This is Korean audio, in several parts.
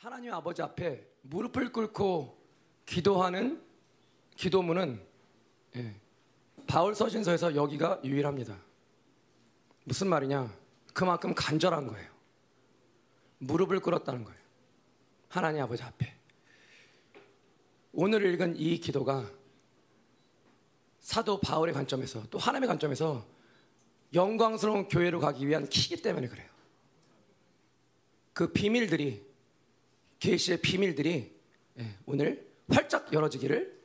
하나님 아버지 앞에 무릎을 꿇고 기도하는 기도문은 예, 바울 서신서에서 여기가 유일합니다. 무슨 말이냐? 그만큼 간절한 거예요. 무릎을 꿇었다는 거예요. 하나님 아버지 앞에. 오늘 읽은 이 기도가 사도 바울의 관점에서 또 하나님의 관점에서 영광스러운 교회로 가기 위한 키기 때문에 그래요. 그 비밀들이 계시의 비밀들이 예, 오늘 활짝 열어지기를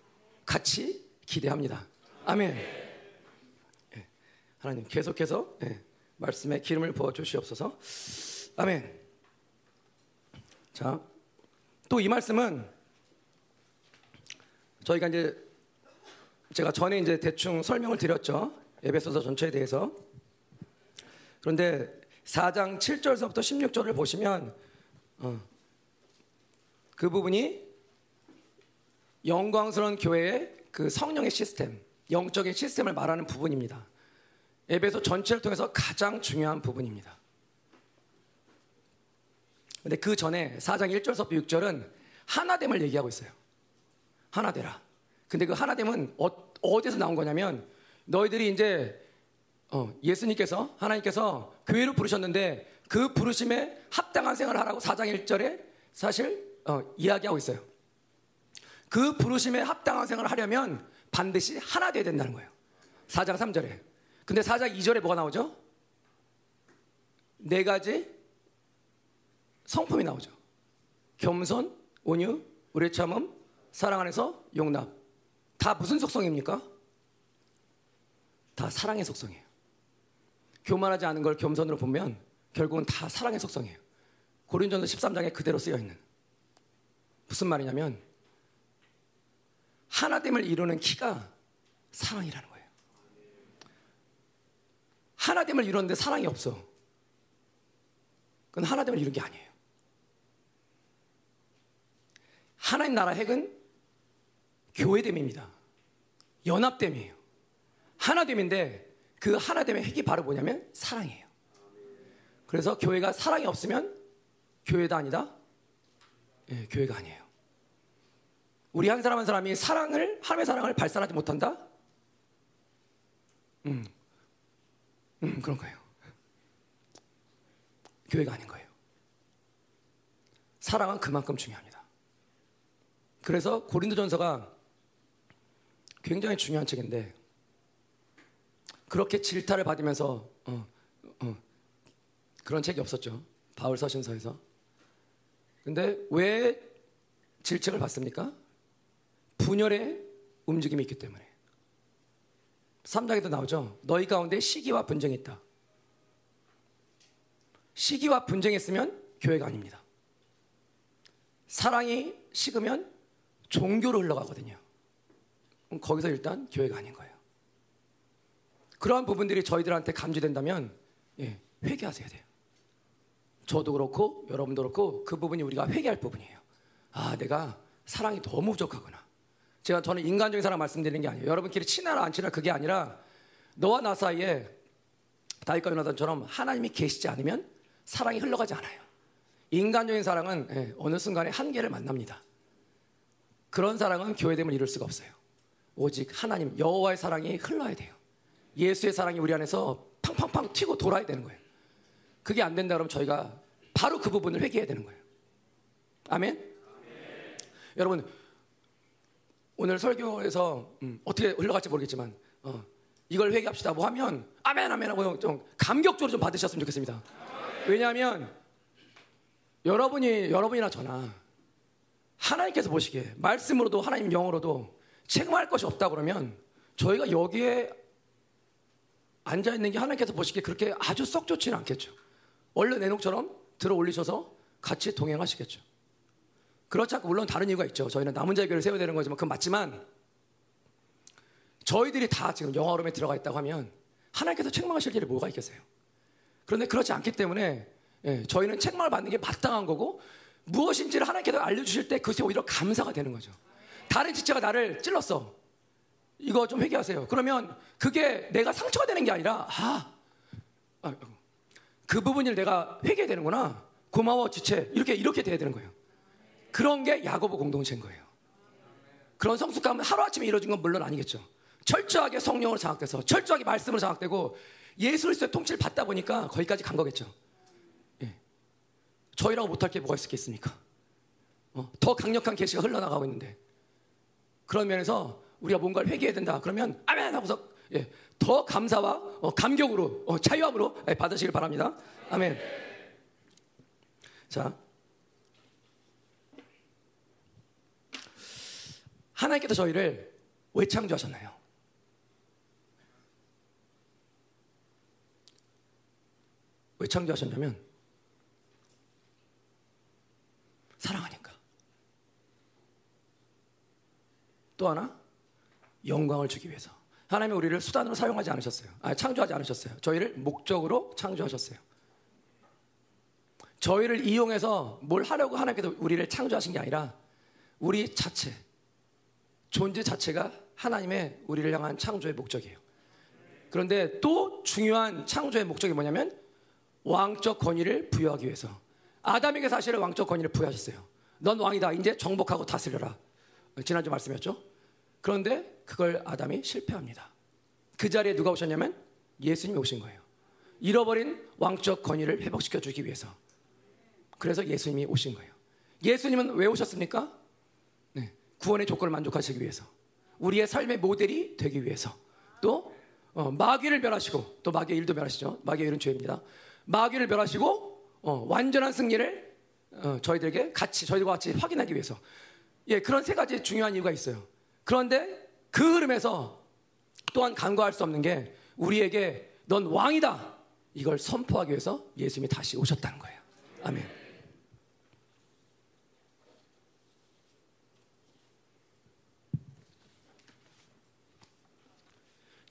같이 기대합니다. 아멘. 예, 하나님 계속해서 예, 말씀에 기름을 부어 주시옵소서. 아멘. 자, 또 이 말씀은 저희가 이제 제가 전에 이제 대충 설명을 드렸죠. 에베소서 전체에 대해서. 그런데 4장 7절서부터 16절을 보시면 어, 그 부분이 영광스러운 교회의 그 성령의 시스템, 영적인 시스템을 말하는 부분입니다. 에베소 전체를 통해서 가장 중요한 부분입니다. 근데 그 전에 4장 1절서부터 6절은 하나됨을 얘기하고 있어요. 하나되라. 근데 그 하나됨은 어, 디서 나온 거냐면 너희들이 이제 어, 예수님께서 하나님께서 교회로 부르셨는데 그 부르심에 합당한 생활을 하라고 4장 1절에 사실 어, 이야기하고 있어요. 그 부르심에 합당한 생활을 하려면 반드시 하나 되어야 된다는 거예요. 4장 3절에. 근데 4장 2절에 뭐가 나오죠? 네 가지 성품이 나오죠. 겸손, 온유, 우리 참음, 사랑 안에서 용납. 다 무슨 속성입니까? 다 사랑의 속성이에요. 교만하지 않은 걸 겸손으로 보면 결국은 다 사랑의 속성이에요. 고린전서 13장에 그대로 쓰여 있는. 무슨 말이냐면 하나됨을 이루는 키가 사랑이라는 거예요. 하나됨을 이루는데 사랑이 없어. 그건 하나됨을 이룬 게 아니에요. 하나님 나라 핵은 교회됨입니다. 연합됨이에요. 하나됨인데 그 하나됨의 핵이 바로 뭐냐면 사랑이에요. 그래서 교회가 사랑이 없으면 교회가 아니다. 예, 교회가 아니에요. 우리 한 사람 한 사람이 사랑을 하나님의 사랑을 발산하지 못한다. 음, 음 그런 거예요. 교회가 아닌 거예요. 사랑은 그만큼 중요합니다. 그래서 고린도전서가 굉장히 중요한 책인데 그렇게 질타를 받으면서 어, 어, 그런 책이 없었죠. 바울 서신서에서. 근데 왜 질책을 받습니까? 분열의 움직임이 있기 때문에. 3장에도 나오죠. 너희 가운데 시기와 분쟁이 있다. 시기와 분쟁이 있으면 교회가 아닙니다. 사랑이 식으면 종교로 흘러가거든요. 거기서 일단 교회가 아닌 거예요. 그러한 부분들이 저희들한테 감지된다면 예, 회개하셔야 돼요. 저도 그렇고 여러분도 그렇고 그 부분이 우리가 회개할 부분이에요. 아, 내가 사랑이 너무 부족하구나. 제가 저는 인간적인 사랑 말씀드리는 게 아니에요. 여러분끼리 친하라 안 친하라 그게 아니라 너와 나 사이에 다윗과 요나단처럼 하나님이 계시지 않으면 사랑이 흘러가지 않아요. 인간적인 사랑은 예, 어느 순간에 한계를 만납니다. 그런 사랑은 교회됨을 이룰 수가 없어요. 오직 하나님 여호와의 사랑이 흘러야 돼요. 예수의 사랑이 우리 안에서 팡팡팡 튀고 돌아야 되는 거예요. 그게 안 된다 그러면 저희가 바로 그 부분을 회개해야 되는 거예요. 아멘? 아멘. 여러분 오늘 설교에서 음, 어떻게 흘러갈지 모르겠지만 어, 이걸 회개합시다 뭐 하면 아멘 아멘 하고 좀 감격적으로 좀 받으셨으면 좋겠습니다. 왜냐하면 여러분이 여러분이나 저나 하나님께서 보시기에 말씀으로도 하나님 영으로도 책임할 것이 없다 그러면 저희가 여기에 앉아 있는 게 하나님께서 보시기에 그렇게 아주 썩 좋지는 않겠죠. 원래 내놓처럼 들어 올리셔서 같이 동행하시겠죠. 그렇지 물론 다른 이유가 있죠. 저희는 남은 자의 교회를 세워야 되는 거지만 그건 맞지만 저희들이 다 지금 영화로에 들어가 있다고 하면 하나님께서 책망하실 일이 뭐가 있겠어요. 그런데 그렇지 않기 때문에 예, 저희는 책망을 받는 게 마땅한 거고 무엇인지를 하나님께서 알려주실 때 그것이 오히려 감사가 되는 거죠. 다른 지체가 나를 찔렀어. 이거 좀 회개하세요. 그러면 그게 내가 상처가 되는 게 아니라 아, 아 그 부분을 내가 회개되는구나. 고마워 지체. 이렇게 이렇게 돼야 되는 거예요. 그런 게 야고보 공동체인 거예요. 그런 성숙감은 하루아침에 이루어진 건 물론 아니겠죠. 철저하게 성령으로 장악돼서 철저하게 말씀으로 장악되고 예수 그리스도의 통치를 받다 보니까 거기까지 간 거겠죠. 예. 저희라고 못할 게 뭐가 있겠습니까? 어, 더 강력한 계시가 흘러나가고 있는데 그런 면에서 우리가 뭔가를 회개해야 된다. 그러면 아멘 하고서 예, 더 감사와 어, 감격으로 어, 자유함으로 예, 받으시길 바랍니다. 아멘. 자, 하나님께서 저희를 왜 창조하셨나요? 왜 창조하셨냐면 사랑하니까. 또 하나 영광을 주기 위해서. 하나님이 우리를 수단으로 사용하지 않으셨어요. 아, 창조하지 않으셨어요. 저희를 목적으로 창조하셨어요. 저희를 이용해서 뭘 하려고 하나님께서 우리를 창조하신 게 아니라 우리 자체, 존재 자체가 하나님의 우리를 향한 창조의 목적이에요. 그런데 또 중요한 창조의 목적이 뭐냐면 왕적 권위를 부여하기 위해서. 아담에게 사실은 왕적 권위를 부여하셨어요. 넌 왕이다. 이제 정복하고 다스려라. 지난주 말씀이었죠. 그런데 그걸 아담이 실패합니다. 그 자리에 누가 오셨냐면 예수님이 오신 거예요. 잃어버린 왕적 권위를 회복시켜 주기 위해서. 그래서 예수님이 오신 거예요. 예수님은 왜 오셨습니까? 네, 구원의 조건을 만족하시기 위해서. 우리의 삶의 모델이 되기 위해서. 또 어, 마귀를 멸하시고 또 마귀의 일도 멸하시죠. 마귀의 일은 죄입니다. 마귀를 멸하시고 어, 완전한 승리를 어, 저희들에게 같이 저희들과 같이 확인하기 위해서. 예, 그런 세 가지 중요한 이유가 있어요. 그런데 그 흐름에서 또한 간과할 수 없는 게 우리에게 넌 왕이다. 이걸 선포하기 위해서 예수님이 다시 오셨다는 거예요. 아멘.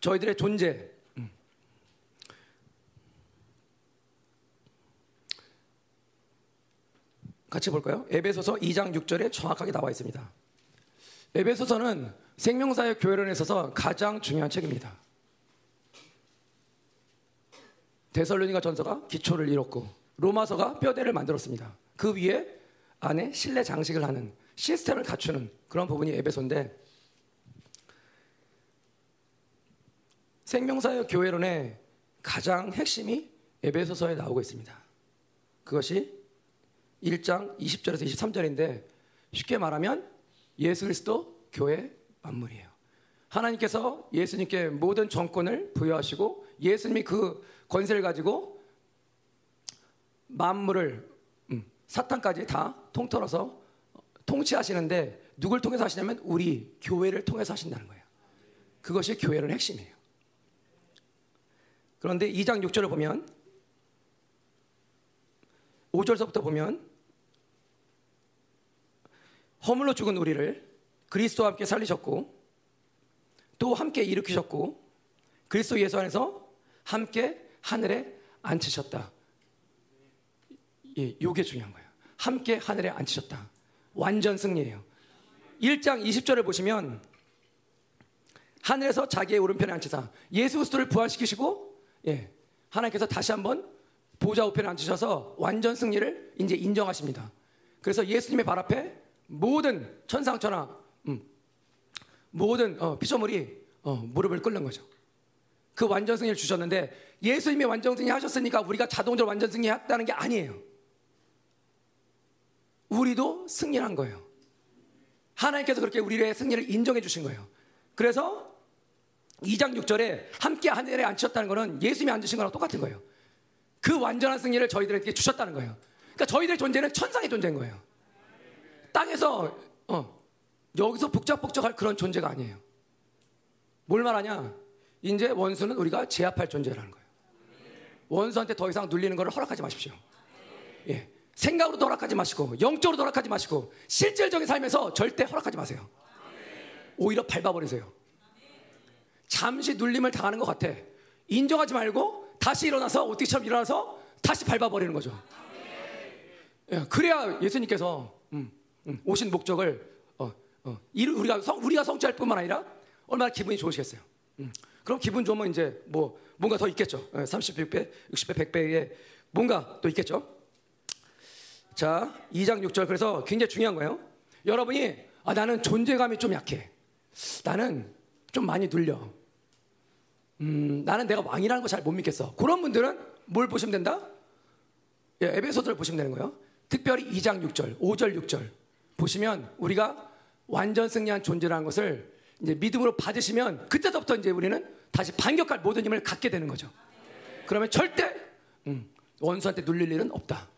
저희들의 존재, 음. 같이 볼까요? 에베소서 2장 6절에 정확하게 나와 있습니다. 에베소서는 생명사의 교회론에 있어서 가장 중요한 책입니다. 데살로니가 전서가 기초를 이뤘고 로마서가 뼈대를 만들었습니다. 그 위에 안에 실내 장식을 하는 시스템을 갖추는 그런 부분이 에베소인데 생명사의 교회론의 가장 핵심이 에베소서에 나오고 있습니다. 그것이 1장 20절에서 23절인데 쉽게 말하면 예수 그리스도 교회 만물이에요. 하나님께서 예수님께 모든 정권을 부여하시고 예수님이 그 권세를 가지고 만물을 음, 사탄까지 다 통틀어서 통치하시는데 누굴 통해서 하시냐면 우리 교회를 통해서 하신다는 거예요. 그것이 교회의 핵심이에요. 그런데 2장 6절을 보면 5절서부터 보면 허물로 죽은 우리를 그리스도와 함께 살리셨고 또 함께 일으키셨고 그리스도 예수 안에서 함께 하늘에 앉히셨다. 예, 요게 중요한 거예요. 함께 하늘에 앉히셨다. 완전 승리예요. 1장 20절을 보시면 하늘에서 자기의 오른편에 앉히사 예수 그리스도를 부활시키시고 예, 하나님께서 다시 한번 보좌 우편에 앉으셔서 완전 승리를 이제 인정하십니다. 그래서 예수님의 발 앞에 모든 천상천하 음, 모든 어, 피조물이 어, 무릎을 꿇는 거죠. 그 완전 승리를 주셨는데 예수님이 완전 승리 하셨으니까 우리가 자동적으로 완전 승리 했다는 게 아니에요. 우리도 승리한 거예요. 하나님께서 그렇게 우리의 승리를 인정해 주신 거예요. 그래서 2장 6절에 함께 하늘에 앉으셨다는 것은 예수님이 앉으신 거랑 똑같은 거예요. 그 완전한 승리를 저희들에게 주셨다는 거예요. 그러니까 저희들의 존재는 천상의 존재인 거예요. 땅에서 어, 여기서 북적북적할 그런 존재가 아니에요. 뭘 말하냐? 이제 원수는 우리가 제압할 존재라는 거예요. 원수한테 더 이상 눌리는 것을 허락하지 마십시오. 예. 생각으로 허락하지 마시고 영적으로 허락하지 마시고 실질적인 삶에서 절대 허락하지 마세요. 오히려 밟아버리세요. 잠시 눌림을 당하는 것 같아. 인정하지 말고 다시 일어나서 어떻게처럼 일어나서 다시 밟아버리는 거죠. 예, 그래야 예수님께서 음, 음, 오신 목적을 어, 어, 우리가 성, 우리가 성취할 뿐만 아니라 얼마나 기분이 좋으시겠어요. 음, 그럼 기분 좋으면 이제 뭐 뭔가 더 있겠죠. 30배, 60배, 100배에 뭔가 또 있겠죠. 자, 2장 6절. 그래서 굉장히 중요한 거예요. 여러분이 아, 나는 존재감이 좀 약해. 나는 좀 많이 눌려. 음, 나는 내가 왕이라는 거 잘 못 믿겠어. 그런 분들은 뭘 보시면 된다? 예, 에베소서를 보시면 되는 거예요. 특별히 2장 6절, 5절 6절 보시면 우리가 완전 승리한 존재라는 것을 이제 믿음으로 받으시면 그때부터 이제 우리는 다시 반격할 모든 힘을 갖게 되는 거죠. 그러면 절대 음, 원수한테 눌릴 일은 없다.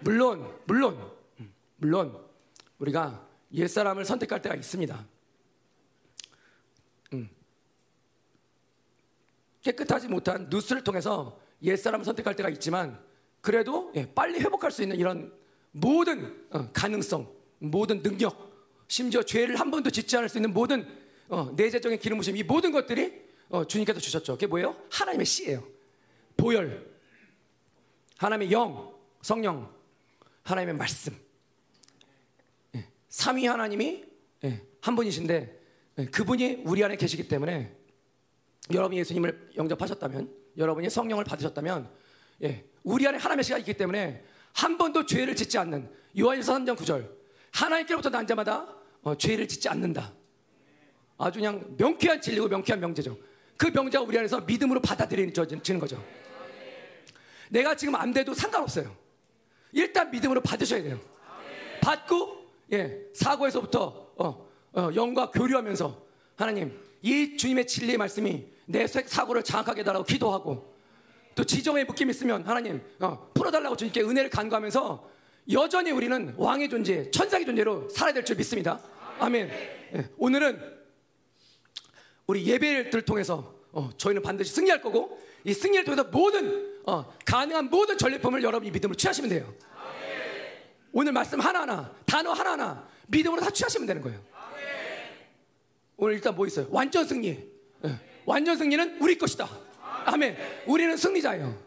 물론 물론 음, 물론 우리가 옛 사람을 선택할 때가 있습니다. 음. 깨끗하지 못한 뉴스를 통해서 옛 사람을 선택할 때가 있지만 그래도 예, 빨리 회복할 수 있는 이런 모든 어, 가능성, 모든 능력, 심지어 죄를 한 번도 짓지 않을 수 있는 모든 어, 내재적인 기름 부심 이 모든 것들이 어, 주님께서 주셨죠. 그게 뭐예요? 하나님의 씨예요. 보혈, 하나님의 영, 성령, 하나님의 말씀. 예, 삼위 하나님이 예, 한 분이신데 예, 그분이 우리 안에 계시기 때문에 여러분이 예수님을 영접하셨다면, 여러분이 성령을 받으셨다면, 예, 우리 안에 하나님의 씨가 있기 때문에 한 번도 죄를 짓지 않는 요한일서 3장 9절 하나님께로부터 난 자마다 어, 죄를 짓지 않는다. 아주 그냥 명쾌한 진리고 명쾌한 명제죠. 그 명제가 우리 안에서 믿음으로 받아들이는 거죠. 내가 지금 안 돼도 상관없어요. 일단 믿음으로 받으셔야 돼요. 받고 예, 사고에서부터 어, 어, 영과 교류하면서 하나님 이 주님의 진리의 말씀이 내 사고를 장악하게 달라고 기도하고 또 지정에 묶임 있으면 하나님 어, 풀어달라고 주님께 은혜를 간구하면서 여전히 우리는 왕의 존재, 천상의 존재로 살아야 될 줄 믿습니다. 아멘. 예, 오늘은 우리 예배를 통해서 어, 저희는 반드시 승리할 거고 이 승리를 통해서 모든 어, 가능한 모든 전리품을 여러분이 믿음으로 취하시면 돼요. 오늘 말씀 하나하나 단어 하나하나 믿음으로 다 취하시면 되는 거예요. 오늘 일단 뭐 있어요? 완전 승리. 예, 완전 승리는 우리 것이다. 아멘. 우리는 승리자예요.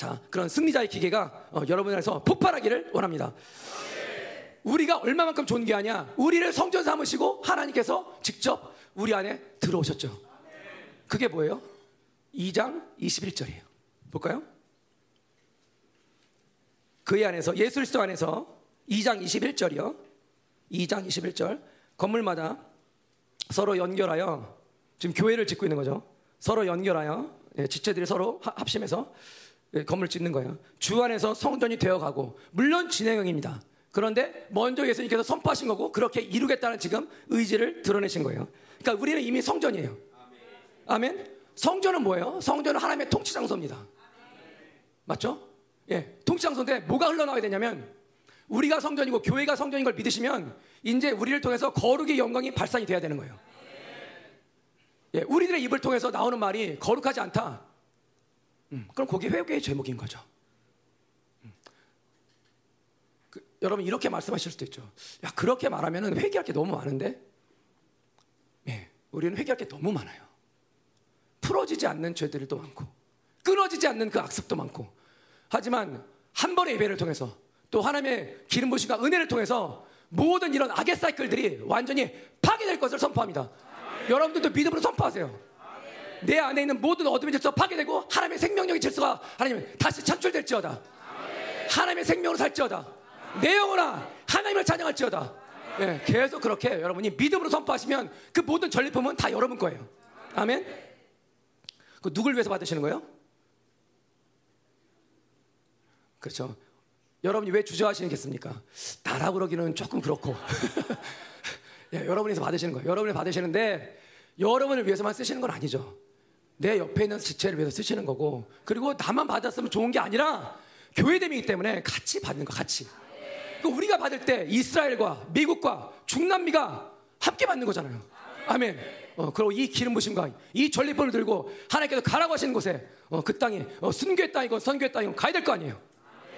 자, 그런 승리자의 기계가 어, 여러분 안에서 폭발하기를 원합니다. 우리가 얼마만큼 존귀하냐? 우리를 성전 삼으시고 하나님께서 직접 우리 안에 들어오셨죠. 그게 뭐예요? 2장 21절이에요. 볼까요? 그의 안에서 예수 그리스도 안에서 2장 21절이요. 2장 21절 건물마다 서로 연결하여 지금 교회를 짓고 있는 거죠. 서로 연결하여 예, 지체들이 서로 합심해서 예, 건물 짓는 거예요. 주 안에서 성전이 되어가고 물론 진행형입니다. 그런데 먼저 예수님께서 선포하신 거고 그렇게 이루겠다는 지금 의지를 드러내신 거예요. 그러니까 우리는 이미 성전이에요. 아멘. 성전은 뭐예요? 성전은 하나님의 통치 장소입니다. 맞죠? 예, 통치 장소인데 뭐가 흘러나와야 되냐면 우리가 성전이고 교회가 성전인 걸 믿으시면 이제 우리를 통해서 거룩의 영광이 발산이 돼야 되는 거예요. 예, 우리들의 입을 통해서 나오는 말이 거룩하지 않다. 음, 그럼 그게 회개의 제목인 거죠. 음. 그, 여러분 이렇게 말씀하실 수도 있죠. 야 그렇게 말하면 회개할 게 너무 많은데, 예, 우리는 회개할 게 너무 많아요. 풀어지지 않는 죄들도 많고, 끊어지지 않는 그 악습도 많고, 하지만 한 번의 예배를 통해서 또 하나님의 기름 부심과 은혜를 통해서 모든 이런 악의 사이클들이 완전히 파괴될 것을 선포합니다. 여러분들도 믿음으로 선포하세요. 내 안에 있는 모든 어둠의 질서 파괴되고 하나님의 생명력의 질서가 하나님 다시 창출될지어다. 하나님의 생명으로 살지어다. 내 영혼아 하나님을 찬양할지어다. 예, 계속 그렇게 여러분이 믿음으로 선포하시면 그 모든 전리품은 다 여러분 거예요. 아멘. 그 누굴 위해서 받으시는 거예요? 그렇죠. 여러분이 왜 주저하시겠습니까? 나라 그러기는 조금 그렇고. 예, 여러분에서 받으시는 거예요. 여러분이 받으시는데 여러분을 위해서만 쓰시는 건 아니죠. 내 옆에 있는 지체를 위해서 쓰시는 거고 그리고 나만 받았으면 좋은 게 아니라 교회됨이기 때문에 같이 받는 거 같이. 그 우리가 받을 때 이스라엘과 미국과 중남미가 함께 받는 거잖아요. 아멘. 어, 그리고 이 기름 부심과 이 전리품을 들고 하나님께서 가라고 하시는 곳에 어, 그 땅이 어, 순교의 땅이건 선교의 땅이건 가야 될 거 아니에요.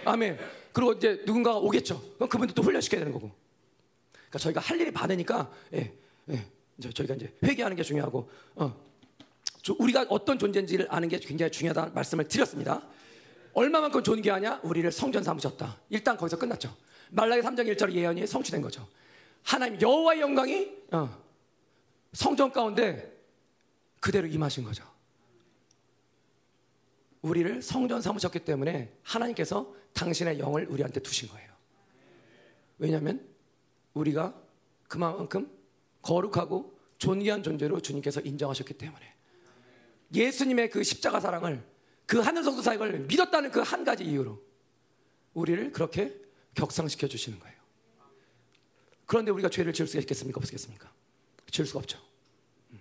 아멘. 그리고 이제 누군가가 오겠죠. 그럼 그분들 또 훈련시켜야 되는 거고. 그러니까 저희가 할 일이 많으니까 예, 예, 이제 저희가 이제 회개하는 게 중요하고 어, 우리가 어떤 존재인지를 아는 게 굉장히 중요하다는 말씀을 드렸습니다. 얼마만큼 존귀하냐? 우리를 성전 삼으셨다. 일단 거기서 끝났죠. 말라기 3장 1절 예언이 성취된 거죠. 하나님 여호와의 영광이 어, 성전 가운데 그대로 임하신 거죠. 우리를 성전 삼으셨기 때문에 하나님께서 당신의 영을 우리한테 두신 거예요. 왜냐하면 우리가 그만큼 거룩하고 존귀한 존재로 주님께서 인정하셨기 때문에 예수님의 그 십자가 사랑을 그 하늘 성도 사역을 믿었다는 그 한 가지 이유로 우리를 그렇게 격상시켜 주시는 거예요. 그런데 우리가 죄를 지을 수 있겠습니까? 없겠습니까? 지을 수가 없죠. 음.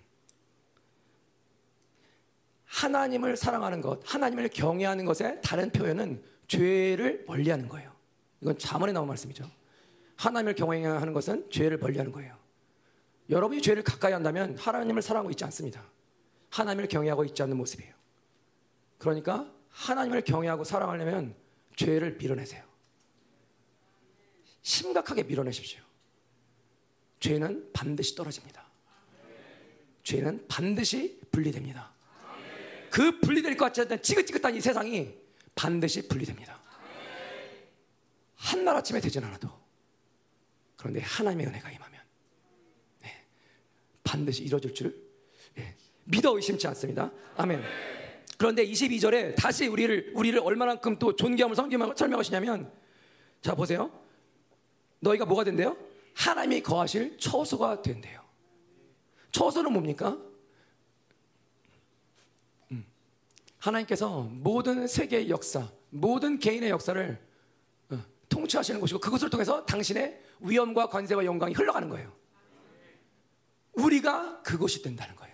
하나님을 사랑하는 것, 하나님을 경외하는 것의 다른 표현은 죄를 멀리하는 거예요. 이건 자문에 나온 말씀이죠. 하나님을 경외하는 것은 죄를 멀리하는 거예요. 여러분이 죄를 가까이 한다면 하나님을 사랑하고 있지 않습니다. 하나님을 경외하고 있지 않는 모습이에요. 그러니까 하나님을 경외하고 사랑하려면 죄를 밀어내세요. 심각하게 밀어내십시오. 죄는 반드시 떨어집니다. 죄는 반드시 분리됩니다. 그 분리될 것 같지 않은 지긋지긋한 이 세상이 반드시 분리됩니다. 한날 아침에 되진 않아도 그런데 하나님의 은혜가 임하면 네, 반드시 이루어질 줄 네, 믿어 의심치 않습니다. 아멘. 그런데 22절에 다시 우리를 우리를 얼마만큼 또 존귀함을 설명하시냐면 자 보세요. 너희가 뭐가 된대요? 하나님이 거하실 처소가 된대요. 처소는 뭡니까? 음. 하나님께서 모든 세계의 역사, 모든 개인의 역사를 어, 통치하시는 곳이고 그것을 통해서 당신의 위엄과 관세와 영광이 흘러가는 거예요. 우리가 그곳이 된다는 거예요.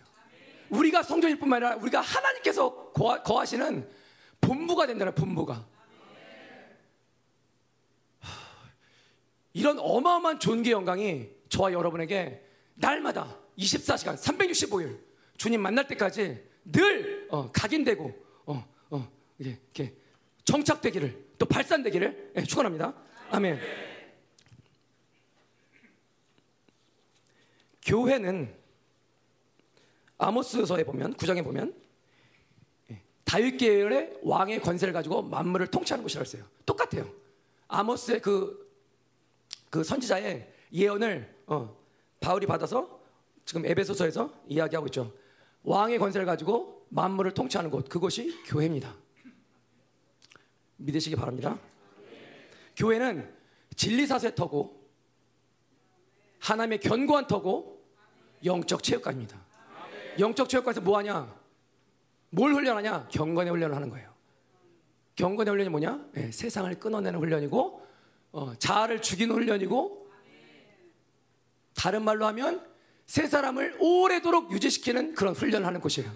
우리가 성전일 뿐만 아니라 우리가 하나님께서 거하, 시는 본부가 된다는 본부가. 이런 어마어마한 존귀 영광이 저와 여러분에게 날마다 24시간 365일 주님 만날 때까지 늘 어, 각인되고 어, 어, 이렇게 정착되기를 또 발산되기를 예, 축원합니다. 아멘. 교회는 아모스서에 보면 구장에 보면 예, 다윗 계열의 왕의 권세를 가지고 만물을 통치하는 곳이라고 했어요. 똑같아요. 아모스의 그, 그 선지자의 예언을 어, 바울이 받아서 지금 에베소서에서 이야기하고 있죠. 왕의 권세를 가지고 만물을 통치하는 곳 그곳이 교회입니다. 믿으시기 바랍니다. 교회는 진리사세 터고 하나님의 견고한 터고 영적 체육관입니다. 영적 체육관에서 뭐 하냐? 뭘 훈련하냐? 경건의 훈련을 하는 거예요. 경건의 훈련이 뭐냐? 네, 세상을 끊어내는 훈련이고 어, 자아를 죽이는 훈련이고 다른 말로 하면 새 사람을 오래도록 유지시키는 그런 훈련을 하는 곳이에요.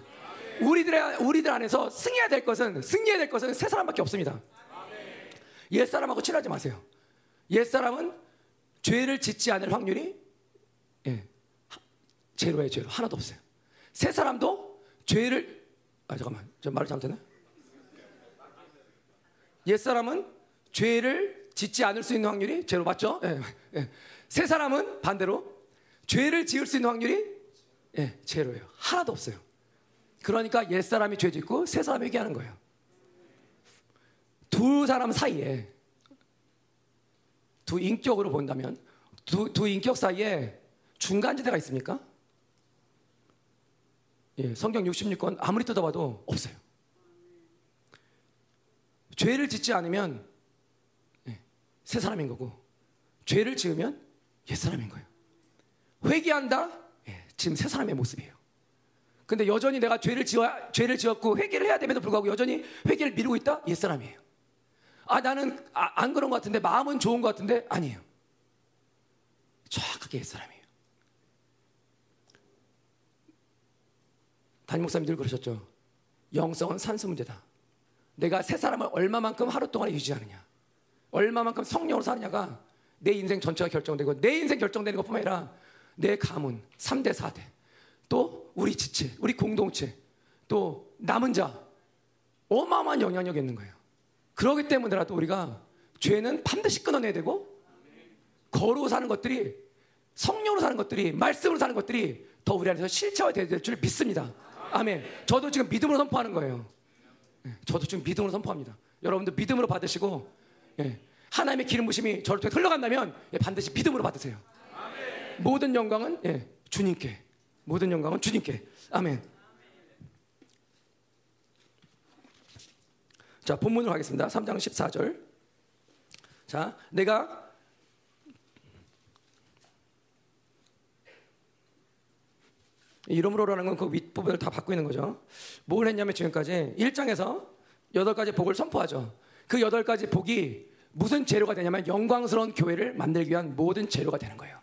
우리들의 우리들 안에서 승해야 될 것은 승리해야 될 것은 새 사람밖에 없습니다. 옛 사람하고 친하지 마세요. 옛 사람은 죄를 짓지 않을 확률이 예, 제로예요, 제로 하나도 없어요. 새 사람도 죄를 아 잠깐만 저 말을 잘못했네. 옛 사람은 죄를 짓지 않을 수 있는 확률이 제로 맞죠? 예, 예. 새 사람은 반대로 죄를 지을 수 있는 확률이 예, 제로예요. 하나도 없어요. 그러니까 옛 사람이 죄 짓고 새 사람이 회개하는 거예요. 두 사람 사이에 두 인격으로 본다면 두, 두 인격 사이에 중간지대가 있습니까? 예, 성경 66권 아무리 뜯어봐도 없어요. 죄를 짓지 않으면 예, 새 사람인 거고 죄를 지으면 옛 사람인 거예요. 회개한다? 예, 지금 새 사람의 모습이에요. 근데 여전히 내가 죄를 지어 죄를 지었고 회개를 해야 됨에도 불구하고 여전히 회개를 미루고 있다? 옛 사람이에요. 아 나는 아, 안 그런 것 같은데 마음은 좋은 것 같은데 아니에요. 정확하게 옛 사람이에요. 담임 목사님 늘 그러셨죠. 영성은 산수 문제다. 내가 새 사람을 얼마만큼 하루 동안 유지하느냐, 얼마만큼 성령으로 사느냐가 내 인생 전체가 결정되고 내 인생 결정되는 것뿐만 아니라 내 가문 3대 4대 또 우리 지체, 우리 공동체 또 남은 자 어마어마한 영향력이 있는 거예요. 그러기 때문에라도 우리가 죄는 반드시 끊어내야 되고 거룩 사는 것들이 성령으로 사는 것들이 말씀으로 사는 것들이 더 우리 안에서 실체화되야 될 줄 믿습니다. 아멘. 저도 지금 믿음으로 선포하는 거예요. 예, 저도 지금 믿음으로 선포합니다. 여러분들 믿음으로 받으시고 예, 하나님의 기름 부심이 저를 통해 흘러간다면 예, 반드시 믿음으로 받으세요. 모든 영광은 주님께. 모든 영광은 주님께. 아멘. 자, 본문으로 가겠습니다. 3장 14절. 자, 내가 이름으로라는 건 그 윗부분을 다 받고 있는 거죠. 뭘 했냐면 지금까지 1장에서 여덟 가지 복을 선포하죠. 그 여덟 가지 복이 무슨 재료가 되냐면 영광스러운 교회를 만들기 위한 모든 재료가 되는 거예요.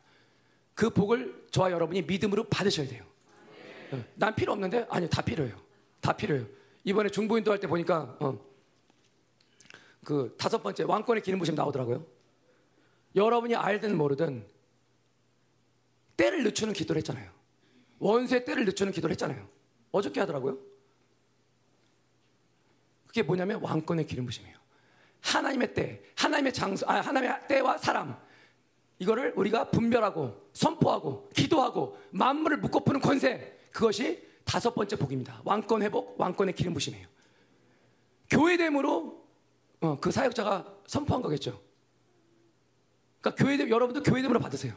그 복을 저와 여러분이 믿음으로 받으셔야 돼요. 어, 난 필요 없는데 아니 다 필요해요. 다 필요해요. 이번에 중보인도 할 때 보니까 어, 그 다섯 번째 왕권의 기름 부심 나오더라고요. 여러분이 알든 모르든 때를 늦추는 기도를 했잖아요. 원수의 때를 늦추는 기도를 했잖아요. 어저께 하더라고요. 그게 뭐냐면 왕권의 기름 부심이에요. 하나님의 때, 하나님의 장소, 아, 하나님의 때와 사람 이거를 우리가 분별하고 선포하고 기도하고 만물을 묶어 푸는 권세 그것이 다섯 번째 복입니다. 왕권 회복, 왕권의 기름 부심이에요. 교회됨으로 어, 그 사역자가 선포한 거겠죠. 그러니까 교회됨 여러분도 교회됨으로 받으세요.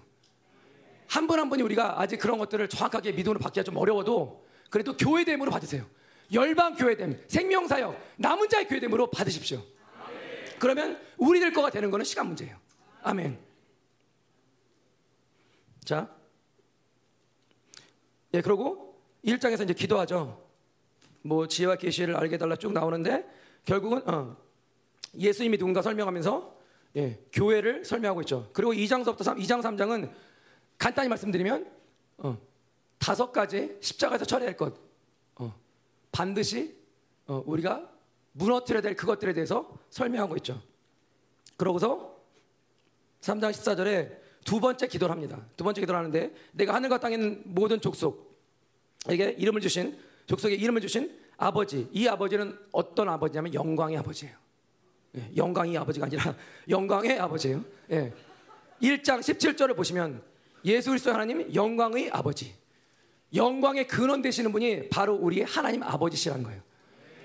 한분한 분이 우리가 아직 그런 것들을 정확하게 믿음으로 받기가 좀 어려워도 그래도 교회됨으로 받으세요. 열방 교회됨, 생명 사역, 남은 자의 교회됨으로 받으십시오. 그러면 우리들 거가 되는 거는 시간 문제예요. 아멘. 자, 예, 그리고 1장에서 이제 기도하죠. 뭐 지혜와 계시를 알게 달라 쭉 나오는데 결국은 어, 예수님이 누군가 설명하면서 예, 교회를 설명하고 있죠. 그리고 2장서부터 3, 2장 3장은 간단히 말씀드리면 어, 다섯 가지 십자가에서 처리할 것 어, 반드시 어, 우리가 무너뜨려야 될 그것들에 대해서 설명하고 있죠. 그러고서 3장 14절에 두 번째 기도를 합니다. 두 번째 기도를 하는데 내가 하늘과 땅에 있는 모든 족속에게 이름을 주신 족속에 이름을 주신 아버지 이 아버지는 어떤 아버지냐면 영광의 아버지예요. 예, 영광의 아버지가 아니라 영광의 아버지예요. 예. 1장 17절을 보시면 예수 그리스도 하나님 영광의 아버지 영광의 근원 되시는 분이 바로 우리의 하나님 아버지시라는 거예요.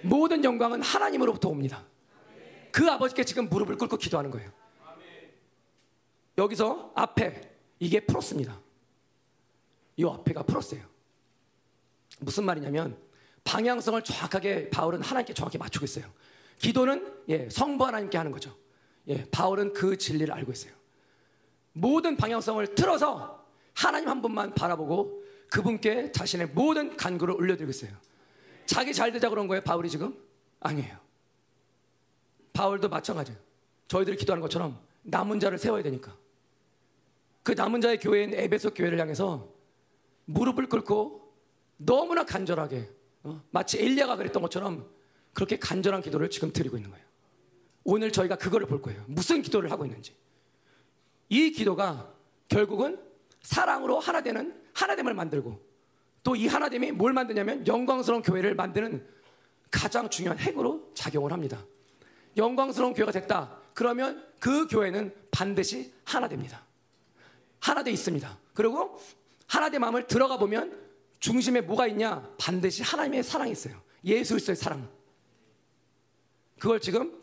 모든 영광은 하나님으로부터 옵니다. 그 아버지께 지금 무릎을 꿇고 기도하는 거예요. 여기서 앞에 이게 플러스입니다. 이 앞에가 플러스예요. 무슨 말이냐면 방향성을 정확하게 바울은 하나님께 정확히 맞추고 있어요. 기도는 예, 성부 하나님께 하는 거죠. 예, 바울은 그 진리를 알고 있어요. 모든 방향성을 틀어서 하나님 한 분만 바라보고 그분께 자신의 모든 간구를 올려드리고 있어요. 자기 잘 되자 그런 거예요, 바울이 지금? 아니에요. 바울도 마찬가지예요. 저희들이 기도하는 것처럼 남은 자를 세워야 되니까. 그 남은 자의 교회인 에베소 교회를 향해서 무릎을 꿇고 너무나 간절하게 어? 마치 엘리야가 그랬던 것처럼 그렇게 간절한 기도를 지금 드리고 있는 거예요. 오늘 저희가 그거를 볼 거예요. 무슨 기도를 하고 있는지. 이 기도가 결국은 사랑으로 하나 되는 하나됨을 만들고 또 이 하나됨이 뭘 만드냐면 영광스러운 교회를 만드는 가장 중요한 핵으로 작용을 합니다. 영광스러운 교회가 됐다. 그러면 그 교회는 반드시 하나 됩니다. 하나 돼 있습니다. 그리고 하나 된 마음을 들어가 보면 중심에 뭐가 있냐? 반드시 하나님의 사랑이 있어요. 예수 그리스도의 사랑. 그걸 지금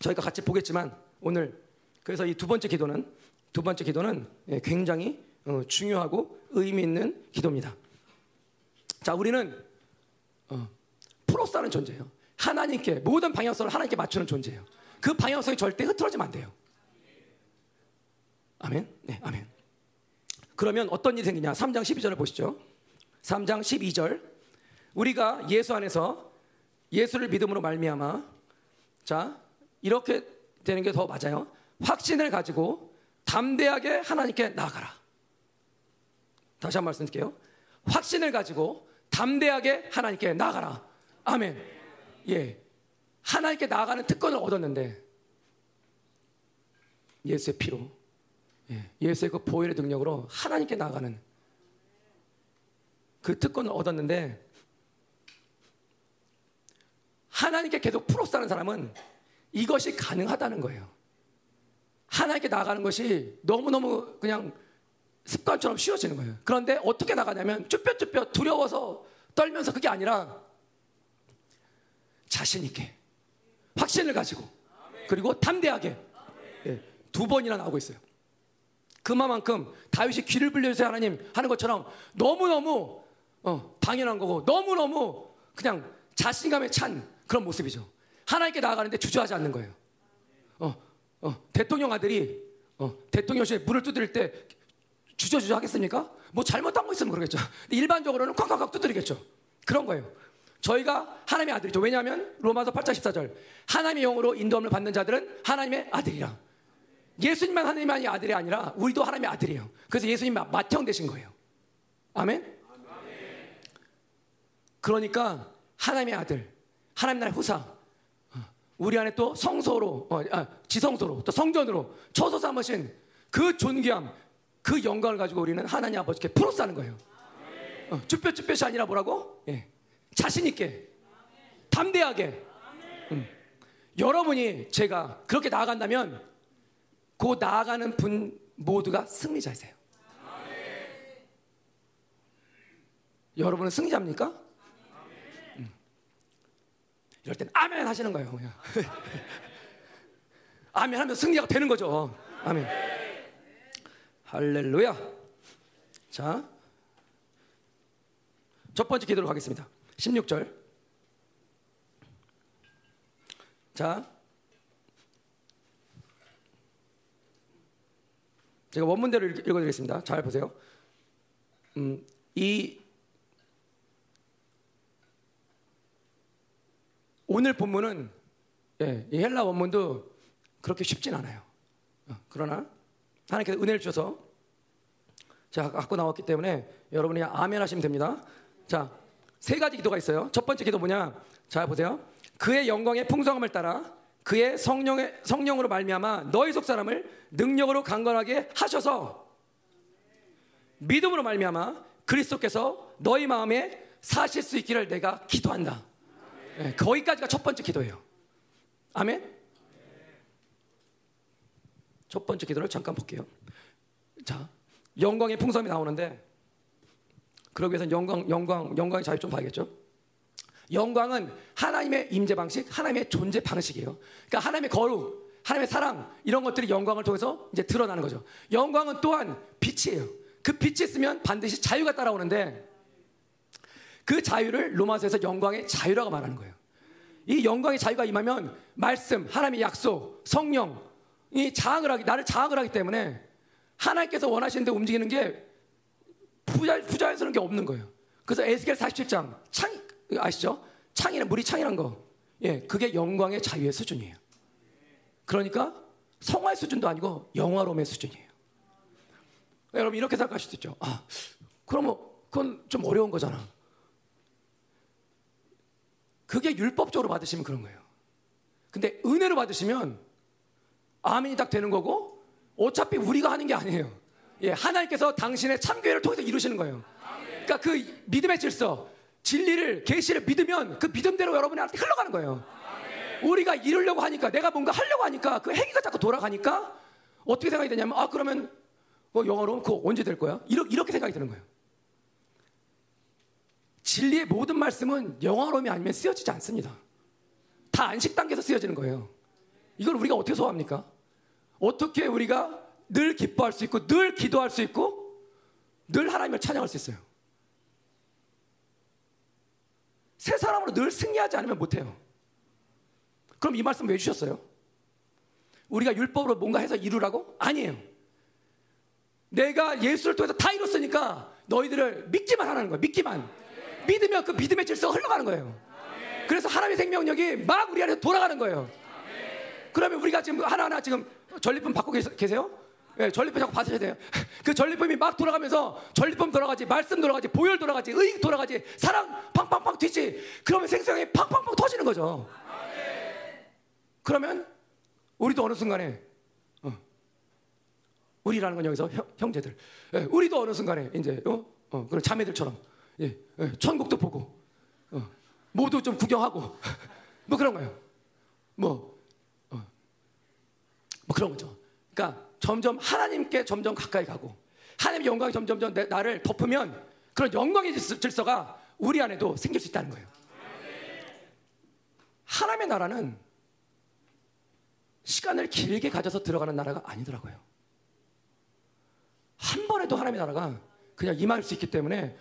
저희가 같이 보겠지만 오늘 그래서 이 두 번째 기도는 두 번째 기도는 예, 굉장히 어, 중요하고 의미 있는 기도입니다. 자, 우리는 어, 프로스라는 존재예요. 하나님께 모든 방향성을 하나님께 맞추는 존재예요. 그 방향성이 절대 흐트러지면 안 돼요. 아멘. 네, 아멘. 그러면 어떤 일이 생기냐? 3장 12절을 보시죠. 3장 12절. 우리가 예수 안에서 예수를 믿음으로 말미암아 자, 이렇게 되는 게 더 맞아요. 확신을 가지고 담대하게 하나님께 나아가라. 다시 한번 말씀 드릴게요. 확신을 가지고 담대하게 하나님께 나아가라. 아멘. 예. 하나님께 나아가는 특권을 얻었는데 예수의 피로 예. 예수의 그 보혈의 능력으로 하나님께 나아가는 그 특권을 얻었는데 하나님께 계속 풀어싸는 사람은 이것이 가능하다는 거예요. 하나님께 나아가는 것이 너무너무 그냥 습관처럼 쉬워지는 거예요. 그런데 어떻게 나가냐면 쭈뼛쭈뼛 두려워서 떨면서 그게 아니라 자신 있게 확신을 가지고 그리고 담대하게 예, 두 번이나 나오고 있어요. 그만큼 다윗이 귀를 불려주세요 하나님 하는 것처럼 너무너무 어, 당연한 거고 너무너무 그냥 자신감에 찬 그런 모습이죠. 하나님께 나아가는데 주저하지 않는 거예요. 어, 어, 대통령 아들이 어, 대통령실에 문을 두드릴 때 주저주저 하겠습니까? 뭐 잘못한 거 있으면 그러겠죠. 일반적으로는 콱콱콱 두드리겠죠. 그런 거예요. 저희가 하나님의 아들이죠. 왜냐하면 로마서 8장 14절 하나님의 영으로 인도함을 받는 자들은 하나님의 아들이라. 예수님만 하나님의 아들이 아니라 우리도 하나님의 아들이에요. 그래서 예수님 맏형 되신 거예요. 아멘? 그러니까 하나님의 아들, 하나님 나라의 후사, 어, 우리 안에 또 성소로, 어, 아, 지성소로, 또 성전으로 초소 삼으신 그 존귀함, 그 영광을 가지고 우리는 하나님 아버지께 풀어싸는 거예요. 어, 쭈뼛쭈뼛이 아니라 뭐라고? 예. 자신 있게, 담대하게. 음. 여러분이 제가 그렇게 나아간다면 그 나아가는 분 모두가 승리자이세요. 여러분은 승리자입니까? 음. 이럴 땐 아멘 하시는 거예요. 그냥. 아멘 하면 승리가 되는 거죠. 아멘. 할렐루야. 자, 첫 번째 기도로 가겠습니다. 16절. 자, 제가 원문대로 읽어드리겠습니다. 잘 보세요. 음, 이 오늘 본문은 예, 이 헬라 원문도 그렇게 쉽진 않아요. 어, 그러나 하나님께서 은혜를 주셔서 제가 갖고 나왔기 때문에 여러분이 아멘 하시면 됩니다. 자, 세 가지 기도가 있어요. 첫 번째 기도 뭐냐? 자, 보세요. 그의 영광의 풍성함을 따라 그의 성령의 성령으로 말미암아 너희 속 사람을 능력으로 강건하게 하셔서 믿음으로 말미암아 그리스도께서 너희 마음에 사실 수 있기를 내가 기도한다. 네, 거기까지가 첫 번째 기도예요. 아멘. 첫 번째 기도를 잠깐 볼게요. 자, 영광의 풍성이 나오는데 그러기 위해서 영광, 영광, 영광의 자유 좀 봐야겠죠. 영광은 하나님의 임재 방식, 하나님의 존재 방식이에요. 그러니까 하나님의 거룩, 하나님의 사랑 이런 것들이 영광을 통해서 이제 드러나는 거죠. 영광은 또한 빛이에요. 그 빛이 있으면 반드시 자유가 따라오는데 그 자유를 로마서에서 영광의 자유라고 말하는 거예요. 이 영광의 자유가 임하면 말씀, 하나님의 약속, 성령 이 장악을 하기 나를 장악을 하기 때문에 하나님께서 원하시는 데 움직이는 게 부자 부자에서는 게 없는 거예요. 그래서 에스겔 47장 창 아시죠? 창이란 물이 창이란 거. 예, 그게 영광의 자유의 수준이에요. 그러니까 성화의 수준도 아니고 영화로움의 수준이에요. 여러분 이렇게 생각하실 수 있죠. 아, 그러면 그건 좀 어려운 거잖아. 그게 율법적으로 받으시면 그런 거예요. 근데 은혜로 받으시면 아멘이 딱 되는 거고 어차피 우리가 하는 게 아니에요. 예, 하나님께서 당신의 참교회를 통해서 이루시는 거예요. 그러니까 그 믿음의 질서, 진리를 계시를 믿으면 그 믿음대로 여러분한테 흘러가는 거예요. 우리가 이루려고 하니까 내가 뭔가 하려고 하니까 그 행위가 자꾸 돌아가니까 어떻게 생각이 되냐면 아 그러면 뭐 영어로 그거 언제 될 거야? 이렇게, 이렇게 생각이 드는 거예요. 진리의 모든 말씀은 영어로움이 아니면 쓰여지지 않습니다. 다 안식 단계에서 쓰여지는 거예요. 이걸 우리가 어떻게 소화합니까? 어떻게 우리가 늘 기뻐할 수 있고 늘 기도할 수 있고 늘 하나님을 찬양할 수 있어요. 새 사람으로 늘 승리하지 않으면 못해요. 그럼 이 말씀 왜 주셨어요? 우리가 율법으로 뭔가 해서 이루라고? 아니에요. 내가 예수를 통해서 다 이뤘으니까 너희들을 믿기만 하는 거예요. 믿기만. 믿으면 그 믿음의 질서가 흘러가는 거예요. 그래서 하나님의 생명력이 막 우리 안에 돌아가는 거예요. 그러면 우리가 지금 하나하나 지금 전리품 받고 계세요? 네, 전리품 자꾸 받으셔야 돼요. 그 전리품이 막 돌아가면서 전리품 돌아가지, 말씀 돌아가지, 보혈 돌아가지, 의 돌아가지, 사랑 팡팡팡 튀지. 그러면 생명이 팡팡팡 터지는 거죠. 그러면 우리도 어느 순간에 어, 우리라는 건 여기서 형, 제들 예, 우리도 어느 순간에 이제 어, 어, 그런 자매들처럼 예, 예, 천국도 보고 어, 모두 좀 구경하고 뭐 그런 거예요. 뭐, 어, 뭐 그런 거죠. 그러니까 점점 하나님께 점점 가까이 가고 하나님의 영광이 점점 점 나를 덮으면 그런 영광의 질서가 우리 안에도 생길 수 있다는 거예요. 하나님의 나라는 시간을 길게 가져서 들어가는 나라가 아니더라고요. 한 번에도 하나님의 나라가 그냥 임할 수 있기 때문에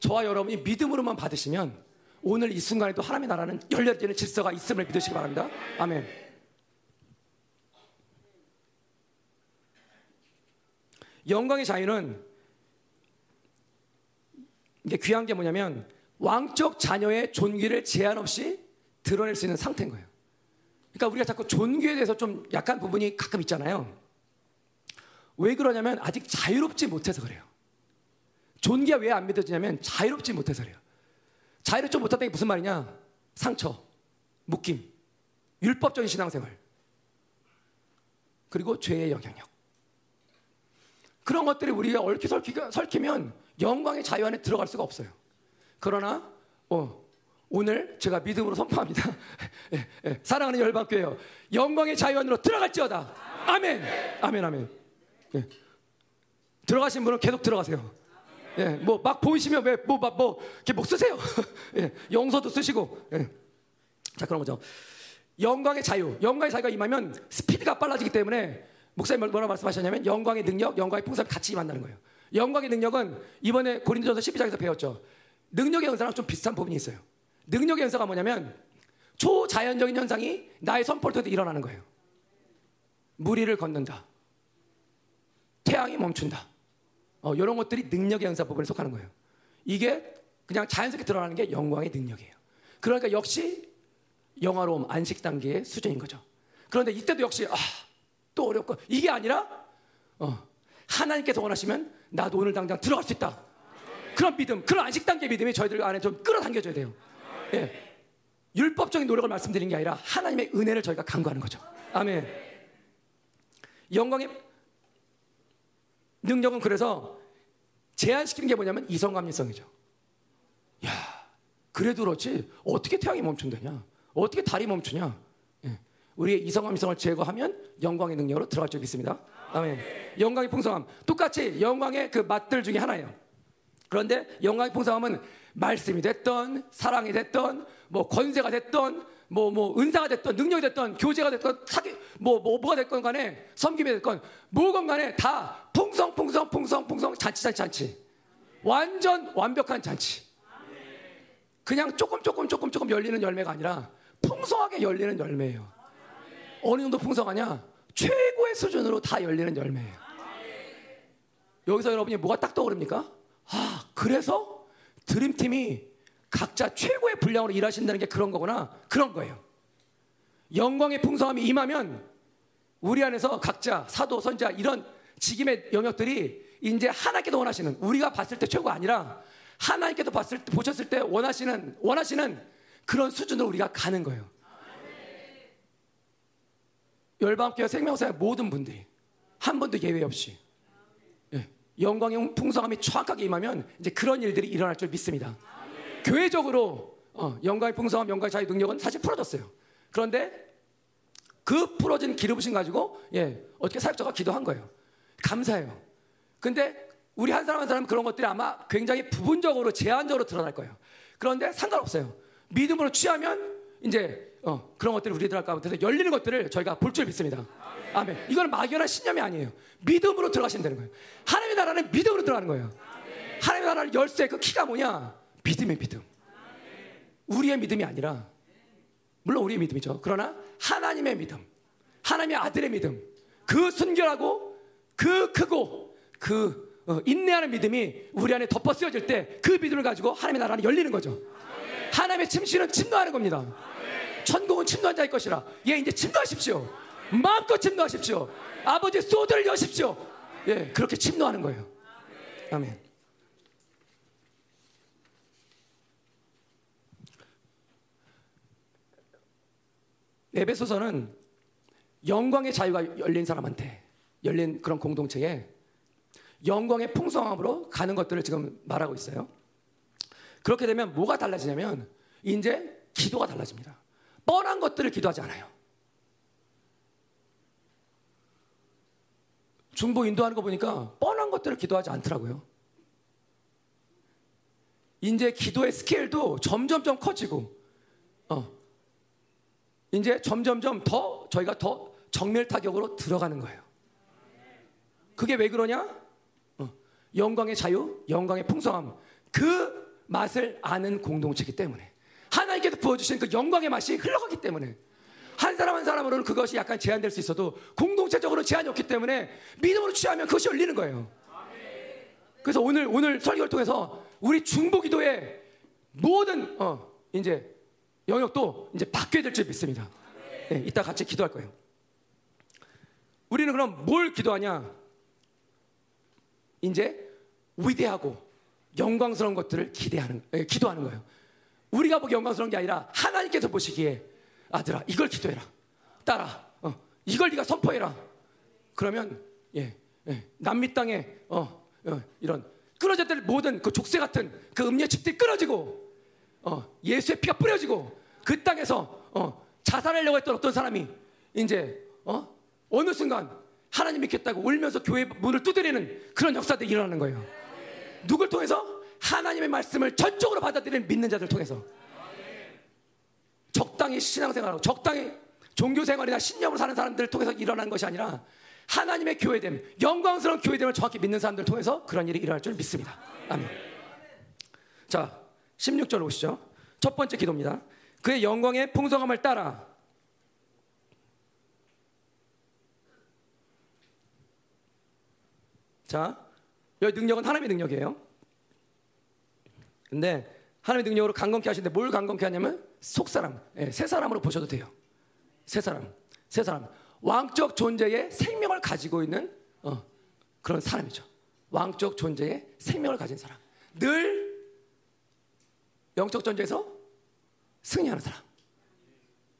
저와 여러분이 믿음으로만 받으시면 오늘 이 순간에도 하나님의 나라는 열려지는 질서가 있음을 믿으시기 바랍니다. 아멘. 영광의 자유는 이게 귀한 게 뭐냐면 왕적 자녀의 존귀를 제한 없이 드러낼 수 있는 상태인 거예요. 그러니까 우리가 자꾸 존귀에 대해서 좀 약한 부분이 가끔 있잖아요. 왜 그러냐면 아직 자유롭지 못해서 그래요. 존귀가 왜 안 믿어지냐면 자유롭지 못해서 그래요. 자유롭지 못하다는 게 무슨 말이냐? 상처, 묶임, 율법적인 신앙생활, 그리고 죄의 영향력. 그런 것들이 우리가 얽히설키면 영광의 자유 안에 들어갈 수가 없어요. 그러나 어, 오늘 제가 믿음으로 선포합니다. 예, 예, 사랑하는 열방교회요. 영광의 자유 안으로 들어갈지어다. 아멘. 아멘. 아멘. 예. 들어가신 분은 계속 들어가세요. 예, 뭐 막 보이시면 왜뭐 이렇게 뭐 쓰세요. 예, 영서도 쓰시고. 예. 자 그런 거죠. 영광의 자유, 영광의 자유가 임하면 스피드가 빨라지기 때문에 목사님 뭐라 말씀하셨냐면 영광의 능력, 영광의 풍성이 같이 임한다는 거예요. 영광의 능력은 이번에 고린도전서 12장에서 배웠죠. 능력의 현상랑 좀 비슷한 부분이 있어요. 능력의 현상가 뭐냐면 초자연적인 현상이 나의 선포를 통해 일어나는 거예요. 무리를 걷는다. 태양이 멈춘다. 어, 이런 것들이 능력의 현상 부분에 속하는 거예요. 이게 그냥 자연스럽게 드러나는 게 영광의 능력이에요. 그러니까 역시 영화로움 안식 단계의 수준인 거죠. 그런데 이때도 역시 아, 또 어렵고 이게 아니라 어, 하나님께서 원하시면 나도 오늘 당장 들어갈 수 있다. 그런 믿음, 그런 안식 단계 믿음이 저희들 안에 좀 끌어당겨져야 돼요. 예. 율법적인 노력을 말씀드리는 게 아니라 하나님의 은혜를 저희가 간구하는 거죠. 아멘. 영광의 능력은 그래서 제한시키는 게 뭐냐면 이성감리성이죠. 야, 그래도 그렇지 어떻게 태양이 멈춘다냐? 어떻게 달이 멈추냐? 예. 우리의 이성감리성을 제거하면 영광의 능력으로 들어갈 수 있습니다. 아멘. 영광의 풍성함 똑같이 영광의 그 맛들 중에 하나예요. 그런데 영광의 풍성함은 말씀이 됐던 사랑이 됐던 뭐 권세가 됐던 뭐, 뭐, 은사가 됐던, 능력이 됐던, 교제가 됐던, 사기, 뭐, 뭐, 뭐가 됐건 간에, 섬김이 됐건, 뭐건 간에 다 풍성, 풍성, 풍성, 풍성, 잔치, 잔치, 잔치. 완전 완벽한 잔치. 그냥 조금, 조금, 조금, 조금 열리는 열매가 아니라 풍성하게 열리는 열매예요. 어느 정도 풍성하냐? 최고의 수준으로 다 열리는 열매예요. 여기서 여러분이 뭐가 딱 떠오릅니까? 아, 그래서 드림팀이 각자 최고의 분량으로 일하신다는 게 그런 거구나. 그런 거예요. 영광의 풍성함이 임하면 우리 안에서 각자 사도, 선자 이런 직임의 영역들이 이제 하나님께도 원하시는 우리가 봤을 때 최고가 아니라 하나님께도 봤을 때 보셨을 때 원하시는 원하시는 그런 수준으로 우리가 가는 거예요. 열방교회 생명사의 모든 분들이 한 번도 예외 없이 예, 영광의 풍성함이 정확하게 임하면 이제 그런 일들이 일어날 줄 믿습니다. 교회적으로 어, 영광의 풍성함, 영광의 자유 능력은 사실 풀어졌어요. 그런데 그 풀어진 기름부심 가지고 예, 어떻게 사역자가 기도한 거예요. 감사해요. 근데 우리 한 사람 한 사람 그런 것들이 아마 굉장히 부분적으로 제한적으로 드러날 거예요. 그런데 상관없어요. 믿음으로 취하면 이제 어, 그런 것들이 우리들 가운데서 열리는 것들을 저희가 볼 줄 믿습니다. 아멘. 이거는 막연한 신념이 아니에요. 믿음으로 들어가시면 되는 거예요. 하나님의 나라는 믿음으로 들어가는 거예요. 하나님의 나라를 열쇠 그 키가 뭐냐? 믿음의 믿음. 우리의 믿음이 아니라 물론 우리의 믿음이죠. 그러나 하나님의 믿음, 하나님의 아들의 믿음, 그 순결하고 그 크고 그 어, 인내하는 믿음이 우리 안에 덮어 쓰여질 때 그 믿음을 가지고 하나님의 나라는 열리는 거죠. 하나님의 침실은 침노하는 겁니다. 천국은 침노한 자의 것이라. 예, 이제 침노하십시오. 마음껏 침노하십시오. 아버지 소들을 여십시오. 예, 그렇게 침노하는 거예요. 아멘. 에베소서는 영광의 자유가 열린 사람한테 열린 그런 공동체에 영광의 풍성함으로 가는 것들을 지금 말하고 있어요. 그렇게 되면 뭐가 달라지냐면 이제 기도가 달라집니다. 뻔한 것들을 기도하지 않아요. 중보 인도하는 거 보니까 뻔한 것들을 기도하지 않더라고요. 이제 기도의 스케일도 점점점 커지고, 어, 이제 점점점 더 저희가 더 정밀 타격으로 들어가는 거예요. 그게 왜 그러냐? 어, 영광의 자유, 영광의 풍성함, 그 맛을 아는 공동체이기 때문에 하나님께서 부어주신 그 영광의 맛이 흘러가기 때문에 한 사람 한 사람으로는 그것이 약간 제한될 수 있어도 공동체적으로 제한이 없기 때문에 믿음으로 취하면 그것이 열리는 거예요. 그래서 오늘 오늘 설교를 통해서 우리 중보기도의 모든 어, 이제 영역도 이제 바뀌어야 될 줄 믿습니다. 네, 이따 같이 기도할 거예요. 우리는 그럼 뭘 기도하냐? 이제 위대하고 영광스러운 것들을 기대하는, 에, 기도하는 거예요. 우리가 보기 영광스러운 게 아니라 하나님께서 보시기에 아들아 이걸 기도해라, 딸아 어, 이걸 네가 선포해라. 그러면 예, 예, 남미 땅에 어, 어, 이런 끊어졌던 모든 그 족쇄 같은 그 음녀 집들이 끊어지고 어, 예수의 피가 뿌려지고 그 땅에서 어, 자살하려고 했던 어떤 사람이 이제 어, 어느 순간 하나님 믿겠다고 울면서 교회 문을 두드리는 그런 역사들이 일어나는 거예요. 누굴 통해서? 하나님의 말씀을 전적으로 받아들이는 믿는 자들 통해서. 적당히 신앙생활하고 적당히 종교생활이나 신념으로 사는 사람들을 통해서 일어나는 것이 아니라 하나님의 교회됨, 영광스러운 교회됨을 정확히 믿는 사람들을 통해서 그런 일이 일어날 줄 믿습니다. 아멘. 자, 16절 오시죠. 첫 번째 기도입니다. 그의 영광의 풍성함을 따라 자, 여기 능력은 하나님의 능력이에요. 근데 하나님의 능력으로 강건케 하시는데 뭘 강건케 하냐면 속사람, 예, 새 사람으로 보셔도 돼요. 새 사람, 새 사람. 왕적 존재의 생명을 가지고 있는 어, 그런 사람이죠. 왕적 존재의 생명을 가진 사람. 늘 영적 전쟁에서 승리하는 사람.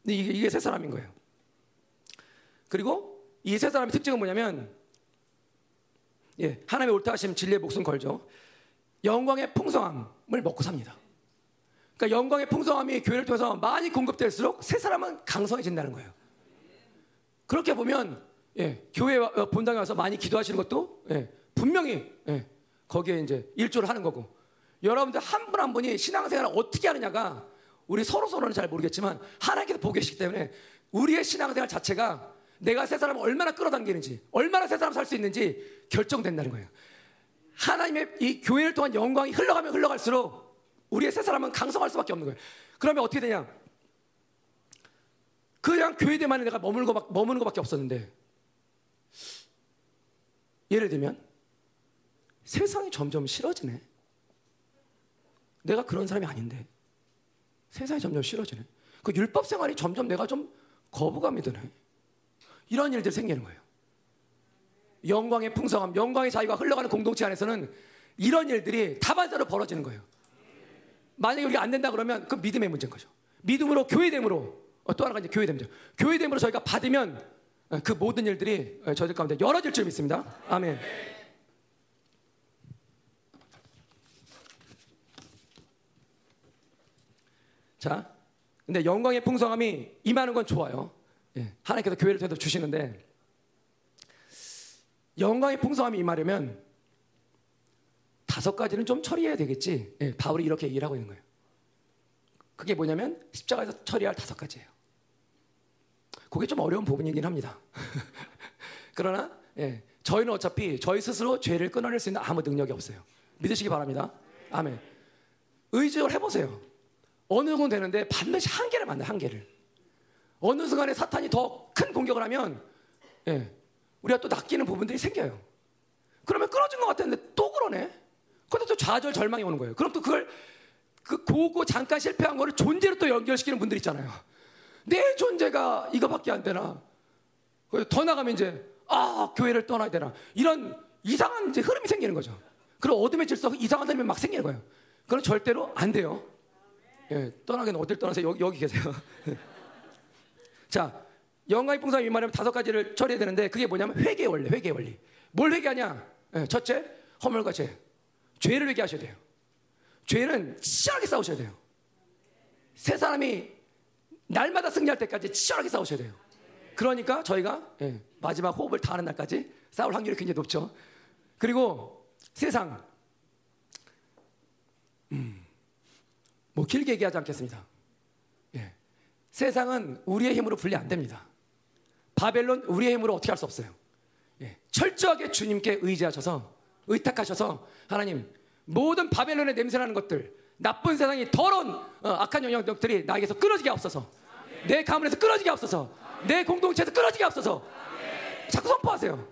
이게, 이게 새 사람인 거예요. 그리고 이새 사람의 특징은 뭐냐면 예, 하나님의 옳다 하심 진리의 목숨 걸죠. 영광의 풍성함을 먹고 삽니다. 그러니까 영광의 풍성함이 교회를 통해서 많이 공급될수록 새 사람은 강성해진다는 거예요. 그렇게 보면 예, 교회 어, 본당에 와서 많이 기도하시는 것도 예, 분명히 예, 거기에 이제 일조를 하는 거고 여러분들 한 분한 분이 신앙생활을 어떻게 하느냐가 우리 서로 서로는 잘 모르겠지만 하나님께서 보고 계시기 때문에 우리의 신앙생활 자체가 내가 새 사람을 얼마나 끌어당기는지 얼마나 새 사람 살 수 있는지 결정된다는 거예요. 하나님의 이 교회를 통한 영광이 흘러가면 흘러갈수록 우리의 새 사람은 강성할 수밖에 없는 거예요. 그러면 어떻게 되냐? 그냥 교회대만에 내가 머물고 막, 머무는 것밖에 없었는데 예를 들면 세상이 점점 싫어지네. 내가 그런 사람이 아닌데 세상이 점점 싫어지네. 그 율법 생활이 점점 내가 좀 거부감이 드네. 이런 일들이 생기는 거예요. 영광의 풍성함, 영광의 자유가 흘러가는 공동체 안에서는 이런 일들이 다반사로 벌어지는 거예요. 만약에 우리가 안 된다 그러면 그 믿음의 문제인 거죠. 믿음으로 교회됨으로 어, 또 하나가 이제 교회됨이죠. 교회됨으로 저희가 받으면 어, 그 모든 일들이 어, 저희들 가운데 열어질 줄 믿습니다. 아멘. 자, 근데 영광의 풍성함이 임하는 건 좋아요. 예, 하나님께서 교회를 통해서 주시는데 영광의 풍성함이 임하려면 다섯 가지는 좀 처리해야 되겠지. 예, 바울이 이렇게 얘기를 하고 있는 거예요. 그게 뭐냐면 십자가에서 처리할 다섯 가지예요. 그게 좀 어려운 부분이긴 합니다. 그러나 예, 저희는 어차피 저희 스스로 죄를 끊어낼 수 있는 아무 능력이 없어요. 믿으시기 바랍니다. 아멘. 의지를 해보세요. 어느 정도 되는데 반드시 한계를 만나 한계를. 어느 순간에 사탄이 더 큰 공격을 하면 예, 우리가 또 낚이는 부분들이 생겨요. 그러면 끊어진 것 같았는데 또 그러네. 근데 또 좌절 절망이 오는 거예요. 그럼 또 그걸 그 고고 잠깐 실패한 거를 존재로 또 연결시키는 분들 있잖아요. 내 존재가 이거밖에 안 되나? 더 나가면 이제 아 교회를 떠나야 되나? 이런 이상한 이제 흐름이 생기는 거죠. 그럼 어둠의 질서 이상한 흐름이 막 생기는 거예요. 그건 절대로 안 돼요. 예, 떠나기는 어딜 떠나세요? 여기, 여기 계세요. 자, 영광의 풍성이 말하면 다섯 가지를 처리해야 되는데 그게 뭐냐면 회개 원리, 회개 원리. 뭘 회개하냐? 예, 첫째, 허물과 죄. 죄를 회개하셔야 돼요. 죄는 치열하게 싸우셔야 돼요. 세 사람이 날마다 승리할 때까지 치열하게 싸우셔야 돼요. 그러니까 저희가 예, 마지막 호흡을 다하는 날까지 싸울 확률이 굉장히 높죠. 그리고 세상, 음, 뭐 길게 얘기하지 않겠습니다. 예, 세상은 우리의 힘으로 분리 안 됩니다. 바벨론 우리의 힘으로 어떻게 할 수 없어요. 예, 철저하게 주님께 의지하셔서 의탁하셔서 하나님 모든 바벨론의 냄새나는 것들 나쁜 세상이 더러운 어, 악한 영향력들이 나에게서 끊어지게 없어서 내 가문에서 끊어지게 없어서 내 공동체에서 끊어지게 없어서 자꾸 선포하세요.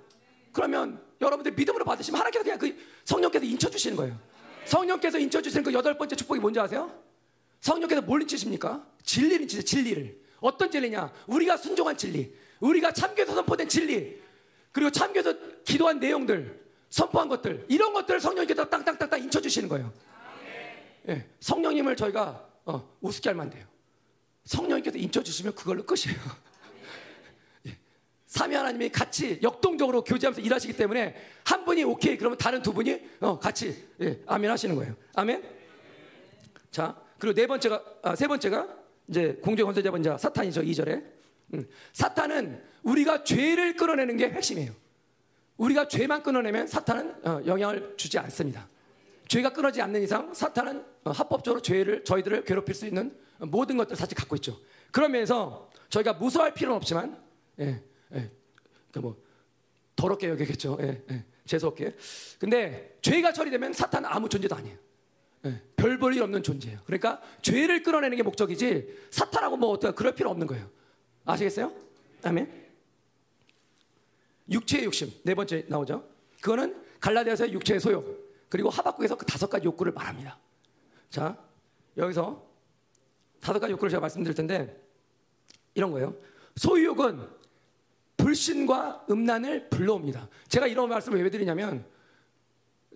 그러면 여러분들 믿음으로 받으시면 하나님께서 그냥 그 성령께서 인쳐 주시는 거예요. 성령께서 인쳐 주시는 그 여덟 번째 축복이 뭔지 아세요? 성령께서 뭘 인치십니까? 진리를 인치세요. 진리를. 어떤 진리냐? 우리가 순종한 진리, 우리가 참교에서 선포된 진리, 그리고 참교에서 기도한 내용들, 선포한 것들, 이런 것들을 성령께서 땅땅땅땅 인쳐 주시는 거예요. 예, 성령님을 저희가 어, 우습게 하면 안 돼요. 성령님께서 인쳐 주시면 그걸로 끝이에요. 삼위 하나님이 같이 역동적으로 교제하면서 일하시기 때문에 한 분이 오케이 그러면 다른 두 분이 어, 같이 예, 아멘 하시는 거예요. 아멘. 자 그리고 네 번째가 아, 세 번째가 이제 공중 건설자분자 사탄이죠 2절에 음, 사탄은 우리가 죄를 끌어내는 게 핵심이에요. 우리가 죄만 끊어내면 사탄은 어, 영향을 주지 않습니다. 죄가 끊어지지 않는 이상 사탄은 어, 합법적으로 죄를 저희들을 괴롭힐 수 있는 모든 것들을 사실 갖고 있죠. 그러면서 저희가 무서워할 필요는 없지만 예, 예. 그러니까 뭐 더럽게 여기겠죠. 예, 예. 재수없게. 근데 죄가 처리되면 사탄은 아무 존재도 아니에요. 예. 별볼일 없는 존재예요. 그러니까 죄를 끌어내는 게 목적이지 사탄하고 뭐 어떻게 그럴 필요 없는 거예요. 아시겠어요? 아멘. 육체의 욕심 네 번째 나오죠. 그거는 갈라디아서의 육체의 소욕 그리고 하박국에서 그 다섯 가지 욕구를 말합니다. 자 여기서 다섯 가지 욕구를 제가 말씀드릴 텐데 이런 거예요. 소유욕은 불신과 음란을 불러옵니다. 제가 이런 말씀을 왜 드리냐면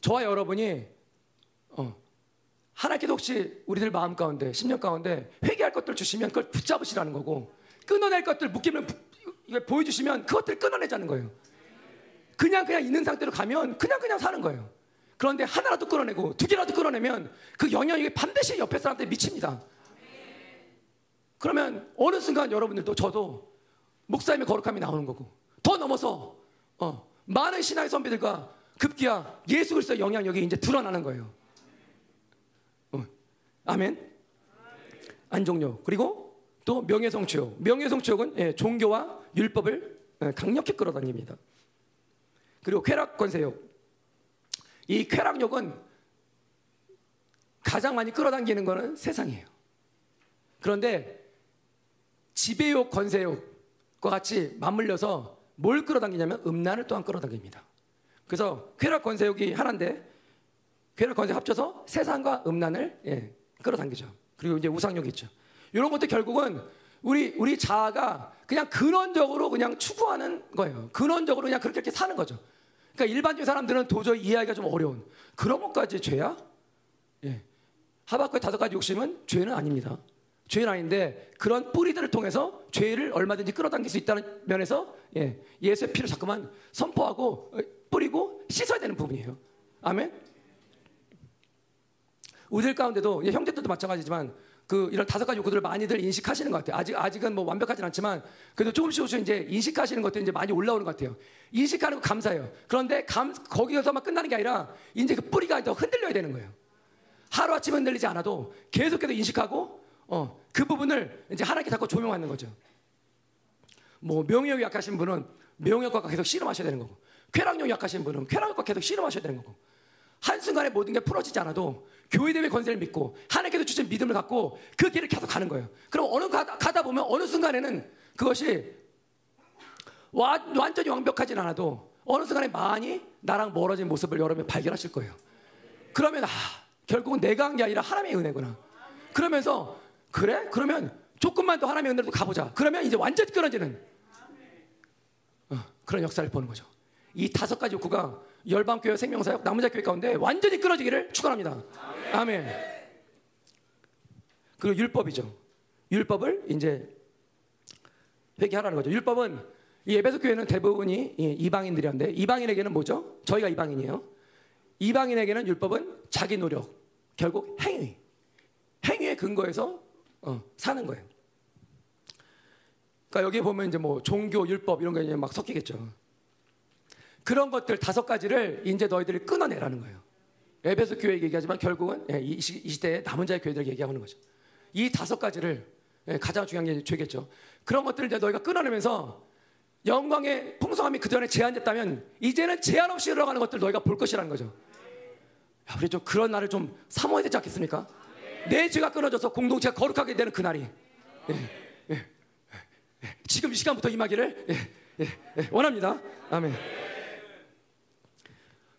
저와 여러분이 어, 하나님께서 혹시 우리들 마음 가운데 심령 가운데 회개할 것들 주시면 그걸 붙잡으시라는 거고 끊어낼 것들 묶이면 보여주시면 그것들 끊어내자는 거예요. 그냥 그냥 있는 상태로 가면 그냥 그냥 사는 거예요. 그런데 하나라도 끊어내고 두 개라도 끊어내면 그 영향이 반드시 옆에 사람한테 미칩니다. 그러면 어느 순간 여러분들도 저도 목사님의 거룩함이 나오는 거고 더 넘어서 어, 많은 신앙의 선배들과 급기야 예수 그리스도의 영향력이 이제 드러나는 거예요. 어, 아멘. 안종료 그리고 또 명예성취욕. 명예성취욕은 예, 종교와 율법을 예, 강력히 끌어당깁니다. 그리고 쾌락 권세욕. 이 쾌락욕은 가장 많이 끌어당기는 것은 세상이에요. 그런데 지배욕, 권세욕 과 같이 맞물려서 뭘 끌어당기냐면 음란을 또한 끌어당깁니다. 그래서 쾌락 권세욕이 하나인데 쾌락 권세 합쳐서 세상과 음란을 예, 끌어당기죠. 그리고 이제 우상욕이 있죠. 이런 것도 결국은 우리 우리 자아가 그냥 근원적으로 그냥 추구하는 거예요. 근원적으로 그냥 그렇게 이렇게 사는 거죠. 그러니까 일반적인 사람들은 도저히 이해하기가 좀 어려운 그런 것까지 죄야? 예. 하박국의 다섯 가지 욕심은 죄는 아닙니다. 죄는 아닌데 그런 뿌리들을 통해서 죄를 얼마든지 끌어당길 수 있다는 면에서 예, 예수의 피를 자꾸만 선포하고 어, 뿌리고 씻어야 되는 부분이에요. 아멘. 우리들 가운데도 형제들도 마찬가지지만 그 이런 다섯 가지 요구들을 많이들 인식하시는 것 같아요. 아직 아직은 뭐 완벽하진 않지만 그래도 조금씩 조금씩 이제 인식하시는 것들이 이제 많이 올라오는 것 같아요. 인식하는 거 감사해요. 그런데 감, 거기서만 끝나는 게 아니라 이제 그 뿌리가 더 흔들려야 되는 거예요. 하루 아침 흔들리지 않아도 계속해서 인식하고 어, 그 부분을 이제 하나님께 자꾸 조명하는 거죠. 뭐 명예욕 약하신 분은 명예욕과 계속 씨름하셔야 되는 거고 쾌락욕 약하신 분은 쾌락욕과 계속 씨름하셔야 되는 거고 한순간에 모든 게 풀어지지 않아도 교회 대회 권세를 믿고 하나님께서 주신 믿음을 갖고 그 길을 계속 가는 거예요. 그럼 어느 가다, 가다 보면 어느 순간에는 그것이 와, 완전히 완벽하진 않아도 어느 순간에 많이 나랑 멀어진 모습을 여러분이 발견하실 거예요. 그러면 아 결국은 내가 한 게 아니라 하나님의 은혜구나. 그러면서 그래? 그러면 조금만 더 하나님의 은혜로 가보자. 그러면 이제 완전히 끊어지는 어, 그런 역사를 보는 거죠. 이 다섯 가지 욕구가 열방교회 생명사역 남은 교회 가운데 완전히 끊어지기를 축원합니다. 아멘. 그리고 율법이죠. 율법을 이제 회개하라는 거죠. 율법은 이 에베소 교회는 대부분이 이방인들이었는데 이방인에게는 뭐죠? 저희가 이방인이에요. 이방인에게는 율법은 자기 노력, 결국 행위, 행위의 근거에서 어, 사는 거예요. 그러니까 여기 보면 이제 뭐 종교, 율법 이런 게 이제 막 섞이겠죠. 그런 것들 다섯 가지를 이제 너희들이 끊어내라는 거예요. 에베소 교회 얘기하지만 결국은 예, 이 시대의 남은 자의 교회들 얘기하는 거죠. 이 다섯 가지를 예, 가장 중요한 게 죄겠죠. 그런 것들을 너희가 끊어내면서 영광의 풍성함이 그 전에 제한됐다면 이제는 제한 없이 흘러가는 것들 너희가 볼 것이라는 거죠. 야, 우리 좀 그런 날을 좀 사모해야 되지 않겠습니까? 내 죄가 끊어져서 공동체가 거룩하게 되는 그 날이 예, 예, 예. 지금 이 시간부터 임하기를 예, 예, 예. 원합니다. 아멘.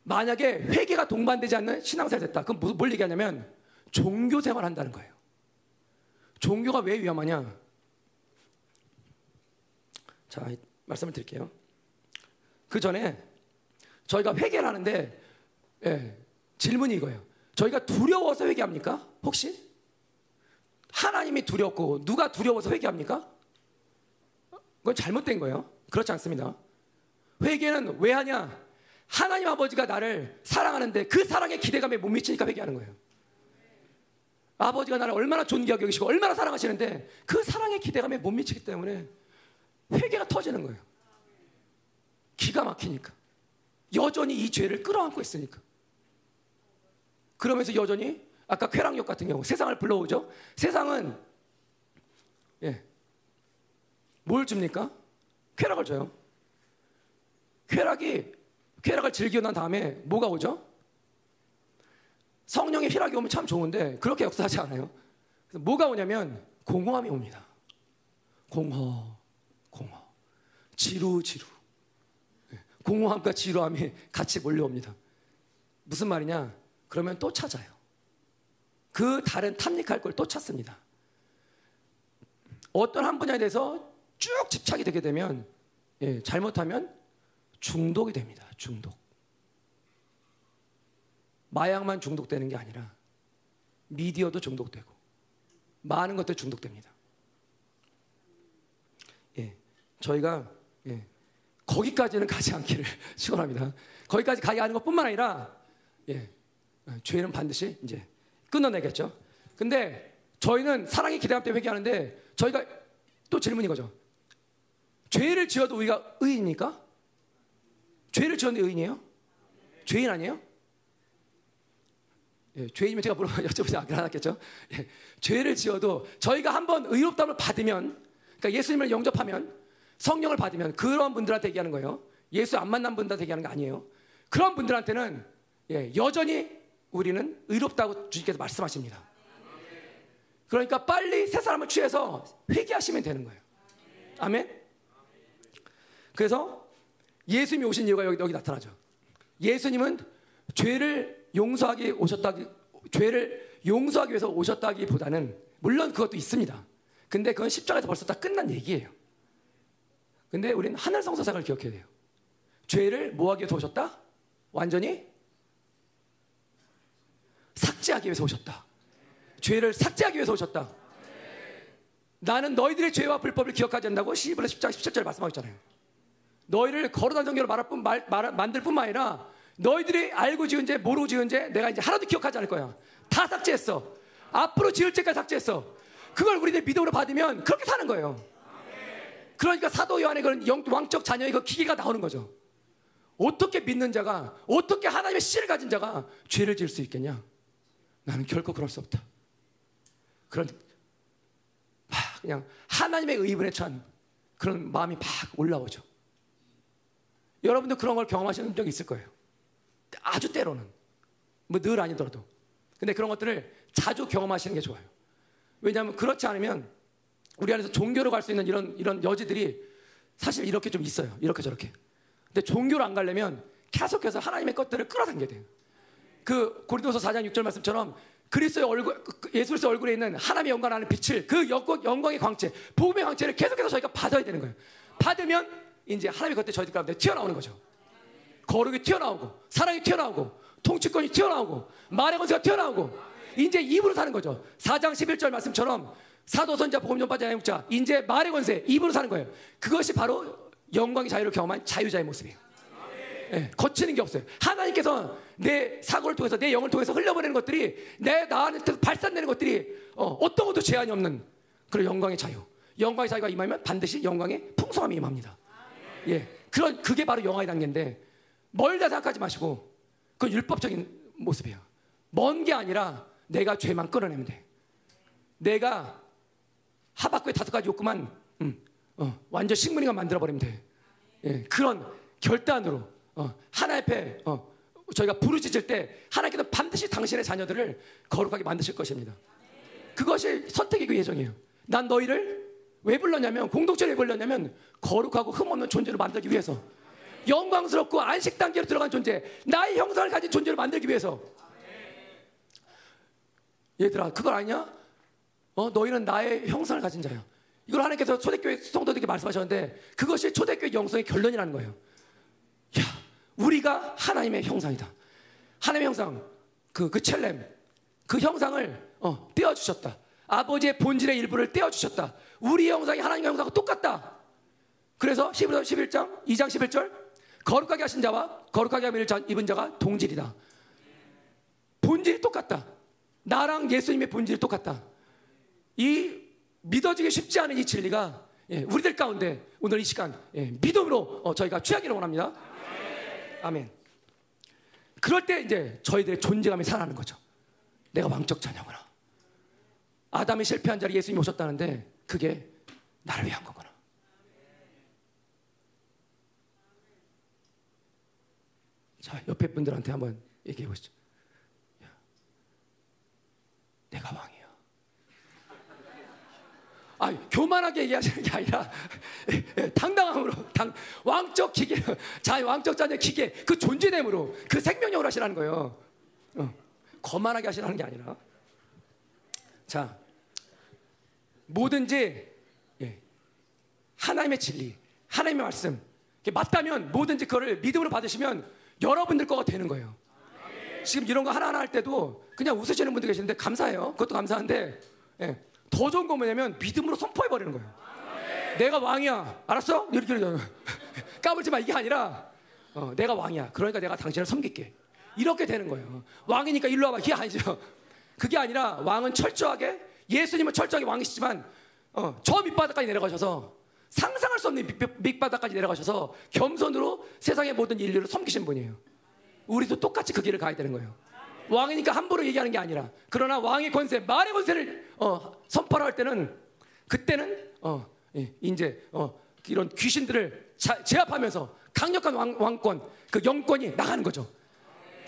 만약에 회개가 동반되지 않는 신앙생활 됐다. 그럼 뭐- 뭘 얘기하냐면 종교 생활 한다는 거예요. 종교가 왜 위험하냐? 자, 말씀을 드릴게요. 그 전에 저희가 회개를 하는데 예, 질문이 이거예요. 저희가 두려워서 회개합니까? 혹시? 하나님이 두렵고 누가 두려워서 회개합니까? 그건 잘못된 거예요. 그렇지 않습니다. 회개는 왜 하냐? 하나님 아버지가 나를 사랑하는데 그 사랑의 기대감에 못 미치니까 회개하는 거예요. 아버지가 나를 얼마나 존귀하게 여기시고 얼마나 사랑하시는데 그 사랑의 기대감에 못 미치기 때문에 회개가 터지는 거예요. 기가 막히니까. 여전히 이 죄를 끌어안고 있으니까. 그러면서 여전히 아까 쾌락욕 같은 경우 세상을 불러오죠. 세상은 예. 뭘 줍니까? 쾌락을 줘요. 쾌락이 쾌락을 즐기고 난 다음에 뭐가 오죠? 성령의 희락이 오면 참 좋은데 그렇게 역사하지 않아요. 뭐가 오냐면 공허함이 옵니다. 공허, 공허, 지루, 지루. 예, 공허함과 지루함이 같이 몰려옵니다. 무슨 말이냐? 그러면 또 찾아요. 그 다른 탐닉할 걸 또 찾습니다. 어떤 한 분야에 대해서 쭉 집착이 되게 되면 예, 잘못하면 중독이 됩니다. 중독. 마약만 중독되는 게 아니라 미디어도 중독되고 많은 것들 중독됩니다. 예, 저희가 예, 거기까지는 가지 않기를 축원합니다. 거기까지 가게 하는 것뿐만 아니라 예, 어, 죄는 반드시 이제 끊어내겠죠. 근데 저희는 사랑의 기대감 때문에 회개하는데 저희가 또 질문이 거죠. 죄를 지어도 우리가 의인입니까? 죄를 지었는데 의인이에요? 죄인 아니에요? 예, 죄인이면 제가 물어 여쭤보지 않았겠죠? 예, 죄를 지어도 저희가 한번 의롭다을 받으면, 그러니까 예수님을 영접하면, 성령을 받으면 그런 분들한테 얘기하는 거예요. 예수 안 만난 분들한테 얘기하는 거 아니에요. 그런 분들한테는 예, 여전히 우리는 의롭다고 주님께서 말씀하십니다. 그러니까 빨리 새 사람을 취해서 회개하시면 되는 거예요. 아멘. 그래서 예수님이 오신 이유가 여기, 여기 나타나죠. 예수님은 죄를 용서하기 오셨다기 죄를 용서하기 위해서 오셨다기 보다는 물론 그것도 있습니다. 근데 그건 십자가에서 벌써 다 끝난 얘기예요. 근데 우리는 하늘 성사상을 기억해야 돼요. 죄를 뭐하기 위해서 오셨다? 완전히 삭제하기 위해서 오셨다. 죄를 삭제하기 위해서 오셨다. 나는 너희들의 죄와 불법을 기억하지 않는다고 시브라 10장 17절 말씀하고 있잖아요. 너희를 거룩한 정결로 말할 뿐, 말, 말, 만들 뿐만 아니라 너희들이 알고 지은 죄, 모르고 지은 죄 내가 이제 하나도 기억하지 않을 거야. 다 삭제했어. 앞으로 지을 죄까지 삭제했어. 그걸 우리들 믿음으로 받으면 그렇게 사는 거예요. 그러니까 사도 요한의 그런 영, 왕적 자녀의 그 기계가 나오는 거죠. 어떻게 믿는 자가, 어떻게 하나님의 씨를 가진 자가 죄를 지을 수 있겠냐? 나는 결코 그럴 수 없다. 그런, 막 그냥 하나님의 의분에 찬 그런 마음이 막 올라오죠. 여러분도 그런 걸 경험하시는 적이 있을 거예요. 아주 때로는. 뭐 늘 아니더라도. 근데 그런 것들을 자주 경험하시는 게 좋아요. 왜냐하면 그렇지 않으면 우리 안에서 종교로 갈 수 있는 이런, 이런 여지들이 사실 이렇게 좀 있어요. 이렇게 저렇게. 근데 종교로 안 가려면 계속해서 하나님의 것들을 끌어당겨야 돼요. 그 고린도서 4장 6절 말씀처럼 그리스도의 얼굴, 예수의 얼굴에 있는 하나님의 영광하는 빛을 그 영광의 광채, 복음의 광채를 계속해서 저희가 받아야 되는 거예요. 받으면 이제 하나님의 것들 저희들 가운데 튀어나오는 거죠. 거룩이 튀어나오고, 사랑이 튀어나오고, 통치권이 튀어나오고, 말의 권세가 튀어나오고, 이제 입으로 사는 거죠. 4장 11절 말씀처럼 사도선자 복음전파자 양육자 이제 말의 권세 입으로 사는 거예요. 그것이 바로 영광의 자유를 경험한 자유자의 모습이에요. 네, 거치는 게 없어요. 하나님께서 내 사고를 통해서 내 영을 통해서 흘려보내는 것들이 내 나한테 발산되는 것들이 어, 떤 것도 제한이 없는 그런 영광의 자유. 영광의 자유가 임하면 반드시 영광의 풍성함이 임합니다. 예, 그런 그게 바로 영화의 단계인데 멀다 생각하지 마시고 그 율법적인 모습이에요. 먼 게 아니라 내가 죄만 끌어내면 돼. 내가 하박구의 다섯 가지 욕구만 음, 어, 완전 식물인간 만들어 버리면 돼. 예, 그런 결단으로 어, 하나 앞에 어, 저희가 부르짖을 때 하나님께서 반드시 당신의 자녀들을 거룩하게 만드실 것입니다. 그것이 선택이고 예정이에요. 난 너희를 왜 불렀냐면 공동체를 왜 불렀냐면 거룩하고 흠없는 존재를 만들기 위해서 영광스럽고 안식 단계로 들어간 존재 나의 형상을 가진 존재를 만들기 위해서 얘들아 그걸 아니냐? 어 너희는 나의 형상을 가진 자야. 이걸 하나님께서 초대교회 성도들에게 말씀하셨는데 그것이 초대교회 영성의 결론이라는 거예요. 야 우리가 하나님의 형상이다. 하나님의 형상 그, 그 첼렘 그 형상을 어, 떼어 주셨다. 아버지의 본질의 일부를 떼어주셨다. 우리 형상이 하나님의 형상과 똑같다. 그래서 11장, 2장 11절 거룩하게 하신 자와 거룩하게 함을 입은 자가 동질이다. 본질이 똑같다. 나랑 예수님의 본질이 똑같다. 이 믿어지기 쉽지 않은 이 진리가 예, 우리들 가운데 오늘 이 시간 예, 믿음으로 어, 저희가 취하기를 원합니다. 아멘. 그럴 때 이제 저희들의 존재감이 살아나는 거죠. 내가 왕적 자녀구나. 아담이 실패한 자리에 예수님이 오셨다는데 그게 나를 위한 거구나. 자, 옆에 분들한테 한번 얘기해 보시죠. 내가 왕이야. 아, 교만하게 얘기하시는 게 아니라 당당함으로 당, 왕적 기계, 자 왕적 자녀 기계 그 존재됨으로 그 생명력으로 하시라는 거예요. 어, 거만하게 하시라는 게 아니라 자 뭐든지 예, 하나님의 진리, 하나님의 말씀 맞다면 뭐든지 그거를 믿음으로 받으시면 여러분들 거가 되는 거예요. 지금 이런 거 하나하나 할 때도 그냥 웃으시는 분들 계시는데 감사해요. 그것도 감사한데 예, 더 좋은 건 뭐냐면 믿음으로 선포해 버리는 거예요. 내가 왕이야. 알았어? 이렇게 까불지 마. 이게 아니라 어, 내가 왕이야. 그러니까 내가 당신을 섬길게. 이렇게 되는 거예요. 왕이니까 일로 와봐. 이게 아니죠. 그게 아니라 왕은 철저하게 예수님은 철저하게 왕이시지만 어, 저 밑바닥까지 내려가셔서 상상할 수 없는 밑바닥까지 내려가셔서 겸손으로 세상의 모든 인류를 섬기신 분이에요. 우리도 똑같이 그 길을 가야 되는 거예요. 왕이니까 함부로 얘기하는 게 아니라 그러나 왕의 권세, 말의 권세를 어, 선포할 때는 그때는 어, 예, 이제 어, 이런 귀신들을 자, 제압하면서 강력한 왕, 왕권, 그 영권이 나가는 거죠.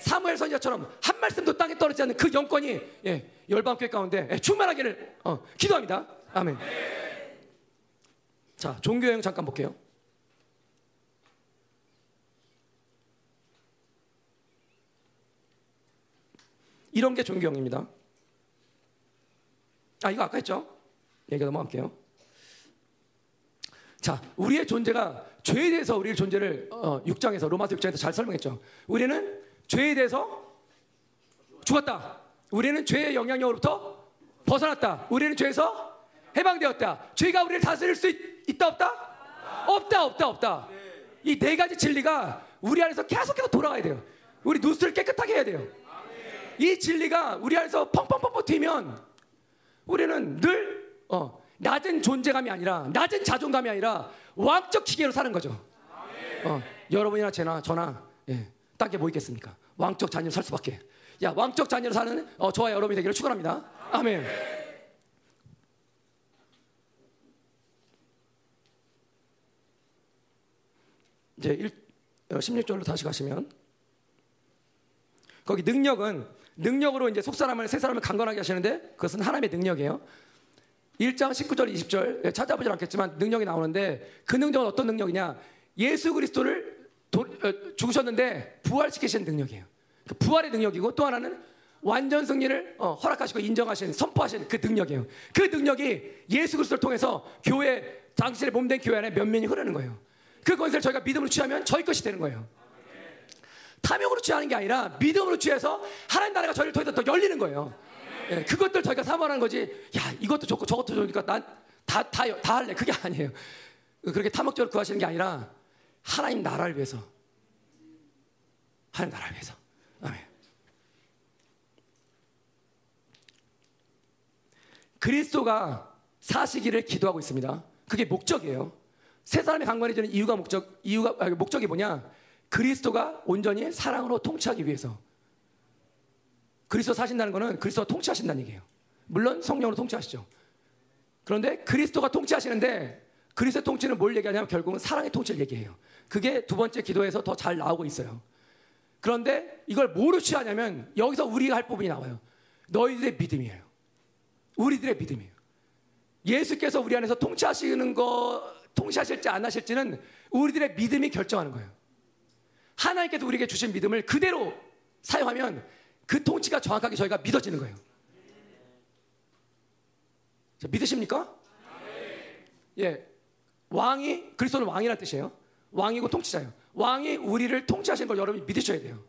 사무엘 선지자처럼 한 말씀도 땅에 떨어지지 않는 그 영권이 예, 열방교회 가운데 예, 충만하기를 어, 기도합니다. 아멘. 자, 종교 여행 잠깐 볼게요. 이런 게 종교형입니다. 아, 이거 아까 했죠? 얘기 넘어갈게요. 자, 우리의 존재가 죄에 대해서 우리의 존재를 어, 6장에서 로마서 6장에서 잘 설명했죠. 우리는 죄에 대해서 죽었다. 우리는 죄의 영향력으로부터 벗어났다. 우리는 죄에서 해방되었다. 죄가 우리를 다스릴 수 있, 다 없다? 없다, 없다, 없다. 이 네 가지 진리가 우리 안에서 계속해서 돌아가야 돼요. 우리 누스를 깨끗하게 해야 돼요. 이 진리가 우리 안에서 펑펑펑펑 튀면 우리는 늘 어, 낮은 존재감이 아니라 낮은 자존감이 아니라 왕적 기계로 사는 거죠. 어, 여러분이나 제나 저나 예, 딴게 뭐 있겠습니까? 왕적 자녀로 살 수밖에. 야 왕적 자녀로 사는 어, 저와 여러분이 되기를 축원합니다. 아멘. 이제 1, 16절로 어, 다시 가시면 거기 능력은 능력으로 이제 속 사람을 새 사람을 강건하게 하시는데 그것은 하나님의 능력이에요. 1장 19절 20절 찾아보진 않겠지만 능력이 나오는데 그 능력은 어떤 능력이냐? 예수 그리스도를 도, 어, 죽으셨는데 부활시키신 능력이에요. 그 부활의 능력이고 또 하나는 완전 승리를 어, 허락하시고 인정하신 선포하신 그 능력이에요. 그 능력이 예수 그리스도를 통해서 교회 당신의 몸된 교회 안에 면면이 흐르는 거예요. 그 권세를 저희가 믿음으로 취하면 저희 것이 되는 거예요. 탐욕으로 취하는 게 아니라 믿음으로 취해서 하나님 나라가 저희를 통해서 더 열리는 거예요. 예, 그것들 저희가 사모하는 거지. 야 이것도 좋고 저것도 좋으니까 난다다다 할래. 그게 아니에요. 그렇게 탐욕적으로 구하시는 게 아니라 하나님 나라를 위해서. 하나님 나라를 위해서. 아멘. 그리스도가 사시기를 기도하고 있습니다. 그게 목적이에요. 세 사람이 강건해지는 이유가 목적 이유가 아니, 목적이 뭐냐? 그리스도가 온전히 사랑으로 통치하기 위해서 그리스도 사신다는 것은 그리스도가 통치하신다는 얘기예요. 물론 성령으로 통치하시죠. 그런데 그리스도가 통치하시는데 그리스도 통치는 뭘 얘기하냐면 결국은 사랑의 통치를 얘기해요. 그게 두 번째 기도에서 더 잘 나오고 있어요. 그런데 이걸 뭐로 취하냐면 여기서 우리가 할 부분이 나와요. 너희들의 믿음이에요. 우리들의 믿음이에요. 예수께서 우리 안에서 통치하시는 거 통치하실지 안 하실지는 우리들의 믿음이 결정하는 거예요. 하나님께서 우리에게 주신 믿음을 그대로 사용하면 그 통치가 정확하게 저희가 믿어지는 거예요. 자, 믿으십니까? 예. 왕이 그리스도는 왕이라는 뜻이에요. 왕이고 통치자예요. 왕이 우리를 통치하시는 걸 여러분이 믿으셔야 돼요.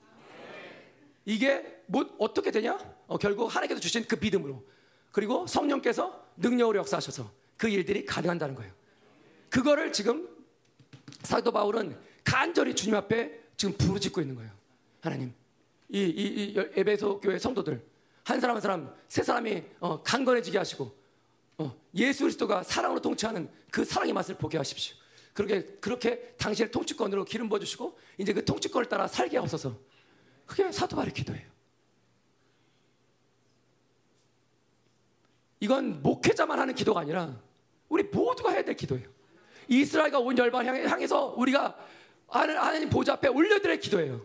이게 뭐 어떻게 되냐? 어, 결국 하나님께서 주신 그 믿음으로 그리고 성령께서 능력으로 역사하셔서 그 일들이 가능한다는 거예요. 그거를 지금 사도 바울은 간절히 주님 앞에 지금 부르짖고 있는 거예요. 하나님, 이, 이, 이 에베소 교회 성도들 한 사람 한 사람 세 사람이 어, 강건해지게 하시고 어, 예수 그리스도가 사랑으로 통치하는 그 사랑의 맛을 보게 하십시오. 그렇게 그렇게 당신의 통치권으로 기름 부어 주시고 이제 그 통치권을 따라 살게 하옵소서. 그게 사도 바울의 기도예요. 이건 목회자만 하는 기도가 아니라 우리 모두가 해야 될 기도예요. 이스라엘과 온 열방 향해서 우리가 하나님 보좌 앞에 올려드릴 기도예요.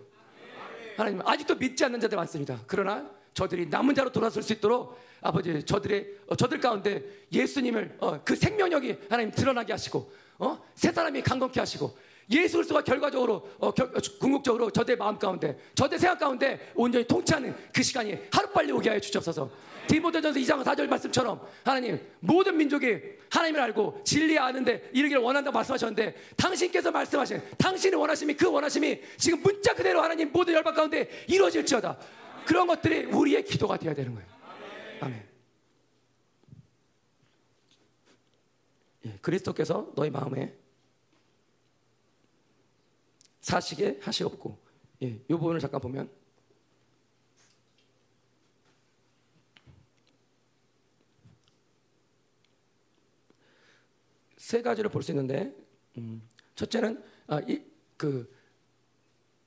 하나님 아직도 믿지 않는 자들 많습니다. 그러나 저들이 남은 자로 돌아설 수 있도록 아버지 저들의 어, 저들 가운데 예수님을 어, 그 생명력이 하나님 드러나게 하시고 어? 새 사람이 강건케 하시고 예수 그리스도가 결과적으로 궁극적으로 저들의 마음 가운데 저들의 생각 가운데 온전히 통치하는 그 시간이 하루빨리 오게 하여 주옵소서. 디모데전서 2장 4절 말씀처럼 하나님 모든 민족이 하나님을 알고 진리 아는데 이르기를 원한다고 말씀하셨는데 당신께서 말씀하신 당신의 원하심이 그 원하심이 지금 문자 그대로 하나님 모든 열방 가운데 이루어질지어다. 그런 것들이 우리의 기도가 되어야 되는 거예요. 아멘. 예, 그리스도께서 너희 마음에 사시게 하시옵고 예, 이 부분을 잠깐 보면 세 가지를 볼 수 있는데 음, 첫째는 아, 이, 그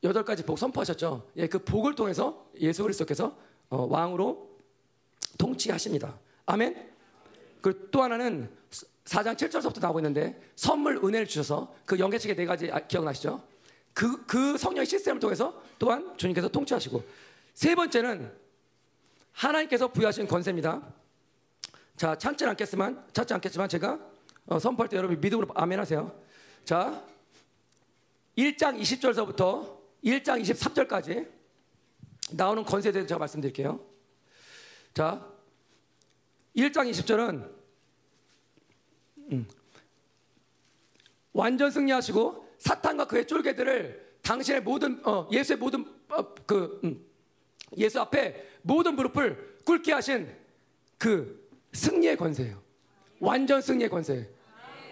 여덟 가지 복 선포하셨죠. 예, 그 복을 통해서 예수 그리스도께서 어, 왕으로 통치하십니다. 아멘. 그리고 또 하나는 4장 7절부터 나오고 있는데 선물 은혜를 주셔서 그 연계책의 네 가지 아, 기억나시죠? 그, 그 성령의 시스템을 통해서 또한 주님께서 통치하시고 세 번째는 하나님께서 부여하신 권세입니다. 자, 찾지 않겠지만, 찾지 않겠지만 제가 어, 선포할 때 여러분 믿음으로 아멘 하세요. 자, 1장 20절서부터 1장 23절까지 나오는 권세에 대해서 제가 말씀드릴게요. 자, 1장 20절은 음, 완전 승리하시고 사탄과 그의 쫄개들을 당신의 모든 어, 예수의 모든 어, 그 음, 예수 앞에 모든 무릎을 꿇게 하신 그 승리의 권세예요. 완전 승리의 권세.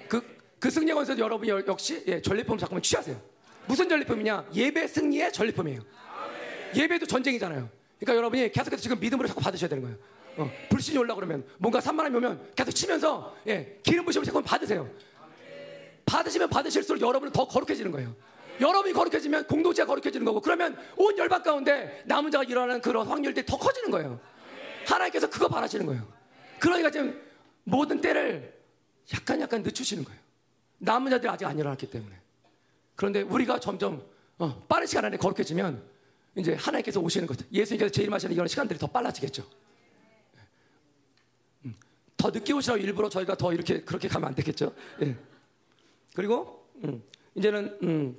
그, 그 승리의 권세도 여러분이 역시 예, 전리품 잠깐만 취하세요. 무슨 전리품이냐? 예배 승리의 전리품이에요. 예배도 전쟁이잖아요. 그러니까 여러분이 계속해서 지금 믿음으로 자꾸 받으셔야 되는 거예요. 어, 불신이 올라 그러면 뭔가 산만함이 오면 계속 치면서 예, 기름 부심을 자꾸 받으세요. 받으시면 받으실수록 여러분은 더 거룩해지는 거예요. 여러분이 거룩해지면 공동체가 거룩해지는 거고 그러면 온 열방 가운데 남은 자가 일어나는 그런 확률들이 더 커지는 거예요. 하나님께서 그거 바라시는 거예요. 그러니까 지금 모든 때를 약간 약간 늦추시는 거예요. 남은 자들이 아직 안 일어났기 때문에. 그런데 우리가 점점 어, 빠른 시간 안에 거룩해지면 이제 하나님께서 오시는 것, 예수님께서 제일하시는 이런 시간들이 더 빨라지겠죠. 음, 더 늦게 오시라고 일부러 저희가 더 이렇게 그렇게 가면 안 되겠죠. 예. 그리고 음, 이제는 음,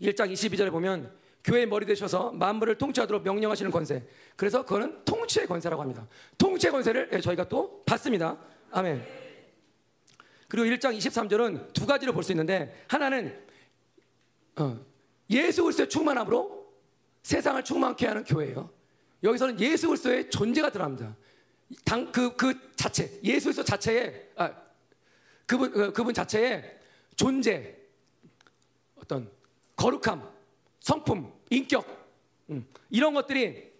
1장 22절에 보면 교회의 머리 되셔서 만물을 통치하도록 명령하시는 권세. 그래서 그거는 통치의 권세라고 합니다. 통치의 권세를 예, 저희가 또 받습니다. 아멘. 그리고 1장 23절은 두 가지로 볼 수 있는데 하나는 어, 예수 그리스도의 충만함으로 세상을 충만케 하는 교회예요. 여기서는 예수 그리스도의 존재가 들어갑니다. 당, 그, 그 자체, 예수 그리스도 자체에, 아, 그분, 그, 그분 자체에 존재, 어떤 거룩함, 성품, 인격, 음, 이런 것들이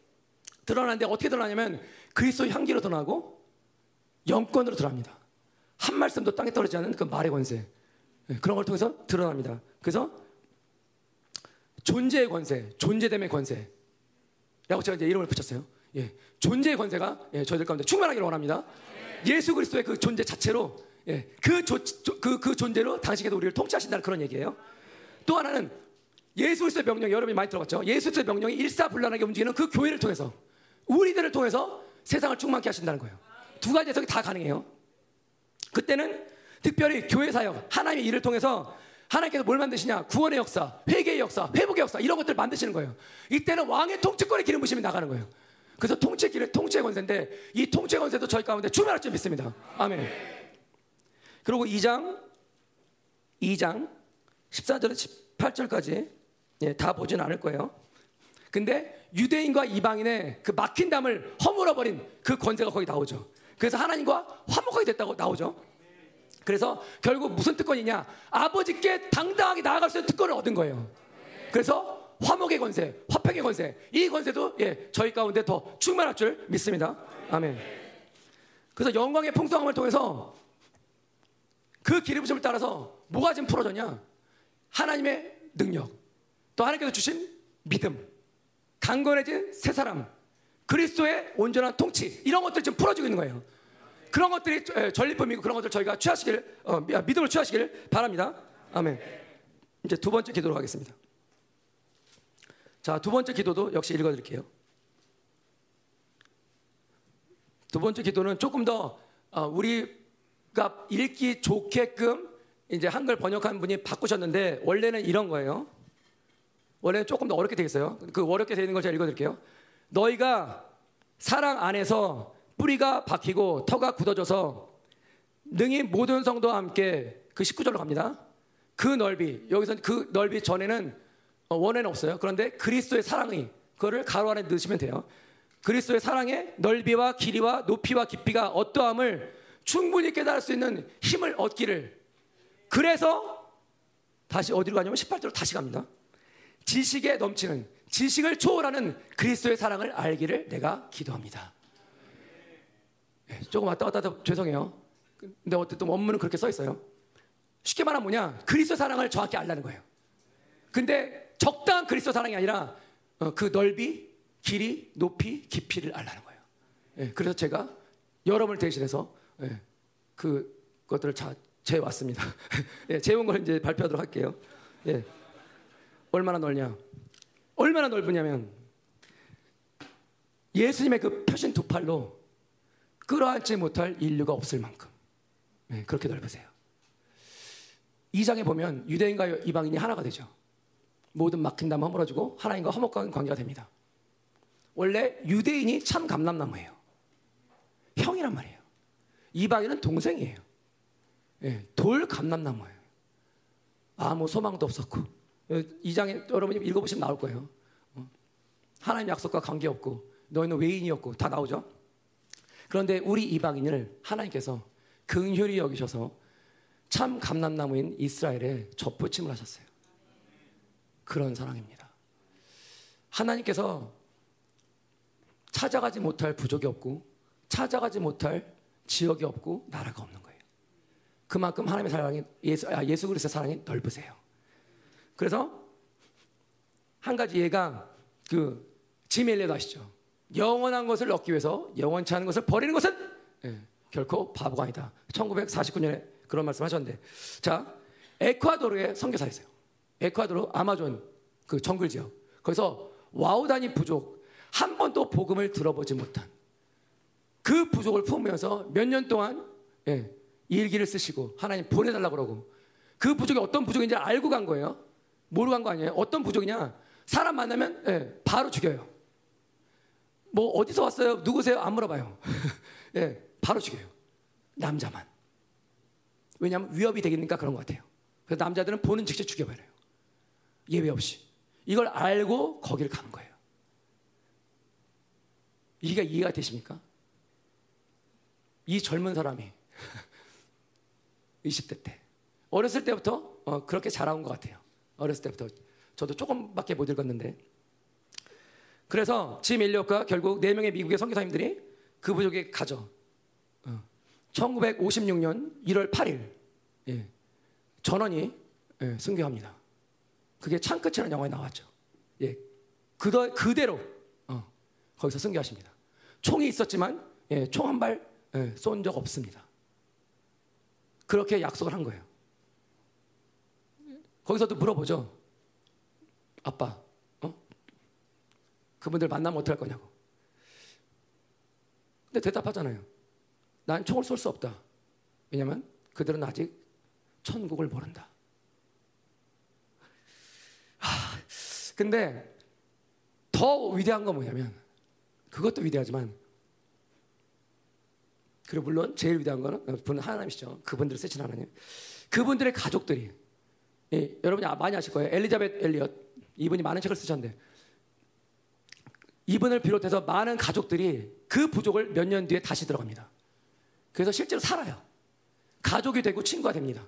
드러나는데 어떻게 드러나냐면 그리스도 향기로 드러나고 영권으로 드러납니다. 한 말씀도 땅에 떨어지지 않는 그 말의 권세. 네, 그런 걸 통해서 드러납니다. 그래서 존재의 권세, 존재됨의 권세. 라고 제가 이제 이름을 붙였어요. 예, 존재의 권세가 예, 저희들 가운데 충만하기를 원합니다. 예 수 그리스도의 그 존재 자체로 예, 그, 조, 그, 그 존재로 당신께서 우리를 통치하신다는 그런 얘기예요. 또 하나는 예수 그리스도의 명령 여러분이 많이 들어봤죠. 예수 그리스도의 명령이 일사불란하게 움직이는 그 교회를 통해서 우리들을 통해서 세상을 충만케 하신다는 거예요. 두 가지 해석이 다 가능해요. 그때는 특별히 교회 사역, 하나님의 일을 통해서 하나님께서 뭘 만드시냐? 구원의 역사, 회개의 역사, 회복의 역사 이런 것들을 만드시는 거예요. 이때는 왕의 통치권의 기름 부심이 나가는 거예요. 그래서 통치 기름, 통치 권세인데 이 통치 권세도 저희 가운데 주말할 줄 믿습니다. 아멘. 그리고 2장 2장 14절에서 18절까지 예, 다 보진 않을 거예요. 근데 유대인과 이방인의 그 막힌 담을 허물어 버린 그 권세가 거기 나오죠. 그래서 하나님과 화목하게 됐다고 나오죠. 그래서 결국 무슨 특권이냐? 아버지께 당당하게 나아갈 수 있는 특권을 얻은 거예요. 그래서 화목의 권세, 화평의 권세, 이 권세도 예, 저희 가운데 더 충만할 줄 믿습니다. 아멘. 그래서 영광의 풍성함을 통해서 그 기름 부심을 따라서 뭐가 지금 풀어졌냐? 하나님의 능력, 또 하나님께서 주신 믿음, 강건해진 새 사람, 그리스도의 온전한 통치 이런 것들 지금 풀어지고 있는 거예요. 그런 것들이 전리품이고 그런 것들 저희가 취하시길 어, 믿음을 취하시길 바랍니다. 아멘. 이제 두 번째 기도로 가겠습니다. 자, 두 번째 기도도 역시 읽어 드릴게요. 두 번째 기도는 조금 더 어, 우리가 읽기 좋게끔 이제 한글 번역한 분이 바꾸셨는데 원래는 이런 거예요. 원래는 조금 더 어렵게 되어 있어요. 그 어렵게 되어 있는 걸 제가 읽어드릴게요. 너희가 사랑 안에서 뿌리가 박히고 터가 굳어져서 능히 모든 성도와 함께 그 19절로 갑니다. 그 넓이 여기서 그 넓이 전에는 어, 원에는 없어요. 그런데 그리스도의 사랑이 그거를 가로 안에 넣으시면 돼요. 그리스도의 사랑의 넓이와 길이와 높이와 깊이가 어떠함을 충분히 깨달을 수 있는 힘을 얻기를 그래서 다시 어디로 가냐면 18절로 다시 갑니다. 지식에 넘치는 지식을 초월하는 그리스도의 사랑을 알기를 내가 기도합니다. 네, 조금 왔다 갔다 해서 죄송해요. 근데 어쨌든 원문은 그렇게 써 있어요. 쉽게 말하면 뭐냐? 그리스도 사랑을 정확히 알라는 거예요. 근데 적당한 그리스도 사랑이 아니라 어, 그 넓이, 길이, 높이, 깊이를 알라는 거예요. 예, 그래서 제가 여러분을 대신해서 예, 그 것들을 자, 재왔습니다. 예, 재온 걸 이제 발표하도록 할게요. 예, 얼마나 넓냐? 얼마나 넓으냐면 예수님의 그 표신 두 팔로 끌어안지 못할 인류가 없을 만큼 네, 그렇게 넓으세요. 이 장에 보면 유대인과 이방인이 하나가 되죠. 모든 막힌 담 허물어지고 하나님과 화목한 관계가 됩니다. 원래 유대인이 참 감람나무예요. 형이란 말이에요. 이방인은 동생이에요. 네, 돌 감람나무예요. 아무 소망도 없었고 이 장에 여러분이 읽어보시면 나올 거예요. 어? 하나님 약속과 관계없고 너희는 외인이었고 다 나오죠. 그런데 우리 이방인을 하나님께서 긍휼히 여기셔서 참 감람나무인 이스라엘에 접붙임을 하셨어요. 그런 사랑입니다. 하나님께서 찾아가지 못할 부족이 없고 찾아가지 못할 지역이 없고 나라가 없는 거예요. 그만큼 하나님의 사랑이 예수, 아, 예수 그리스도의 사랑이 넓으세요. 그래서 한 가지 얘가 그 지멜레도 아시죠? 영원한 것을 얻기 위해서 영원치 않은 것을 버리는 것은 예, 결코 바보가 아니다. 1949년에 그런 말씀 하셨는데 자 에콰도르에 선교사 있어요. 에콰도르 아마존 그 정글 지역 거기서 와우단이 부족 한 번도 복음을 들어보지 못한 그 부족을 품으면서 몇 년 동안 예, 일기를 쓰시고 하나님 보내달라 그러고 그 부족이 어떤 부족인지 알고 간 거예요. 모르고 간 거 아니에요? 어떤 부족이냐? 사람 만나면 예, 바로 죽여요. 뭐 어디서 왔어요? 누구세요? 안 물어봐요. 예, 바로 죽여요. 남자만. 왜냐하면 위협이 되니까 그런 것 같아요. 그래서 남자들은 보는 즉시 죽여버려요. 예외 없이. 이걸 알고 거기를 가는 거예요. 이게 이해가 되십니까? 이 젊은 사람이 20대 때 어렸을 때부터 어, 그렇게 자라온 것 같아요. 어렸을 때부터 저도 조금밖에 못 읽었는데 그래서 짐 엘리엇과 결국 네 명의 미국의 선교사님들이 그 부족에 가죠. 어. 1956년 1월 8일 예. 전원이 예, 승교합니다. 그게 창끝이라는 영화에 나왔죠. 예. 그더, 그대로 어, 거기서 승교하십니다. 총이 있었지만 예, 총 한 발 쏜적 예, 없습니다. 그렇게 약속을 한 거예요. 거기서도 물어보죠. 아빠, 어? 그분들 만나면 어떡할 거냐고. 근데 대답하잖아요. 난 총을 쏠 수 없다. 왜냐하면 그들은 아직 천국을 모른다. 하, 근데 더 위대한 건 뭐냐면 그것도 위대하지만 그리고 물론 제일 위대한 거는 분 하나님이시죠. 그분들을 쓰신 하나님. 그분들의 가족들이 예, 여러분이 많이 아실 거예요. 엘리자벳 엘리엇 이분이 많은 책을 쓰셨는데 이분을 비롯해서 많은 가족들이 그 부족을 몇 년 뒤에 다시 들어갑니다. 그래서 실제로 살아요. 가족이 되고 친구가 됩니다.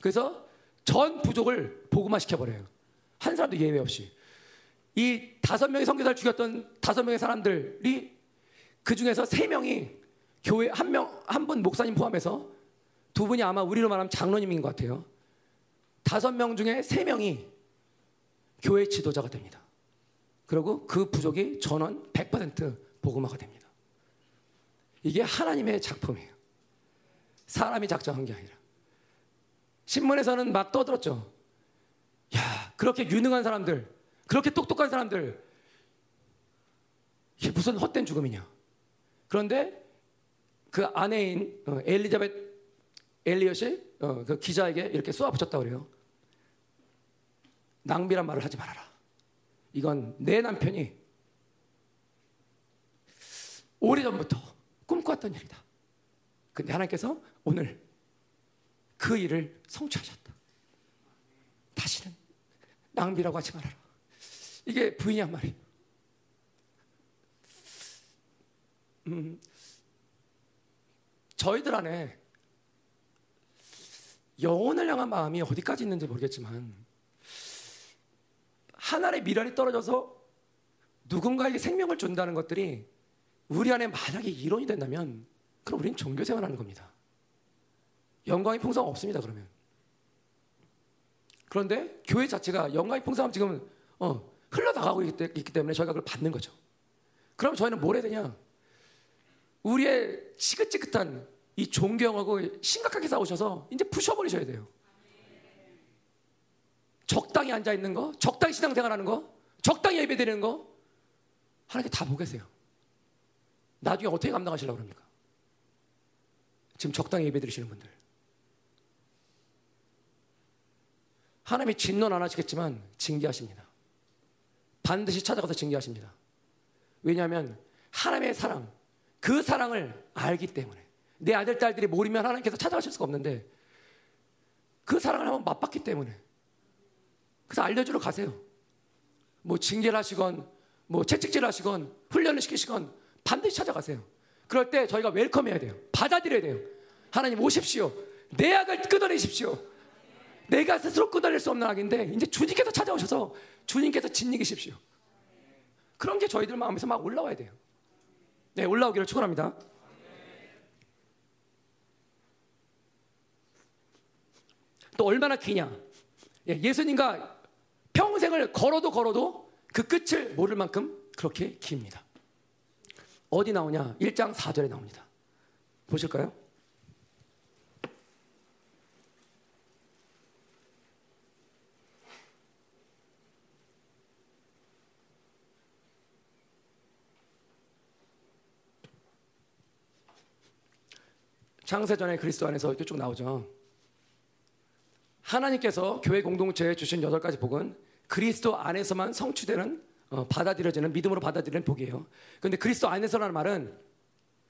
그래서 전 부족을 복음화 시켜버려요. 한 사람도 예외 없이. 이 다섯 명의 선교사를 죽였던 다섯 명의 사람들이 그 중에서 세 명이 교회 한 명, 한 분 목사님 포함해서 두 분이 아마 우리로 말하면 장로님인 것 같아요. 다섯 명 중에 세 명이 교회 지도자가 됩니다. 그리고 그 부족이 전원 100% 복음화가 됩니다. 이게 하나님의 작품이에요. 사람이 작정한 게 아니라. 신문에서는 막 떠들었죠. 야, 그렇게 유능한 사람들, 그렇게 똑똑한 사람들, 이게 무슨 헛된 죽음이냐. 그런데 그 아내인 어, 엘리자벳 엘리엇이 어, 그 기자에게 이렇게 쏘아붙였다 그래요. 낭비란 말을 하지 말아라. 이건 내 남편이 오래전부터 꿈꿔왔던 일이다. 근데 하나님께서 오늘 그 일을 성취하셨다. 다시는 낭비라고 하지 말아라. 이게 부인이 한 말이에요. 음, 저희들 안에 영혼을 향한 마음이 어디까지 있는지 모르겠지만 하늘의 미랄이 떨어져서 누군가에게 생명을 준다는 것들이 우리 안에 만약에 이론이 된다면 그럼 우리는 종교 생활하는 겁니다. 영광의 풍성 없습니다. 그러면 그런데 교회 자체가 영광의 풍성함 지금 어, 흘러나가고 있기 때문에 저희가 그걸 받는 거죠. 그럼 저희는 뭘 해야 되냐? 우리의 지긋지긋한 이 존경하고 심각하게 싸우셔서 이제 부셔버리셔야 돼요. 적당히 앉아 있는 거, 적당히 신앙생활하는 거, 적당히 예배드리는 거 하나님께 다 보겠어요. 나중에 어떻게 감당하시려고 합니까? 지금 적당히 예배드리시는 분들. 하나님이 진노는 안 하시겠지만 징계하십니다. 반드시 찾아가서 징계하십니다. 왜냐하면 하나님의 사랑, 그 사랑을 알기 때문에 내 아들, 딸들이 모르면 하나님께서 찾아가실 수가 없는데 그 사랑을 한번 맛봤기 때문에 그래서 알려주러 가세요. 뭐 징계를 하시건 뭐 채찍질 하시건 훈련을 시키시건 반드시 찾아가세요. 그럴 때 저희가 웰컴해야 돼요. 받아들여야 돼요. 하나님 오십시오. 내 악을 끊어내십시오. 내가 스스로 끊어낼 수 없는 악인데 이제 주님께서 찾아오셔서 주님께서 진리기십시오. 그런 게 저희들 마음에서 막 올라와야 돼요. 네, 올라오기를 축원합니다. 또 얼마나 기냐? 예, 예수님과 평생을 걸어도 걸어도 그 끝을 모를 만큼 그렇게 깁니다. 어디 나오냐? 1장 4절에 나옵니다. 보실까요? 창세전에 그리스도 안에서 이렇게 쭉 나오죠. 하나님께서 교회 공동체에 주신 여덟 가지 복은 그리스도 안에서만 성취되는 어, 받아들여지는 믿음으로 받아들이는 복이에요. 그런데 그리스도 안에서라는 말은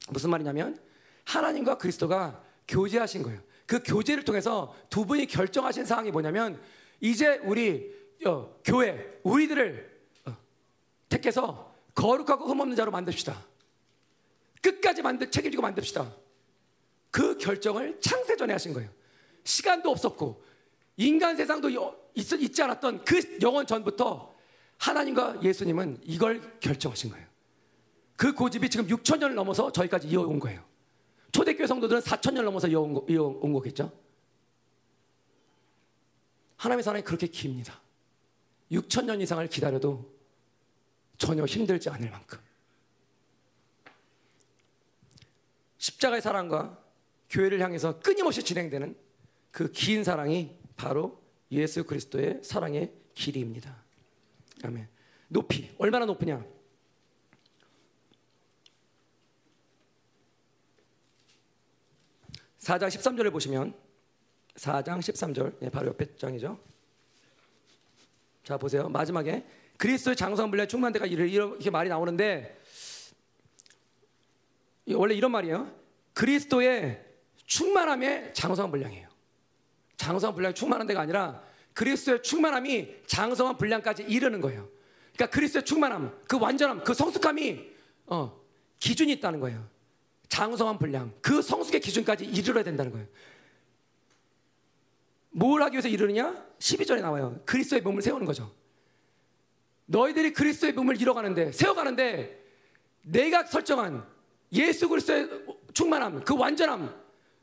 무슨 말이냐면 하나님과 그리스도가 교제하신 거예요. 그 교제를 통해서 두 분이 결정하신 사항이 뭐냐면 이제 우리 어, 교회 우리들을 어, 택해서 거룩하고 흠없는 자로 만듭시다. 끝까지 만들 책임지고 만듭시다. 그 결정을 창세전에 하신 거예요. 시간도 없었고 인간 세상도 있, 있지 않았던 그 영원 전부터 하나님과 예수님은 이걸 결정하신 거예요. 그 고집이 지금 6천 년을 넘어서 저희까지 이어온 거예요. 초대교회 성도들은 4천 년 넘어서 이어온, 거, 이어온 거겠죠. 하나님의 사랑이 그렇게 깁니다. 6천 년 이상을 기다려도 전혀 힘들지 않을 만큼. 십자가의 사랑과 교회를 향해서 끊임없이 진행되는 그 긴 사랑이 바로 예수 그리스도의 사랑의 길이입니다. 아멘. 높이 얼마나 높으냐? 4장 13절을 보시면 4장 13절 예, 바로 옆에 장이죠. 자 보세요. 마지막에 그리스도의 장성 분량 충만 데가 이렇게 말이 나오는데 원래 이런 말이에요. 그리스도의 충만함의 장성한 분량이에요. 장성한 분량이 충만한 데가 아니라 그리스도의 충만함이 장성한 분량까지 이르는 거예요. 그러니까 그리스도의 충만함, 그 완전함, 그 성숙함이 어, 기준이 있다는 거예요. 장성한 분량, 그 성숙의 기준까지 이르러야 된다는 거예요. 뭘 하기 위해서 이르느냐? 12절에 나와요. 그리스도의 몸을 세우는 거죠. 너희들이 그리스도의 몸을 이뤄가는데, 세워가는데, 내가 설정한 예수 그리스도의 충만함, 그 완전함,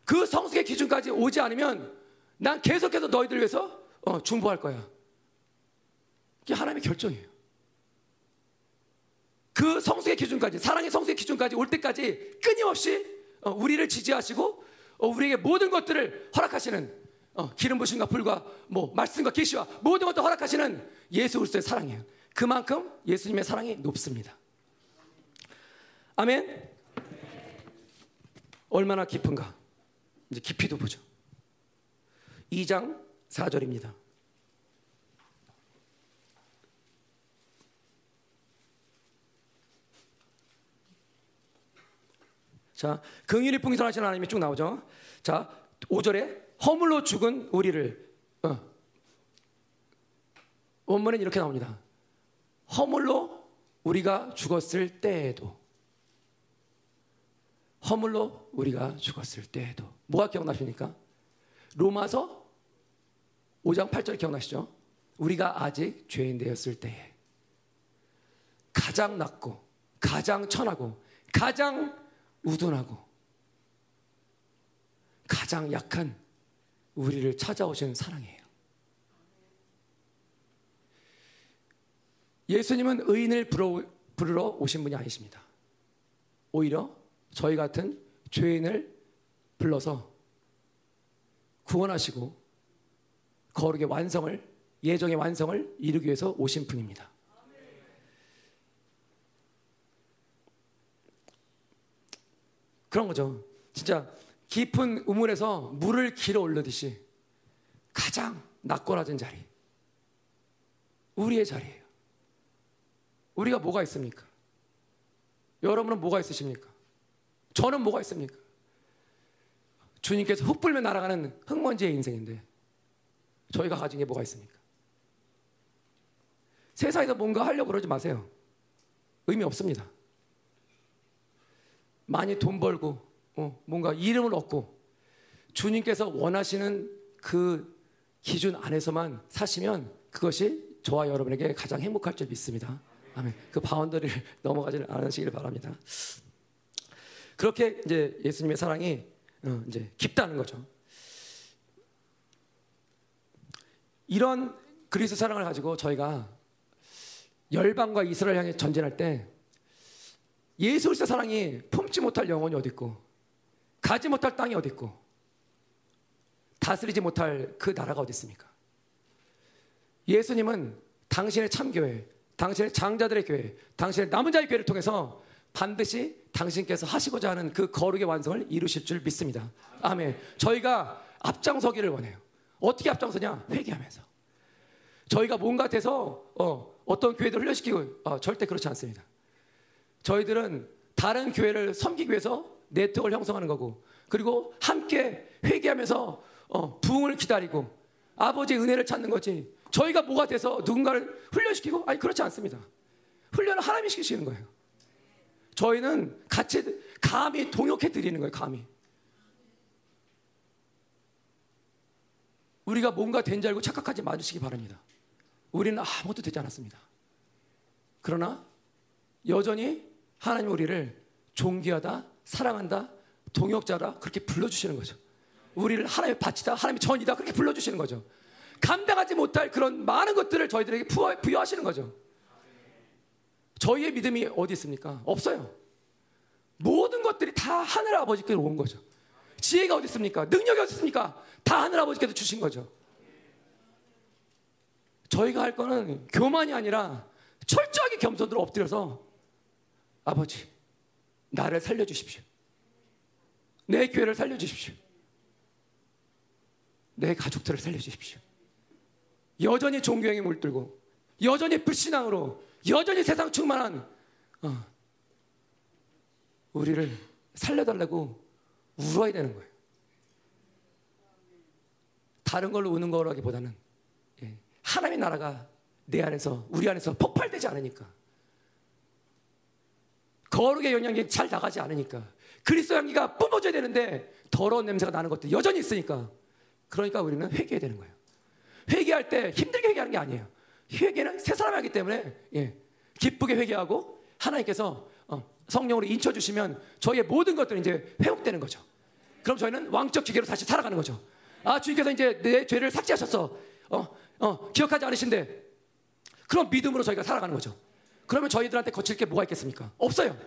그 성숙의 기준까지 오지 않으면 난 계속해서 너희들 위해서 어, 중보할 거야. 이게 하나님의 결정이에요. 그 성숙의 기준까지, 사랑의 성숙의 기준까지 올 때까지 끊임없이 어, 우리를 지지하시고 어, 우리에게 모든 것들을 허락하시는 어, 기름 부심과 불과 뭐 말씀과 계시와 모든 것도 허락하시는 예수 그리스도의 사랑이에요. 그만큼 예수님의 사랑이 높습니다. 아멘. 얼마나 깊은가? 이제 깊이도 보죠. 2장 4절입니다. 자, 긍휼히 풍성하신 하나님이 쭉 나오죠. 자, 5절에 허물로 죽은 우리를 어. 원문은 이렇게 나옵니다. 허물로 우리가 죽었을 때에도 허물로 우리가 죽었을 때에도 뭐가 기억나십니까? 로마서 5장 8절 기억나시죠? 우리가 아직 죄인 되었을 때에 가장 낮고 가장 천하고 가장 우둔하고 가장 약한 우리를 찾아오신 사랑이에요. 예수님은 의인을 부르러 오신 분이 아니십니다. 오히려 저희 같은 죄인을 불러서 구원하시고 거룩의 완성을 예정의 완성을 이루기 위해서 오신 분입니다. 그런 거죠. 진짜 깊은 우물에서 물을 길어 올르듯이 가장 낙골하던 자리. 우리의 자리예요. 우리가 뭐가 있습니까? 여러분은 뭐가 있으십니까? 저는 뭐가 있습니까? 주님께서 흙 불면 날아가는 흙먼지의 인생인데 저희가 가진 게 뭐가 있습니까? 세상에서 뭔가 하려고 그러지 마세요. 의미 없습니다. 많이 돈 벌고 어, 뭔가 이름을 얻고 주님께서 원하시는 그 기준 안에서만 사시면 그것이 저와 여러분에게 가장 행복할 줄 믿습니다. 아멘. 그 바운더리를 넘어가지 않으시길 바랍니다. 그렇게 이제 예수님의 사랑이 어, 이제 깊다는 거죠. 이런 그리스도 사랑을 가지고 저희가 열방과 이스라엘 향해 전진할 때 예수 그리스도 사랑이 품지 못할 영혼이 어디 있고 가지 못할 땅이 어디 있고 다스리지 못할 그 나라가 어디 있습니까? 예수님은 당신의 참교회, 당신의 장자들의 교회, 당신의 남은 자의 교회를 통해서 반드시 당신께서 하시고자 하는 그 거룩의 완성을 이루실 줄 믿습니다. 아멘. 저희가 앞장서기를 원해요. 어떻게 앞장서냐? 회개하면서. 저희가 뭔가 돼서 어, 어떤 교회들 흘려시키고 어, 절대 그렇지 않습니다. 저희들은 다른 교회를 섬기기 위해서 네트워크를 형성하는 거고 그리고 함께 회개하면서 어, 부흥을 기다리고 아버지의 은혜를 찾는 거지 저희가 뭐가 돼서 누군가를 훈련시키고 아니 그렇지 않습니다. 훈련을 하나님이 시키시는 거예요. 저희는 같이 감히 동역해 드리는 거예요. 감히. 우리가 뭔가 된 줄 알고 착각하지 마시기 바랍니다. 우리는 아무것도 되지 않았습니다. 그러나 여전히 하나님 우리를 존귀하다, 사랑한다, 동역자라 그렇게 불러주시는 거죠. 우리를 하나님의 바치다, 하나님의 전이다 그렇게 불러주시는 거죠. 감당하지 못할 그런 많은 것들을 저희들에게 부여하시는 거죠. 저희의 믿음이 어디 있습니까? 없어요. 모든 것들이 다 하늘 아버지께로 온 거죠. 지혜가 어디 있습니까? 능력이 어디 있습니까? 다 하늘 아버지께서 주신 거죠. 저희가 할 거는 교만이 아니라 철저하게 겸손으로 엎드려서 아버지 나를 살려 주십시오. 내 교회를 살려 주십시오. 내 가족들을 살려 주십시오. 여전히 종교행에 물들고 여전히 불신앙으로 여전히 세상 충만한 어, 우리를 살려달라고 울어야 되는 거예요. 다른 걸로 우는 거라기보다는 예, 하나님의 나라가 내 안에서 우리 안에서 폭발되지 않으니까 거룩의 영향이 잘 나가지 않으니까 그리스도 향기가 뿜어져야 되는데 더러운 냄새가 나는 것도 여전히 있으니까 그러니까 우리는 회개해야 되는 거예요. 회개할 때 힘들게 회개하는 게 아니에요. 회개는 새 사람이 하기 때문에 예, 기쁘게 회개하고 하나님께서 어, 성령으로 인쳐 주시면 저희의 모든 것들이 이제 회복되는 거죠. 그럼 저희는 왕적 기계로 다시 살아가는 거죠. 아 주님께서 이제 내 죄를 삭제하셨어. 어, 어, 기억하지 않으신데 그럼 믿음으로 저희가 살아가는 거죠. 그러면 저희들한테 거칠 게 뭐가 있겠습니까? 없어요.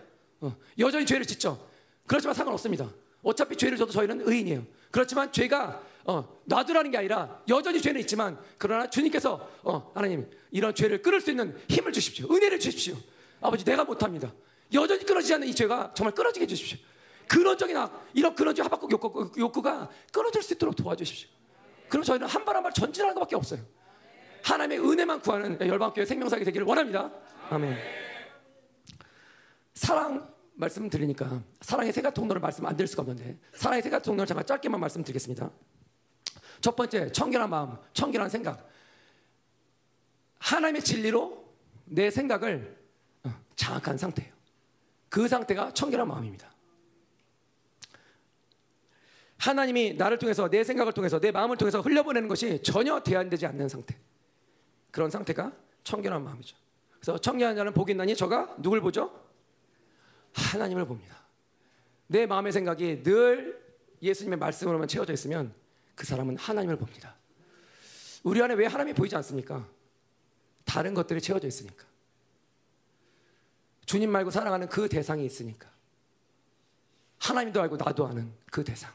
어, 여전히 죄를 짓죠. 그렇지만 상관없습니다. 어차피 죄를 져도 저희는 의인이에요. 그렇지만 죄가 어, 놔두라는 게 아니라 여전히 죄는 있지만 그러나 주님께서 어, 하나님 이런 죄를 끊을 수 있는 힘을 주십시오. 은혜를 주십시오. 아버지 내가 못합니다. 여전히 끊어지지 않는 이 죄가 정말 끊어지게 해주십시오. 근원적인 악, 이런 근원적 하박국 욕구, 욕구가 끊어질 수 있도록 도와주십시오. 그럼 저희는 한 발 한 발 전진하는 것밖에 없어요. 하나님의 은혜만 구하는 열방교회 생명사기 되기를 원합니다. 아멘. 사랑 말씀 드리니까 사랑의 세 가지 통로를 말씀 안 드릴 수가 없는데 사랑의 세 가지 통로를 잠깐 짧게만 말씀드리겠습니다. 첫 번째 청결한 마음, 청결한 생각. 하나님의 진리로 내 생각을 어, 장악한 상태예요. 그 상태가 청결한 마음입니다. 하나님이 나를 통해서 내 생각을 통해서 내 마음을 통해서 흘려보내는 것이 전혀 대안되지 않는 상태. 그런 상태가 청결한 마음이죠. 그래서 청결한 자는 복이 있나니 저가 누굴 보죠? 하나님을 봅니다. 내 마음의 생각이 늘 예수님의 말씀으로만 채워져 있으면 그 사람은 하나님을 봅니다. 우리 안에 왜 하나님이 보이지 않습니까? 다른 것들이 채워져 있으니까. 주님 말고 사랑하는 그 대상이 있으니까. 하나님도 알고 나도 아는 그 대상.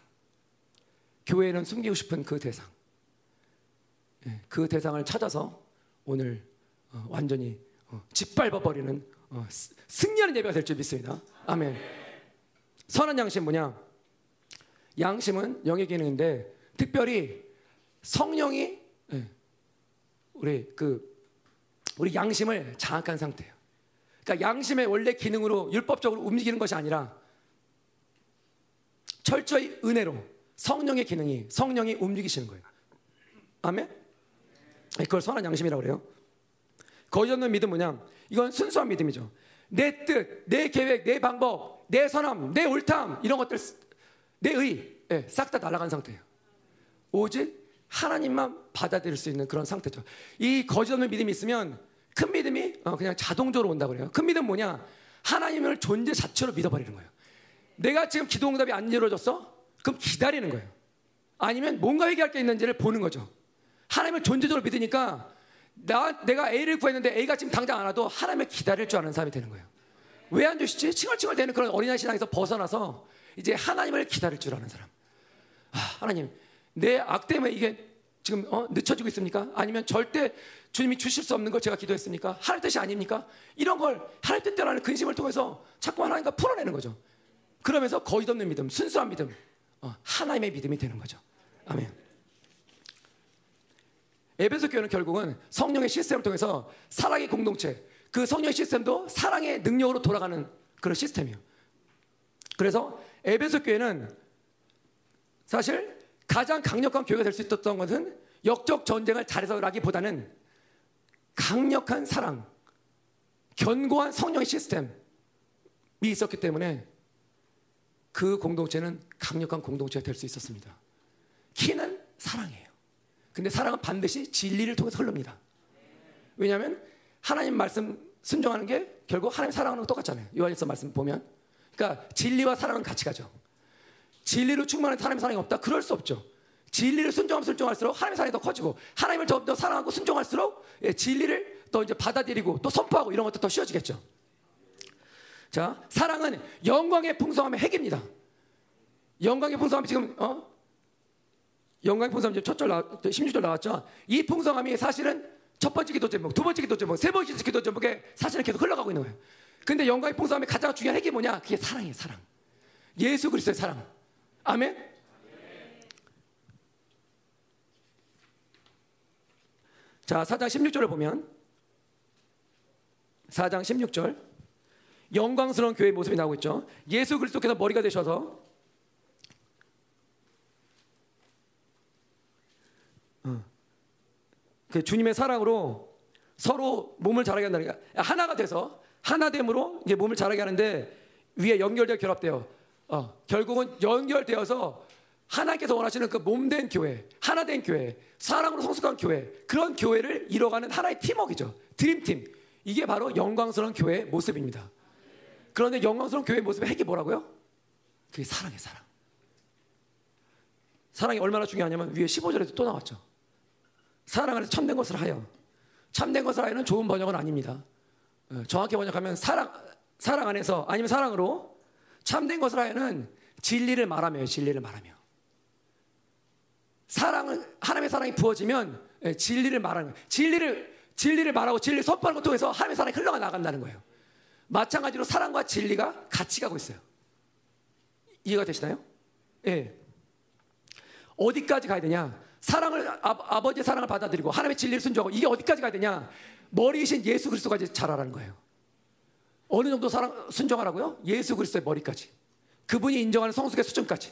교회는 숨기고 싶은 그 대상. 예, 그 대상을 찾아서 오늘 어, 완전히 어, 짓밟아버리는 어, 승리하는 예배가 될 줄 믿습니다. 아멘. 선한 양심 뭐냐? 양심은 영의 기능인데 특별히 성령이 예, 우리 그 우리 양심을 장악한 상태예요. 그러니까 양심의 원래 기능으로 율법적으로 움직이는 것이 아니라 철저히 은혜로 성령의 기능이 성령이 움직이시는 거예요. 아멘. 그걸 선한 양심이라고 그래요. 거짓 없는 믿음 뭐냐? 이건 순수한 믿음이죠. 내 뜻, 내 계획, 내 방법, 내 선함, 내 옳담 이런 것들 내 의, 예, 싹다 날아간 상태예요. 오직 하나님만 받아들일 수 있는 그런 상태죠. 이 거짓 없는 믿음이 있으면 큰 믿음이 어, 그냥 자동적으로 온다 그래요. 큰 믿음 뭐냐? 하나님을 존재 자체로 믿어버리는 거예요. 내가 지금 기도 응답이 안 이루어졌어? 그럼 기다리는 거예요. 아니면 뭔가 회개할 게 있는지를 보는 거죠. 하나님을 존재적으로 믿으니까 나, 내가 A를 구했는데 A가 지금 당장 안 와도 하나님을 기다릴 줄 아는 사람이 되는 거예요. 왜 안 주시지? 칭얼칭얼 되는 그런 어린아이 신앙에서 벗어나서 이제 하나님을 기다릴 줄 아는 사람. 아, 하나님, 내 악 때문에 이게 지금 어, 늦춰지고 있습니까? 아니면 절대 주님이 주실 수 없는 걸 제가 기도했습니까? 하나님 뜻이 아닙니까? 이런 걸 하나님 뜻대로라는 근심을 통해서 자꾸 하나님과 풀어내는 거죠. 그러면서 거짓 없는 믿음, 순수한 믿음, 어, 하나님의 믿음이 되는 거죠. 아멘. 에베소 교회는 결국은 성령의 시스템을 통해서 사랑의 공동체, 그 성령의 시스템도 사랑의 능력으로 돌아가는 그런 시스템이에요. 그래서 에베소 교회는 사실 가장 강력한 교회가 될 수 있었던 것은 역적 전쟁을 잘해서라기보다는 강력한 사랑, 견고한 성령의 시스템이 있었기 때문에 그 공동체는 강력한 공동체가 될 수 있었습니다. 키는 사랑이에요. 근데 사랑은 반드시 진리를 통해서 흐릅니다. 왜냐하면 하나님 말씀 순종하는 게 결국 하나님 사랑하는 거 똑같잖아요. 요한일서 말씀 보면. 그러니까 진리와 사랑은 같이 가죠. 진리로 충만한 하나님의 사랑이 없다? 그럴 수 없죠. 진리를 순종하면 순종할수록 하나님의 사랑이 더 커지고 하나님을 더, 더 사랑하고 순종할수록 예, 진리를 더 이제 받아들이고 또 선포하고 이런 것도 더 쉬워지겠죠. 자, 사랑은 영광의 풍성함의 핵입니다. 영광의 풍성함이 지금 어? 영광의 풍성함 첫절 나 16절 나왔죠. 이 풍성함이 사실은 첫 번째 기도 제목, 두 번째 기도 제목, 세 번째 기도 제목에 사실은 계속 흘러가고 있는 거예요. 근데 영광의 풍성함의 가장 중요한 핵이 뭐냐? 그게 사랑이에요, 사랑. 예수 그리스도의 사랑. 아멘. 자, 4장 16절을 보면 4장 16절 영광스러운 교회의 모습이 나오고 있죠. 예수 그리스도께서 머리가 되셔서 어, 그 주님의 사랑으로 서로 몸을 자라게 한다는 게 하나가 돼서 하나됨으로 이제 몸을 자라게 하는데 위에 연결되어 결합되어 어, 결국은 연결되어서 하나님께서 원하시는 그 몸된 교회, 하나된 교회, 사랑으로 성숙한 교회 그런 교회를 이뤄가는 하나의 팀워크죠. 드림팀. 이게 바로 영광스러운 교회의 모습입니다. 그런데 영광스러운 교회의 모습의 핵이 뭐라고요? 그게 사랑의 사랑. 사랑이 얼마나 중요하냐면 위에 15절에도 또 나왔죠. 사랑 안에서 참된 것을 하여. 참된 것을 하여는 좋은 번역은 아닙니다. 어, 정확히 번역하면 사랑, 사랑 안에서 아니면 사랑으로 참된 것을 하여는 진리를 말하며 진리를 말하며. 사랑은 하나님의 사랑이 부어지면 예, 진리를 말하는 거예요. 진리를 진리를 말하고 진리를 선포하는 것 통해서 하나님의 사랑이 흘러가 나간다는 거예요. 마찬가지로 사랑과 진리가 같이 가고 있어요. 이해가 되시나요? 예. 어디까지 가야 되냐? 사랑을 아, 버지의 사랑을 받아들이고 하나님의 진리를 순종하고 이게 어디까지 가야 되냐? 머리이신 예수 그리스도까지 자라라는 거예요. 어느 정도 사랑 순종하라고요? 예수 그리스도의 머리까지. 그분이 인정하는 성숙의 수준까지.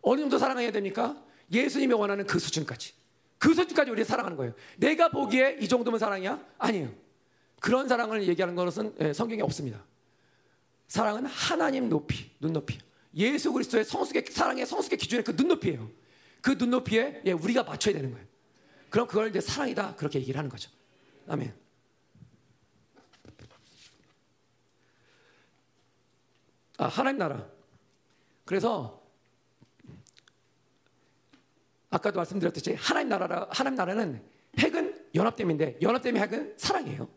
어느 정도 사랑해야 됩니까? 예수님이 원하는 그 수준까지. 그 수준까지 우리 사랑하는 거예요. 내가 보기에 이 정도면 사랑이야? 아니에요. 그런 사랑을 얘기하는 것은 예, 성경에 없습니다. 사랑은 하나님 높이, 눈높이. 예수 그리스도의 성숙의 사랑의 성숙의 기준의 그 눈높이예요. 그 눈높이에 예, 우리가 맞춰야 되는 거예요. 그럼 그걸 이제 사랑이다 그렇게 얘기를 하는 거죠. 아멘. 아 하나님 나라. 그래서 아까도 말씀드렸듯이 하나님 나라라 하나님 나라는 핵은 연합됨인데 연합됨의 핵은 사랑이에요.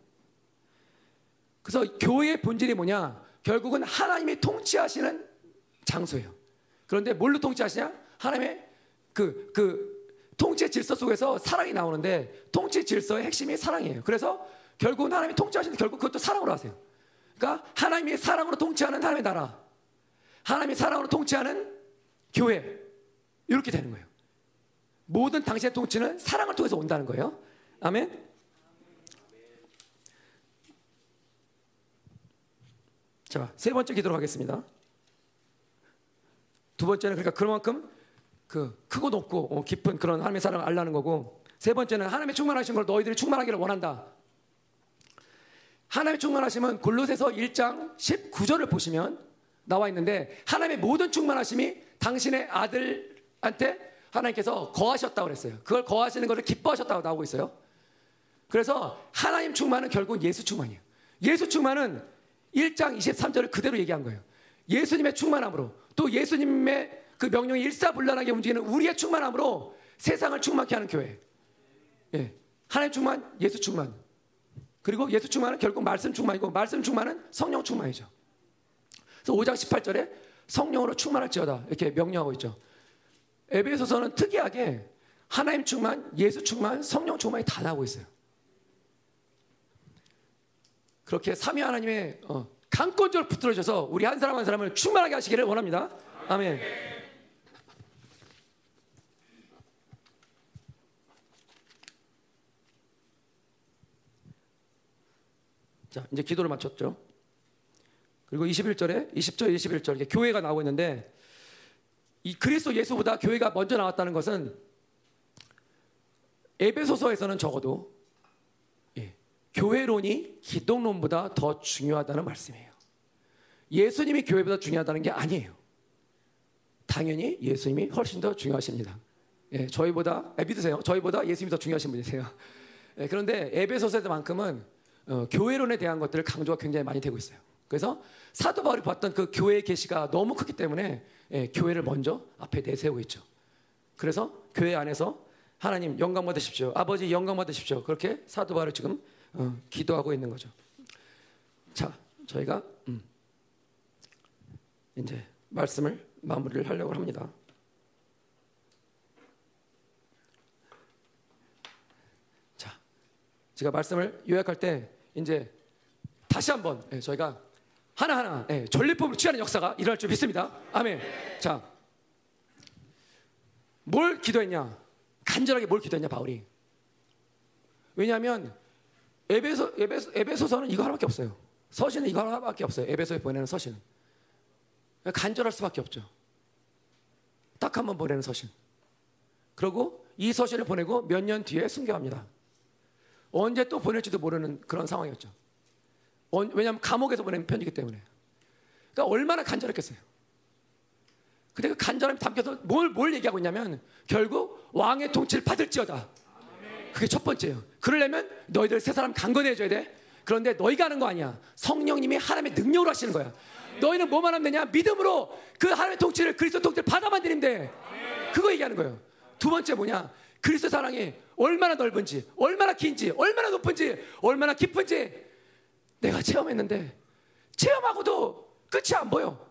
그래서 교회의 본질이 뭐냐? 결국은 하나님이 통치하시는 장소예요. 그런데 뭘로 통치하시냐? 하나님의 그, 그 통치 질서 속에서 사랑이 나오는데 통치 질서의 핵심이 사랑이에요. 그래서 결국은 하나님이 통치하시는데 결국 그것도 사랑으로 하세요. 그러니까 하나님이 사랑으로 통치하는 하나님의 나라. 하나님이 사랑으로 통치하는 교회. 이렇게 되는 거예요. 모든 당신의 통치는 사랑을 통해서 온다는 거예요. 아멘. 자, 세 번째 기도로 하겠습니다. 두 번째는 그러니까 그만큼 그 크고 높고 어, 깊은 그런 하나님의 사랑을 알라는 거고 세 번째는 하나님의 충만하신 걸 너희들이 충만하기를 원한다. 하나님의 충만하심은 골로새서 1장 19절을 보시면 나와 있는데 하나님의 모든 충만하심이 당신의 아들한테 하나님께서 거하셨다고 그랬어요. 그걸 거하시는 것을 기뻐하셨다고 나오고 있어요. 그래서 하나님 충만은 결국 예수 충만이에요. 예수 충만은 1장 23절을 그대로 얘기한 거예요. 예수님의 충만함으로 또 예수님의 그 명령이 일사불란하게 움직이는 우리의 충만함으로 세상을 충만케 하는 교회. 예. 하나님 충만, 예수 충만. 그리고 예수 충만은 결국 말씀 충만이고 말씀 충만은 성령 충만이죠. 그래서 5장 18절에 성령으로 충만할지어다 이렇게 명령하고 있죠. 에베소서는 특이하게 하나님 충만, 예수 충만, 성령 충만이 다 나오고 있어요. 그렇게 삼위 하나님의 어, 강권적으로 붙들어져서 우리 한 사람 한 사람을 충만하게 하시기를 원합니다. 아멘. 자, 이제 기도를 마쳤죠. 그리고 21절에 20절, 21절 이게 교회가 나오고 있는데 이 그리스도 예수보다 교회가 먼저 나왔다는 것은 에베소서에서는 적어도 예, 교회론이 기독론보다 더 중요하다는 말씀이에요. 예수님이 교회보다 중요하다는 게 아니에요. 당연히 예수님이 훨씬 더 중요하십니다. 예, 저희보다 예, 믿으세요. 저희보다 예수님이 더 중요하신 분이세요. 예, 그런데 에베소서에만큼은 어, 교회론에 대한 것들을 강조가 굉장히 많이 되고 있어요. 그래서 사도 바울이 봤던 그 교회의 계시가 너무 크기 때문에 예, 교회를 먼저 앞에 내세우고 있죠. 그래서 교회 안에서 하나님 영광 받으십시오. 아버지 영광 받으십시오. 그렇게 사도 바울을 지금 어, 기도하고 있는 거죠. 자, 저희가 음, 이제 말씀을 마무리를 하려고 합니다. 자, 제가 말씀을 요약할 때 이제 다시 한번 예, 저희가 하나하나 예, 전리품을 취하는 역사가 일어날 줄 믿습니다. 아멘. 자, 뭘 기도했냐? 간절하게 뭘 기도했냐 바울이? 왜냐하면 에베소, 에베소, 에베소서는 이거 하나밖에 없어요. 서신은 이거 하나밖에 없어요. 에베소에 보내는 서신은. 간절할 수밖에 없죠. 딱 한 번 보내는 서신. 그리고 이 서신을 보내고 몇 년 뒤에 순교합니다. 언제 또 보낼지도 모르는 그런 상황이었죠. 왜냐하면 감옥에서 보낸 편이기 때문에. 그러니까 얼마나 간절했겠어요. 근데 그 간절함이 담겨서 뭘, 뭘 얘기하고 있냐면 결국 왕의 통치를 받을지어다. 그게 첫 번째예요. 그러려면 너희들 세 사람 강건해져야 돼. 그런데 너희가 하는 거 아니야. 성령님이 하나님의 능력으로 하시는 거야. 너희는 뭐만 하면 되냐? 믿음으로 그 하나님의 통치를 그리스도 통치를 받아만 돼. 그거 얘기하는 거예요. 두 번째 뭐냐? 그리스도 사랑이 얼마나 넓은지, 얼마나 긴지, 얼마나 높은지, 얼마나 깊은지 내가 체험했는데 체험하고도 끝이 안 보여.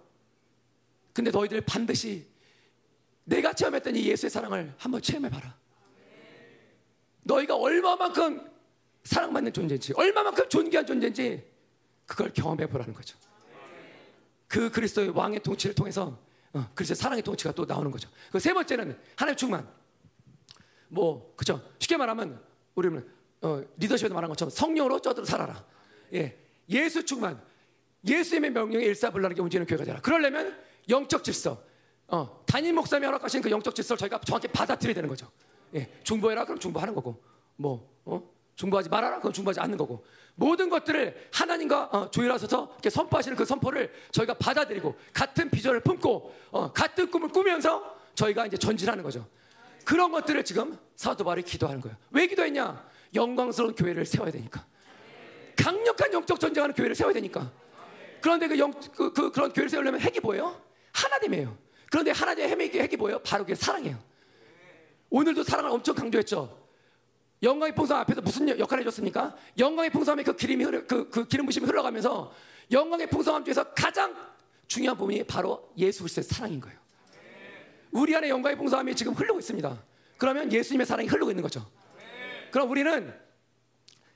근데 너희들 반드시 내가 체험했던 이 예수의 사랑을 한번 체험해봐라. 너희가 얼마만큼 사랑받는 존재인지, 얼마만큼 존귀한 존재인지 그걸 경험해보라는 거죠. 그 그리스도의 왕의 통치를 통해서 어, 그리스도의 사랑의 통치가 또 나오는 거죠. 그 세 번째는 하나님 충만. 뭐 그죠? 쉽게 말하면 우리는 어, 리더십에도 말한 것처럼 성령으로 쪄들어 살아라. 예, 예수 충만. 예수님의 명령에 일사불란하게 움직이는 교회가 되라. 그러려면 영적 질서, 어, 담임 목사님이 허락하신 그 영적 질서를 저희가 정확히 받아들여야 되는 거죠. 예, 중보해라 그럼 중보하는 거고, 뭐 어? 중보하지 말아라 그럼 중보하지 않는 거고, 모든 것들을 하나님과 어, 조율하셔서 이렇게 선포하시는 그 선포를 저희가 받아들이고 같은 비전을 품고 어, 같은 꿈을 꾸면서 저희가 이제 전진하는 거죠. 그런 것들을 지금 사도 바울이 기도하는 거예요. 왜 기도했냐? 영광스러운 교회를 세워야 되니까. 강력한 영적 전쟁하는 교회를 세워야 되니까. 그런데 그, 영, 그, 그 그런 교회를 세우려면 핵이 뭐예요? 하나님이에요. 그런데 하나님의 핵이, 핵이 뭐예요? 바로 그게 사랑이에요. 오늘도 사랑을 엄청 강조했죠. 영광의 풍성 앞에서 무슨 역할을 해줬습니까? 영광의 풍성함의 그 기름이 흐르, 그, 그 기름 부심이 흘러가면서 영광의 풍성함 중에서 가장 중요한 부분이 바로 예수 그리스도의 사랑인 거예요. 우리 안에 영광의 풍성함이 지금 흐르고 있습니다. 그러면 예수님의 사랑이 흐르고 있는 거죠. 그럼 우리는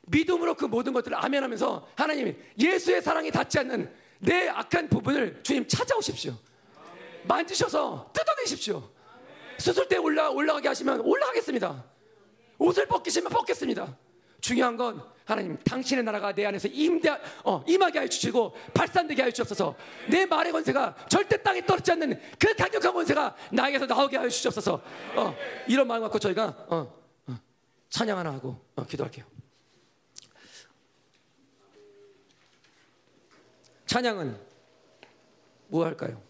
믿음으로 그 모든 것들을 아멘하면서 하나님이 예수의 사랑이 닿지 않는 내 악한 부분을 주님 찾아오십시오. 만지셔서 뜯어내십시오. 수술대 올라 올라가게 하시면 올라가겠습니다. 옷을 벗기시면 벗겠습니다. 중요한 건 하나님 당신의 나라가 내 안에서 임대 어, 임하게 하여 주시고 발산되게 하여 주옵소서. 내 말의 권세가 절대 땅에 떨어지지 않는 그 강력한 권세가 나에게서 나오게 하여 주옵소서. 어, 이런 마음 갖고 저희가 어, 어, 찬양 하나 하고 어, 기도할게요. 찬양은 뭐 할까요?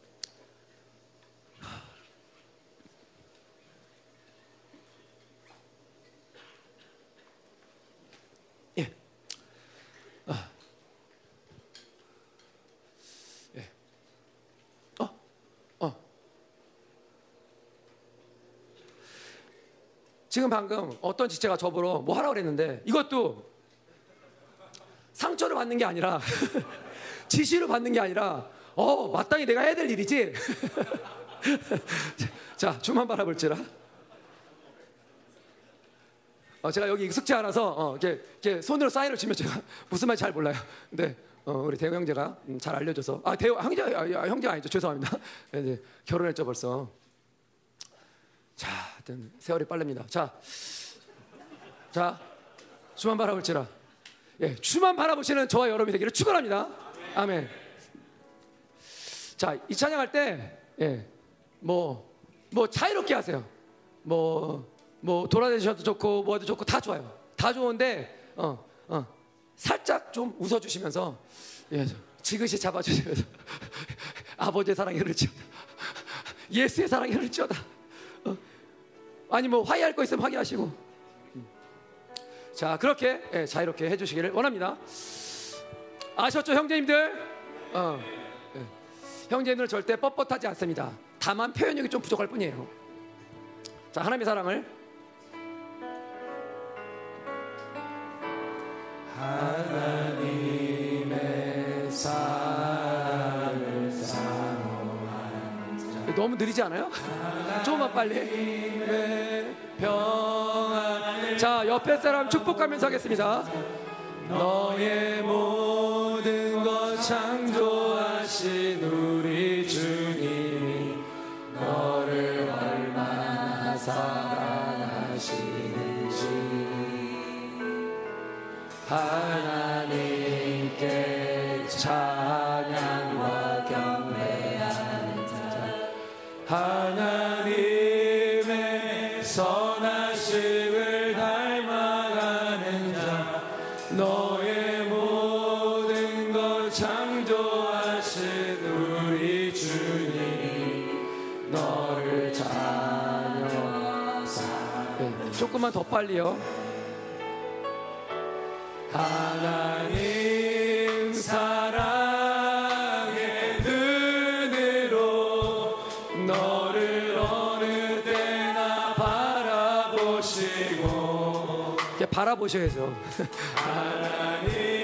지금 방금 어떤 지체가 저보러 뭐 하라고 그랬는데 이것도 상처를 받는 게 아니라 지시를 받는 게 아니라 어 마땅히 내가 해야 될 일이지? 자 주만 바라볼지라. 어, 제가 여기 익숙지 않아서 어, 이렇게, 이렇게 손으로 사인을 치면 제가 무슨 말인지 잘 몰라요. 근데 어, 우리 대호 형제가 음, 잘 알려줘서. 아 대호 형제 아, 형제 아니죠. 죄송합니다. 이제 결혼했죠 벌써 자, 세월이 빠릅니다. 자, 자, 주만 바라볼지라. 예, 주만 바라보시는 저와 여러분이 되기를 축원합니다. 아멘. 자, 이 찬양할 때, 예, 뭐, 뭐 자유롭게 하세요. 뭐, 뭐 돌아다니셔도 좋고 뭐도 좋고 다 좋아요. 다 좋은데, 어, 어, 살짝 좀 웃어주시면서, 예, 지그시 잡아주시면서 아버지의 사랑이 흐르지어다. 예수의 사랑이 흐르지어다. 아니 뭐 화해할 거 있으면 화해하시고. 자 그렇게 예, 자유롭게 해주시기를 원합니다. 아셨죠 형제님들? 어, 예. 형제님들은 절대 뻣뻣하지 않습니다. 다만 표현력이 좀 부족할 뿐이에요. 자 하나님의 사랑을. 하나님의 사랑 너무 느리지 않아요? 조금만 빨리. 자, 옆에 사람 축복하면서 하겠습니다. 너의 모든 것 창조하신 우리 주님이 너를 얼마나 사랑하시는지 하나 조금만 더 빨리요. 하나님 사랑의 눈으로 너를 어느 때나 바라보시고 이제 바라보셔야죠. 하나님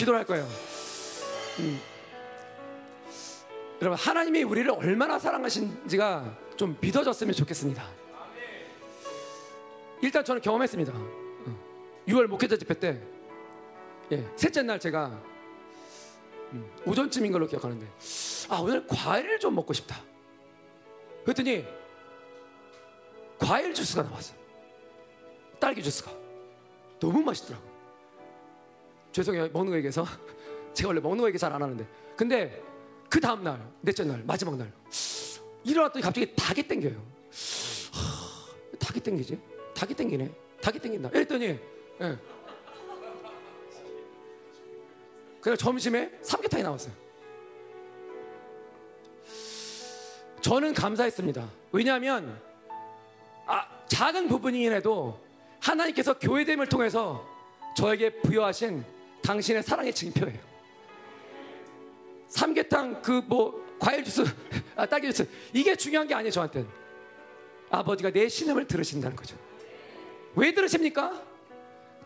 기도를 할 거예요 여러분 하나님이 우리를 얼마나 사랑하신지가 좀 믿어졌으면 좋겠습니다. 일단 저는 경험했습니다. 6월 목회자 집회 때 예, 셋째 날 제가 음, 오전쯤인 걸로 기억하는데 아 오늘 과일을 좀 먹고 싶다. 그랬더니 과일 주스가 나왔어요. 딸기 주스가 너무 맛있더라고. 요 죄송해요 먹는 거 얘기해서 제가 원래 먹는 거 얘기 잘 안 하는데 근데 그 다음 날 넷째 날 마지막 날 일어났더니 갑자기 닭이 땡겨요. 하, 닭이 땡기지? 닭이 땡기네. 닭이 땡긴다. 이랬더니 예. 그냥 점심에 삼계탕이 나왔어요. 저는 감사했습니다. 왜냐하면 아, 작은 부분이긴 해도 하나님께서 교회됨을 통해서 저에게 부여하신 당신의 사랑의 징표예요. 삼계탕 그 뭐 과일 주스, 아, 딸기 주스 이게 중요한 게 아니에요 저한테는. 아버지가 내 신음을 들으신다는 거죠. 왜 들으십니까?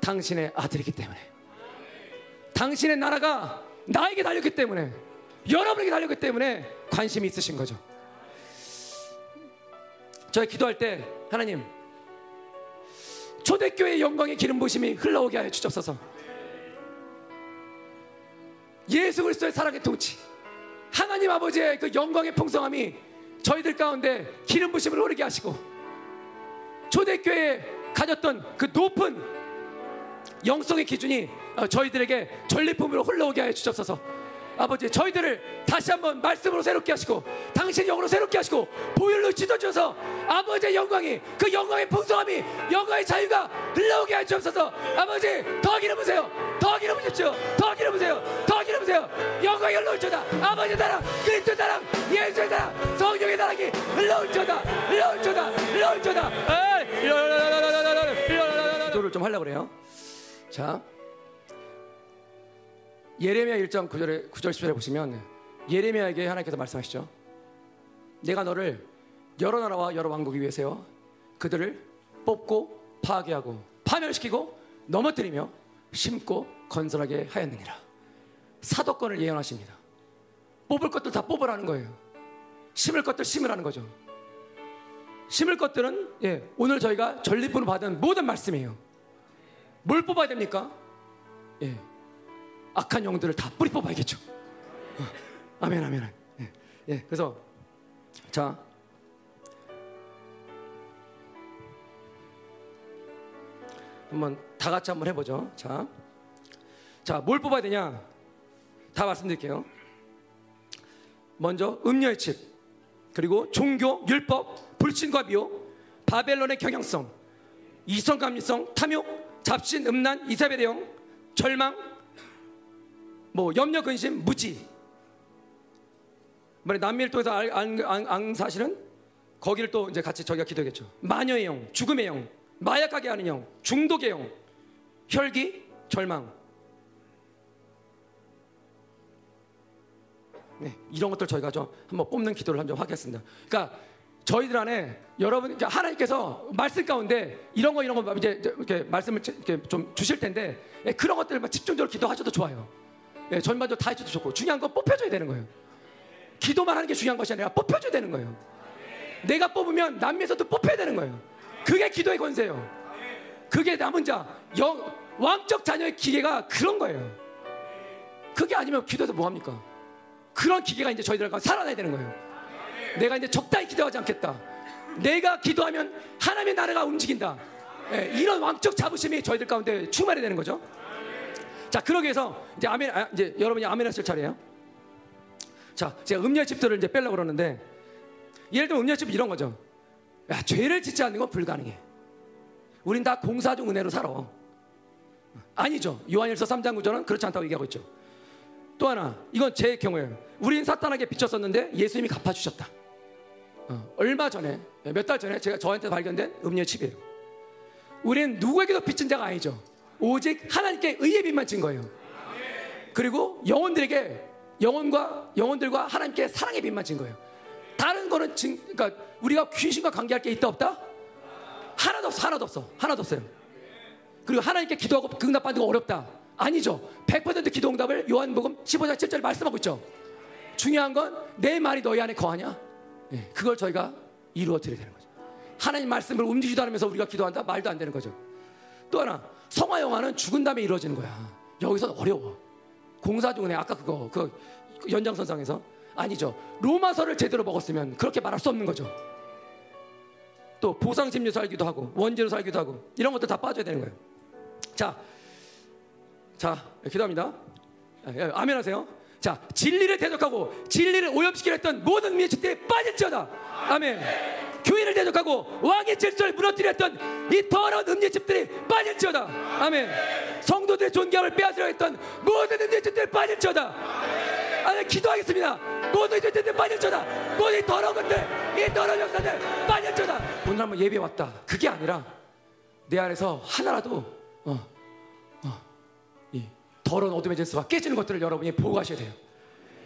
당신의 아들이기 때문에. 당신의 나라가 나에게 달렸기 때문에 여러분에게 달렸기 때문에 관심이 있으신 거죠. 저희 기도할 때 하나님 초대교회의 영광의 기름 부심이 흘러오게 하여 주옵소서. 예수 그리스도의 사랑의 통치, 하나님 아버지의 그 영광의 풍성함이 저희들 가운데 기름 부심을 흐르게 하시고 초대교회에 가졌던 그 높은 영성의 기준이 어, 저희들에게 전리품으로 흘러오게 하여 주옵소서. 아버지 저희들을 다시 한번 말씀으로 새롭게 하시고 당신 영으로 새롭게 하시고 보혈로 찢어줘서 아버지의 영광이 그 영광의 풍성함이 영광의 자유가 흘러오게 하여 주옵소서. 아버지 더 기름 부세요. 더 기름 부십시오. 더 기름 부세요. 더 기름 부세요. 영광의 흘러올쳐다. 아버지 나라 그리스도 나라 예수의 나라 성령의 흘러올쳐다. 기도를 좀 하려고 그래요. 자 예레미야 1장 9절에 9절 10절에 보시면 예레미야에게 하나님께서 말씀하시죠. 내가 너를 여러 나라와 여러 왕국이 위해서요 그들을 뽑고 파괴하고 파멸시키고 넘어뜨리며 심고 건설하게 하였느니라. 사도권을 예언하십니다. 뽑을 것들 다 뽑으라는 거예요. 심을 것들 심으라는 거죠. 심을 것들은 예, 오늘 저희가 전리품을 받은 모든 말씀이에요. 뭘 뽑아야 됩니까? 예, 악한 영들을 다 뿌리 뽑아야겠죠 어, 아멘 아멘 예, 예, 그래서 자 한번 다 같이 한번 해보죠. 자, 자, 뭘 뽑아야 되냐? 다 말씀드릴게요. 먼저 음녀의 집, 그리고 종교, 율법, 불신과 미혹, 바벨론의 경향성, 이성 감리성, 탐욕, 잡신, 음란, 이사벨의 영, 절망, 뭐 염려, 근심, 무지. 만약 남미를 통해서 알, 알, 알, 알 사실은 거기를 또 이제 같이 저희가 기도했죠. 마녀의 영, 죽음의 영, 마약하게 하는 영, 중독의 영, 혈기, 절망. 네, 이런 것들 저희가 좀 한번 뽑는 기도를 한번 하겠습니다. 그러니까 저희들 안에 여러분 하나님께서 말씀 가운데 이런 거 이런 거 이제 이렇게 말씀을 이렇게 좀 주실 텐데 예, 그런 것들만 집중적으로 기도하셔도 좋아요. 예, 전반적으로 다 해줘도 좋고 중요한 건 뽑혀줘야 되는 거예요. 기도만 하는 게 중요한 것이 아니라 뽑혀줘야 되는 거예요. 내가 뽑으면 남미에서도 뽑혀야 되는 거예요. 그게 기도의 권세예요. 그게 남은 자, 영, 왕적 자녀의 기계가 그런 거예요. 그게 아니면 기도해서 뭐합니까? 그런 기계가 이제 저희들과 살아나야 되는 거예요. 내가 이제 적당히 기도하지 않겠다. 내가 기도하면 하나님의 나라가 움직인다. 예, 이런 왕적 자부심이 저희들 가운데 충만해야 되는 거죠. 자, 그러기 위해서 이제 아멘, 아, 이제 여러분이 아멘 하실 차례예요. 자, 제가 음료집들을 이제 빼려고 그러는데 예를 들면 음료집 이런 거죠. 야, 죄를 짓지 않는 건 불가능해. 우린 다 공사 중 은혜로 살아. 아니죠. 요한일서 3장 9절은 그렇지 않다고 얘기하고 있죠. 또 하나, 이건 제 경우에요. 우린 사탄에게 비쳤었는데 예수님이 갚아주셨다. 어, 얼마 전에, 몇 달 전에 제가 저한테 발견된 음료칩이에요. 우린 누구에게도 빚진 자가 아니죠. 오직 하나님께 의의 빚만 진 거예요. 그리고 영혼들에게 영혼과 영혼들과 하나님께 사랑의 빚만 진 거예요. 다른 거는 진, 그러니까 우리가 귀신과 관계할 게 있다 없다? 하나도 없어, 하나도 없어, 하나도 없어요. 그리고 하나님께 기도하고 그 응답 받는 거 어렵다. 아니죠. 100% 기도 응답을 요한복음 15장 7절에 말씀하고 있죠. 중요한 건 내 말이 너희 안에 거하냐? 예, 그걸 저희가 이루어 드려야 되는 거죠. 하나님 말씀을 움직이지도 않으면서 우리가 기도한다? 말도 안 되는 거죠. 또 하나, 성화 영화는 죽은 다음에 이루어지는 거야. 여기서 어려워. 공사 중에 아까 그거, 그 연장선상에서 아니죠. 로마서를 제대로 먹었으면 그렇게 말할 수 없는 거죠. 또 보상 심리 살기도 하고 원죄로 살기도 하고 이런 것들 다 빠져야 되는 거예요. 자, 자 기도합니다. 예, 아멘 하세요. 자, 진리를 대적하고 진리를 오염시키려 했던 모든 미치들이 빠질지어다. 아멘. 교인을 대적하고 왕의 질서를 무너뜨려 했던 이 더러운 음료집들이 빠질지어다. 아멘. 성도들의 존경을 빼앗으려 했던 모든 음료집들이 빠질지어다. 아멘. 기도하겠습니다. 모든 음료집들이 빠질지어다. 모든 이 더러운 것들, 이 더러운 역사들 빠질지어다. 오늘 한번 예배 왔다. 그게 아니라 내 안에서 하나라도 어, 이 더러운 어둠의 질서가 깨지는 것들을 여러분이 보고 가셔야 돼요.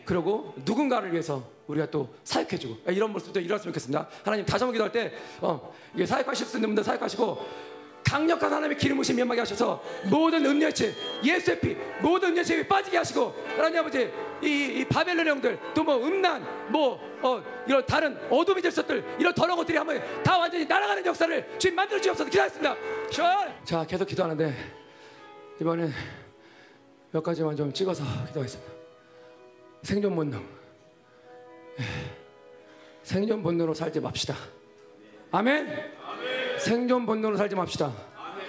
그리고 누군가를 위해서 우리가 또 사역해주고 이런 모습도 일어났으면 좋겠습니다. 하나님 다시 한번 기도할 때 어, 이게 사역하실 수 있는 분들 사역하시고 강력한 하나님의 기름 부심 임하게 하셔서 모든 음녀치 예수의 피 모든 음녀치 빠지게 하시고 하나님 아버지 이, 이 바벨론 형들 또 뭐 음란 뭐 어, 이런 다른 어둠의 질서들 이런 더러운 것들이 한번 다 완전히 날아가는 역사를 주님 만들어 주옵소서 기도하겠습니다. 자 계속 기도하는데 이번엔 몇 가지만 좀 찍어서 기도하겠습니다. 생존 본능. 예. 생존 본능으로 살지 맙시다. 아멘. 아멘. 생존 본능으로 살지 맙시다. 아멘.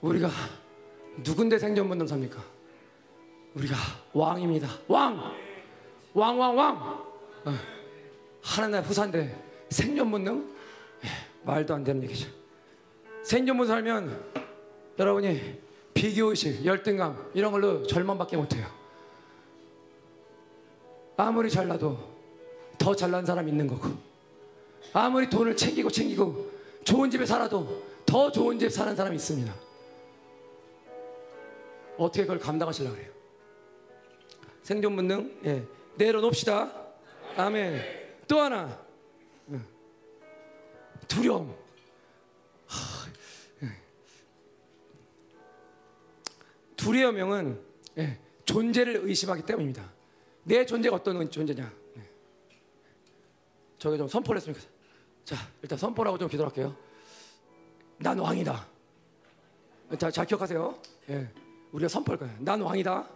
우리가 누군데 생존 본능 삽니까? 우리가 왕입니다. 왕. 왕, 왕, 왕. 어. 하나님의 후사인데 생존 본능? 예. 말도 안 되는 얘기죠. 생존 본능 살면 여러분이 비교의식, 열등감 이런 걸로 절망밖에 못해요. 아무리 잘나도 더 잘난 사람 있는 거고 아무리 돈을 챙기고 챙기고 좋은 집에 살아도 더 좋은 집 사는 사람이 있습니다. 어떻게 그걸 감당하시려고 그래요? 생존 본능 예. 내려놓읍시다. 아멘. 또 하나 예. 두려움. 예. 두려움은 예. 존재를 의심하기 때문입니다. 내 존재가 어떤 존재냐? 예. 저게 좀 선포를 좋겠어요. 자, 일단 선포라고 좀 기도할게요. 난 왕이다. 자, 잘 기억하세요. 예. 우리가 선포할 거예요. 난 왕이다.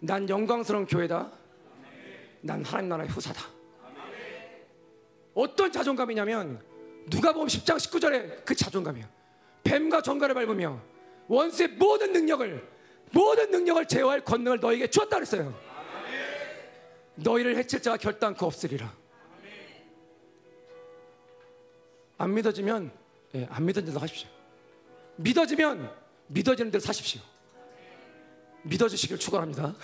난 영광스러운 교회다. 난 하나님 나라의 후사다. 어떤 자존감이냐면 누가 보면 10장 19절에 그 자존감이에요. 뱀과 정갈을 밟으며 원수의 모든 능력을 모든 능력을 제어할 권능을 너에게 주었다 그랬어요. 너희를 해칠 자가 결단코 없으리라. 안 믿어지면 예, 안 믿어지는 대로 하십시오. 믿어지면 믿어지는 대로 사십시오. 믿어주시길 축원합니다.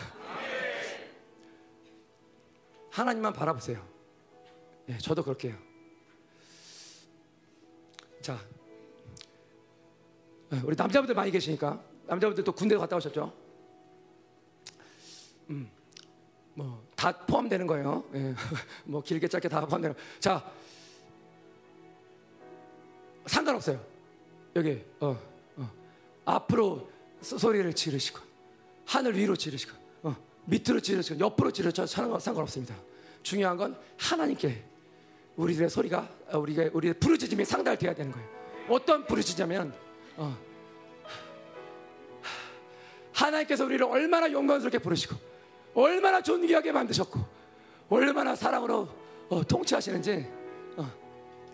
하나님만 바라보세요. 예, 저도 그렇게 해요. 자, 예, 우리 남자분들 많이 계시니까 남자분들 또 군대 갔다 오셨죠? 음, 뭐 다 포함되는 거예요. 예, 뭐 길게 짧게 다 포함되는. 거. 자, 상관없어요. 여기 어, 어. 앞으로 소, 리를 지르시고 하늘 위로 지르시고 어, 밑으로 지르시고 옆으로 지르셔도 상관없습니다. 중요한 건 하나님께 우리들의 소리가 어, 우리가 우리의 부르짖음이 상달돼야 되는 거예요. 어떤 부르짖으면 어, 하나님께서 우리를 얼마나 영광스럽게 부르시고 얼마나 존귀하게 만드셨고 얼마나 사랑으로 어, 통치하시는지 어,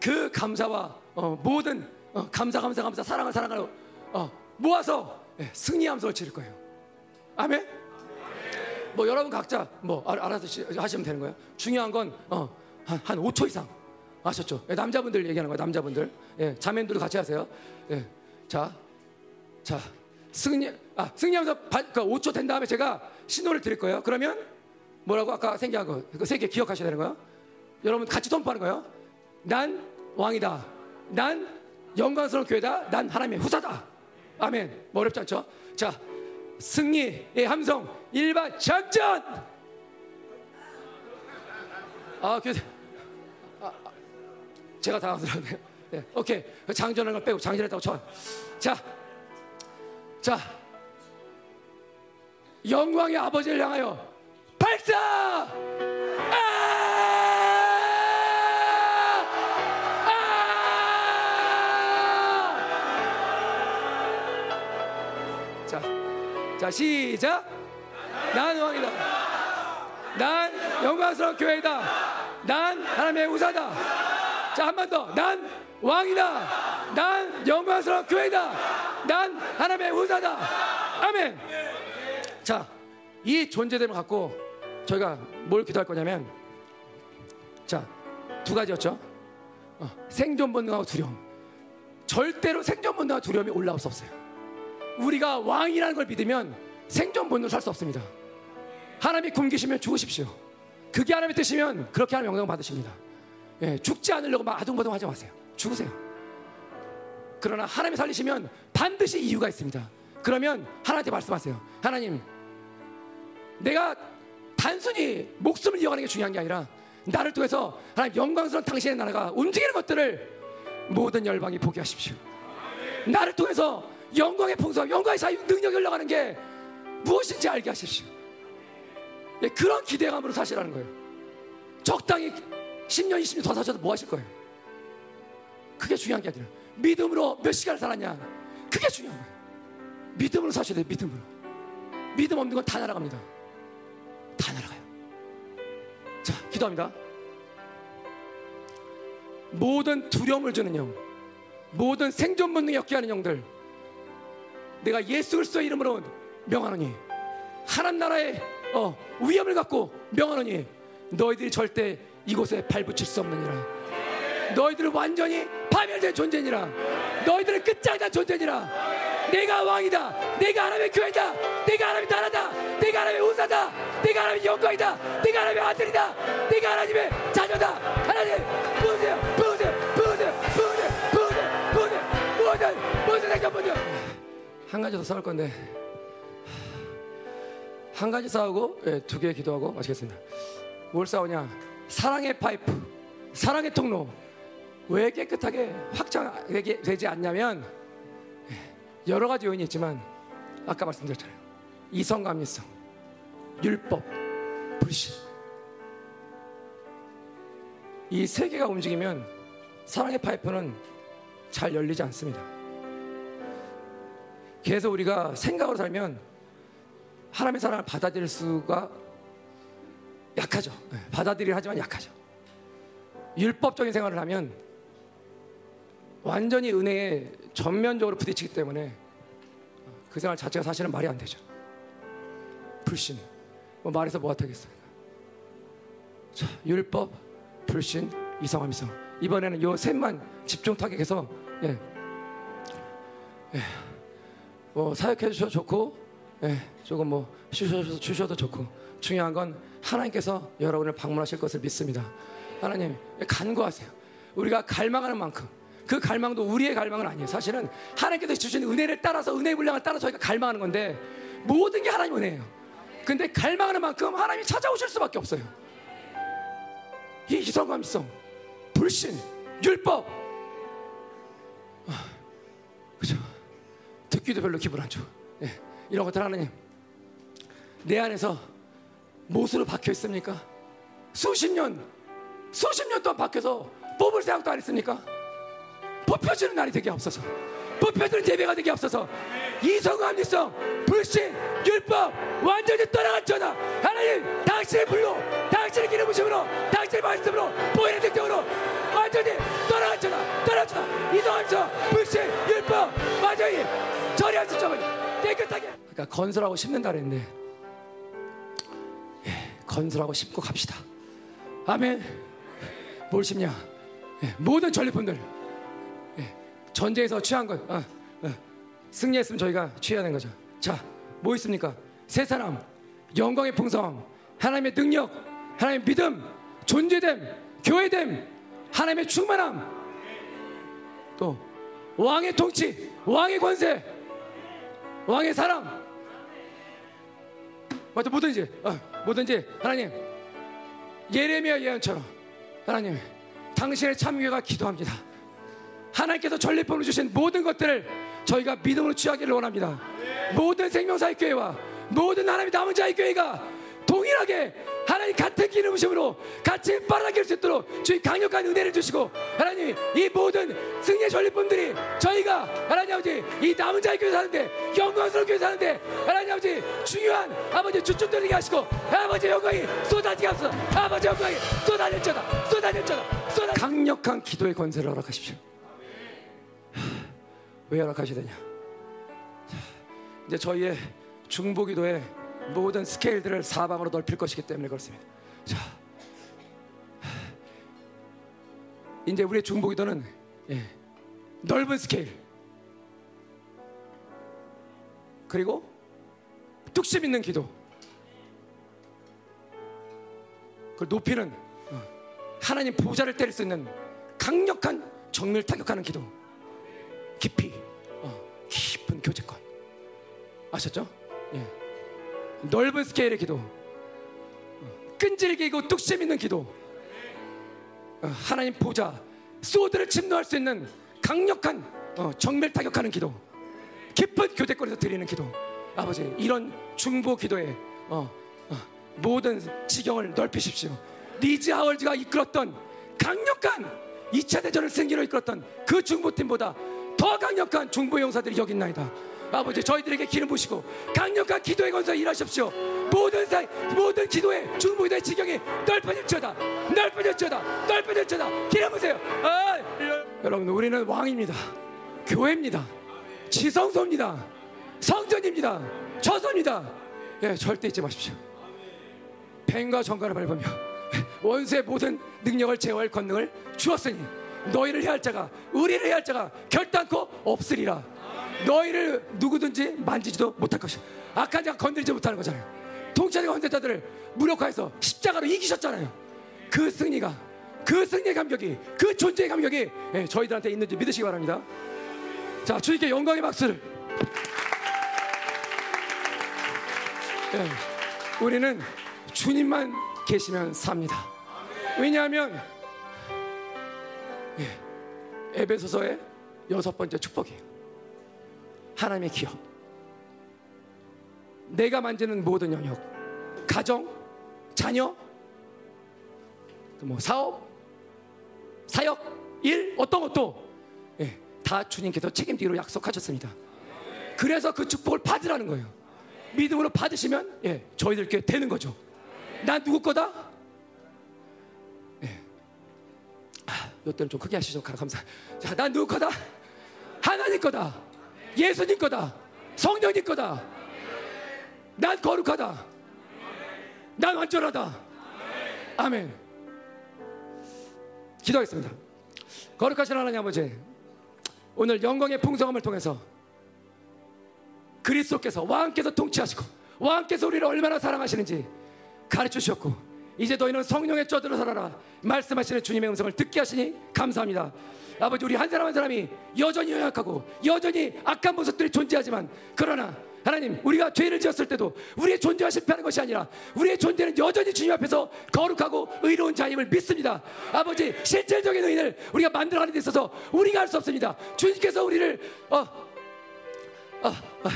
그 감사와 어, 모든 어, 감사 감사 감사 사랑을 사랑을 어, 모아서 예, 승리 함성을 지를 거예요. 아멘. 뭐 여러분 각자 뭐 알, 아서 하시면 되는 거예요. 중요한 건한 어, 한 5초 이상 아셨죠? 예, 남자분들 얘기하는 거예요. 남자분들 예, 자매들도 같이 하세요. 예, 자, 자 승리 아 승리 함성 그러니까 5초 된 다음에 제가 신호를 드릴 거예요. 그러면 뭐라고 아까 생각한 거그 기억하셔야 되는 거예요. 여러분 같이 선포하는 거예요. 난 왕이다. 난 영광스러운 교회다. 난 하나님의 후사다. 아멘. 뭐 어렵지 않죠? 자, 승리의 함성 일반 작전. 아, 교회. 아, 아, 제가 당황스럽네요. 네, 오케이. 장전하는 걸 빼고 장전했다고 쳐. 자, 자, 영광의 아버지를 향하여 발사! 자 시작. 난 왕이다. 난 영광스러운 교회다. 난 하나님의 우사다. 자 한 번 더. 난 왕이다. 난 영광스러운 교회다. 난 하나님의 우사다. 아멘. 자이 존재됨을 갖고 저희가 뭘 기도할 거냐면 자 두 가지였죠. 어, 생존 본능하고 두려움. 절대로 생존 본능과 두려움이 올라올 수 없어요 우리가 왕이라는 걸 믿으면 생존 본능을 살수 없습니다. 하나님이 굶기시면 죽으십시오. 그게 하나님의 뜻이면 그렇게 하나님 영광 받으십니다. 예, 죽지 않으려고 막 아둥바둥 하지 마세요. 죽으세요. 그러나 하나님이 살리시면 반드시 이유가 있습니다. 그러면 하나님한테 말씀하세요. 하나님, 내가 단순히 목숨을 이어가는 게 중요한 게 아니라 나를 통해서 하나님 영광스러운 당신의 나라가 움직이는 것들을 모든 열방이 보게 하십시오. 나를 통해서 영광의 풍성, 영광의 자유, 능력이 흘러가는 게 무엇인지 알게 하십시오. 네, 그런 기대감으로 사시라는 거예요. 적당히 10년, 20년 더 사셔도 뭐 하실 거예요? 그게 중요한 게 아니라 믿음으로 몇 시간을 살았냐? 그게 중요한 거예요. 믿음으로 사셔야 돼요, 믿음으로. 믿음 없는 건 다 날아갑니다. 다 날아가요. 자, 기도합니다. 모든 두려움을 주는 영, 모든 생존 본능이 없게 하는 영들, 내가 예수 그리스도의 이름으로 명하노니 하나님 나라의 어, 위험을 갖고 명하노니 너희들이 절대 이곳에 발붙일 수 없느니라. 너희들은 완전히 파멸된 존재니라. 너희들은 끝장난 존재니라. 내가 왕이다. 내가 하나님의 교회다. 내가 하나님의 나라다. 내가 하나님의 우사다. 내가 하나님의 영광이다. 내가 하나님의 아들이다. 내가 하나님의 자녀다. 하나님 부으세요. 부으세요. 부으세요. 부으세요. 부으세요. 부으세요. 모든 모든 행정분들 한 가지 더 싸울 건데 한 가지 싸우고 예, 두개 기도하고 마치겠습니다. 뭘 싸우냐? 사랑의 파이프 사랑의 통로. 왜 깨끗하게 확장되지 않냐면 여러 가지 요인이 있지만 아까 말씀드렸잖아요. 이성감리성, 율법, 불신. 이 세 개가 움직이면 사랑의 파이프는 잘 열리지 않습니다. 그래서 우리가 생각으로 살면 하나님의 사랑을 받아들일 수가 약하죠. 받아들이려 하지만 약하죠. 율법적인 생활을 하면 완전히 은혜에 전면적으로 부딪히기 때문에 그 생활 자체가 사실은 말이 안 되죠. 불신. 뭐 말해서 뭐 하겠습니까? 자, 율법, 불신, 이성함 이성. 이번에는 요 셋만 집중 타격해서 예. 예. 뭐 사역해 주셔도 좋고 예. 조금 뭐 쉬셔도, 주셔도 좋고 중요한 건 하나님께서 여러분을 방문하실 것을 믿습니다. 하나님 간구하세요. 우리가 갈망하는 만큼 그 갈망도 우리의 갈망은 아니에요. 사실은 하나님께서 주신 은혜를 따라서 은혜의 분량을 따라 저희가 갈망하는 건데 모든 게 하나님 은혜예요. 근데 갈망하는 만큼 하나님이 찾아오실 수밖에 없어요. 이 이성감성, 불신, 율법, 아, 그죠? 듣기도 별로 기분 안 좋아. 예, 이런 것들 하나님 내 안에서 못으로 박혀 있습니까? 수십 년, 수십 년 동안 박혀서 뽑을 생각도 안 했습니까? 뽑혀지는 날이 되게 없어서 뽑혀지는 예배가 되게 없어서 이성과 미성 불신 율법 완전히 떠나갔잖아 하나님 당신의 불로 당신의 기름 부심으로 당신의 말씀으로 보이는 능력으로 완전히 떠나갔잖아 떠나갔잖아 이성과 불신 율법 완전히 처리할 수 있죠 깨끗하게 그러니까 건설하고 심는다 그랬는데 예, 건설하고 심고 갑시다 아멘 뭘 심냐 예, 모든 전리품들 전쟁에서 취한 것 어, 어. 승리했으면 저희가 취해야 되는 거죠. 자, 뭐 있습니까? 세 사람, 영광의 풍성, 하나님의 능력, 하나님의 믿음, 존재됨, 교회됨, 하나님의 충만함, 또 왕의 통치, 왕의 권세, 왕의 사랑. 맞아, 뭐든지, 어, 뭐든지 하나님 예레미야 예언처럼 하나님 당신의 참교가 기도합니다. 하나님께서 전리품으로 주신 모든 것들을 저희가 믿음으로 취하기를 원합니다. 모든 생명사의 교회와 모든 하나님의 남은 자의 교회가 동일하게 하나님 같은 기름으심으로 같이 빨아들일 수 있도록 주의 강력한 은혜를 주시고 하나님 이 모든 승리의 전리품들이 저희가 하나님 아버지 이 남은 자의 교회 사는데 영광스러운 교회 사는데 하나님 아버지 중요한 아버지 주춤들리게 하시고 아버지 영광이 쏟아지게 하소서. 아버지 영광이 쏟아질 자다. 쏟아질 자다. 쏟아 강력한 기도의 권세를 허락하십시오. 왜 허락하시느냐? 이제 저희의 중보기도의 모든 스케일들을 사방으로 넓힐 것이기 때문에 그렇습니다. 자, 이제 우리의 중보기도는 예, 넓은 스케일 그리고 뚝심 있는 기도 그 높이는 어, 하나님 보좌를 때릴 수 있는 강력한 정밀 타격하는 기도 깊이 어, 깊은 교제권 아셨죠? 예. 넓은 스케일의 기도 어, 끈질기고 뚝심 있는 기도 어, 하나님 보자 소드를 침노할 수 있는 강력한 어, 정밀 타격하는 기도 깊은 교제권에서 드리는 기도 아버지 이런 중보 기도에 어, 어, 모든 지경을 넓히십시오 리즈 하월즈가 이끌었던 강력한 2차 대전을 승리로 이끌었던 그 중보팀보다 더 강력한 중보 용사들이 여기 있나이다. 아버지 저희들에게 기름 부시고 강력한 기도의 건설 일하십시오. 모든 사 모든 기도의 중보기도의 지경이 넓어질지어다. 넓어질지어다. 넓어질지어다. 기름 부세요. 아, 여러분 우리는 왕입니다. 교회입니다. 지성소입니다. 성전입니다. 저소입니다. 예, 절대 잊지 마십시오. 뱀과 정갈을 밟으며 원수의 모든 능력을 제어할 권능을 주었으니 너희를 해할 자가 우리를 해할 자가 결단코 없으리라 너희를 누구든지 만지지도 못할 것이야. 악한 자가 건드리지 못하는 거잖아요. 헌된 자들을 무력화해서 십자가로 이기셨잖아요. 그 승리가 그 승리의 감격이 그 존재의 감격이 예, 저희들한테 있는지 믿으시기 바랍니다. 자 주님께 영광의 박수를. 예, 우리는 주님만 계시면 삽니다. 왜냐하면 예, 에베소서의 여섯 번째 축복이에요. 하나님의 기업. 내가 만지는 모든 영역, 가정, 자녀, 뭐 사업, 사역, 일, 어떤 것도 예, 다 주님께서 책임지기로 약속하셨습니다. 그래서 그 축복을 받으라는 거예요. 믿음으로 받으시면 예, 저희들께 되는 거죠. 난 누구 거다? 이때는 좀 크게 하시죠. 감사. 자, 난 누구 거다? 하나님 거다. 예수님 거다. 성령님 거다. 난 거룩하다. 난 완전하다. 아멘. 기도하겠습니다. 거룩하신 하나님 아버지, 오늘 영광의 풍성함을 통해서 그리스도께서 왕께서 통치하시고 왕께서 우리를 얼마나 사랑하시는지 가르쳐 주셨고 이제 너희는 성령의 쪄들어 살아라. 말씀하시는 주님의 음성을 듣게 하시니 감사합니다. 아버지 우리 한 사람 한 사람이 여전히 연약하고 여전히 악한 모습들이 존재하지만 그러나 하나님 우리가 죄를 지었을 때도 우리의 존재가 실패하는 것이 아니라 우리의 존재는 여전히 주님 앞에서 거룩하고 의로운 자임을 믿습니다. 아버지 실질적인 의인을 우리가 만들어가는 데 있어서 우리가 할 수 없습니다. 주님께서 우리를 어, 어, 어,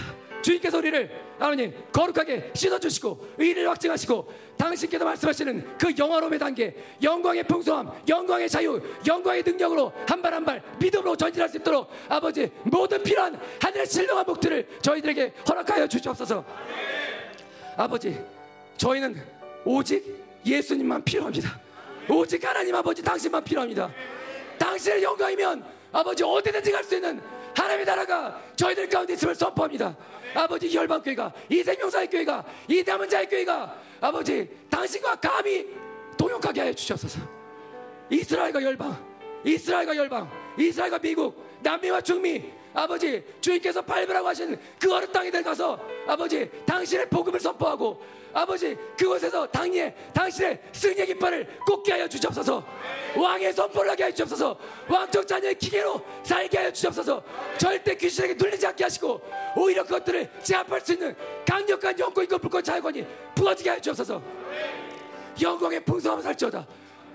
주님께서 우리를 하나님 거룩하게 씻어주시고 의를 확증하시고 당신께서 말씀하시는 그 영화로움의 단계 영광의 풍성함 영광의 자유 영광의 능력으로 한 발 한 발 믿음으로 전진할 수 있도록 아버지 모든 필요한 하늘의 신령한 복들을 저희들에게 허락하여 주시옵소서. 아버지 저희는 오직 예수님만 필요합니다. 오직 하나님 아버지 당신만 필요합니다. 당신의 영광이면 아버지 어디든지 갈 수 있는 하나님의 나라가 저희들 가운데 있음을 선포합니다. 아버지 열방교회가 이 생명사의 교회가 이 남은 자의 교회가 아버지 당신과 감히 동역하게 하여 주시옵소서. 이스라엘과 열방 이스라엘과 열방 이스라엘과 미국 남미와 중미 아버지 주님께서 밟으라고 하신 그 어느 땅에들 가서 아버지 당신의 복음을 선포하고 아버지 그곳에서 당리에 당신의 승리의 깃발을 꽂게 하여 주시옵소서. 왕의 선포를 하게 하여 주시옵소서. 왕적 자녀의 기계로 살게 하여 주시옵소서. 절대 귀신에게 눌리지 않게 하시고 오히려 그것들을 제압할 수 있는 강력한 영권과 불꽃 자유권이 부어지게 하여 주옵소서. 영광의 풍성함을 살지어다.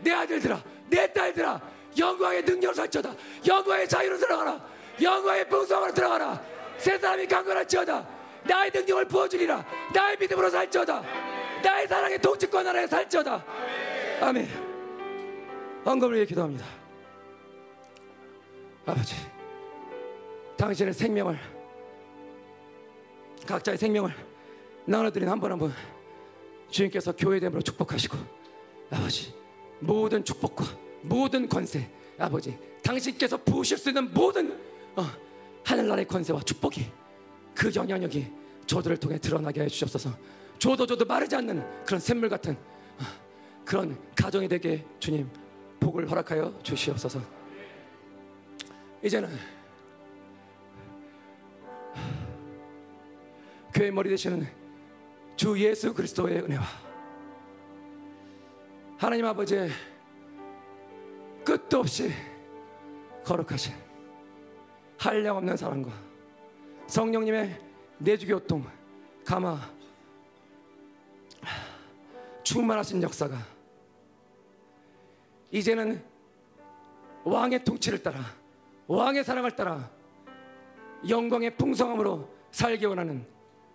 내 아들들아 내 딸들아 영광의 능력을 살지어다. 영광의 자유로 들어가라. 영광의 풍성함으로 들어가라. 세 사람이 강건할지어다 나의 능력을 부어주리라. 나의 믿음으로 살지어다. 나의 사랑의 통치권 하나에 살지어다. 아멘. 헌금을 위해 기도합니다. 아버지 당신의 생명을 각자의 생명을 나눠드린 한분한분 주님께서 교회됨으로 축복하시고 아버지 모든 축복과 모든 권세 아버지 당신께서 부으실 수 있는 모든 어, 하늘나라의 권세와 축복이 그 영향력이 저들을 통해 드러나게 해 주옵소서. 줘도 줘도 마르지 않는 그런 샘물 같은 어, 그런 가정이 되게 주님 복을 허락하여 주시옵소서. 이제는 교회 머리 되시는 주 예수 그리스도의 은혜와 하나님 아버지의 끝도 없이 거룩하신 한량없는 사랑과 성령님의 내주교통 감화 충만하신 역사가 이제는 왕의 통치를 따라 왕의 사랑을 따라 영광의 풍성함으로 살기 원하는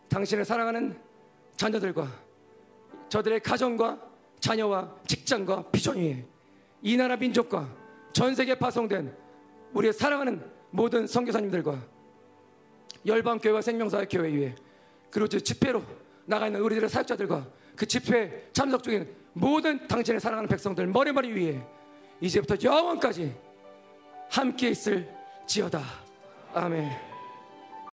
당신을 사랑하는 자녀들과 저들의 가정과 자녀와 직장과 비전 위에 이 나라 민족과 전 세계에 파송된 우리의 사랑하는 모든 선교사님들과 열방교회와 생명사의 교회 위에 그리고 저 집회로 나가 있는 우리들의 사역자들과 그 집회에 참석 중인 모든 당신의 사랑하는 백성들 머리머리 위에 이제부터 영원까지 함께 있을 지어다. 아멘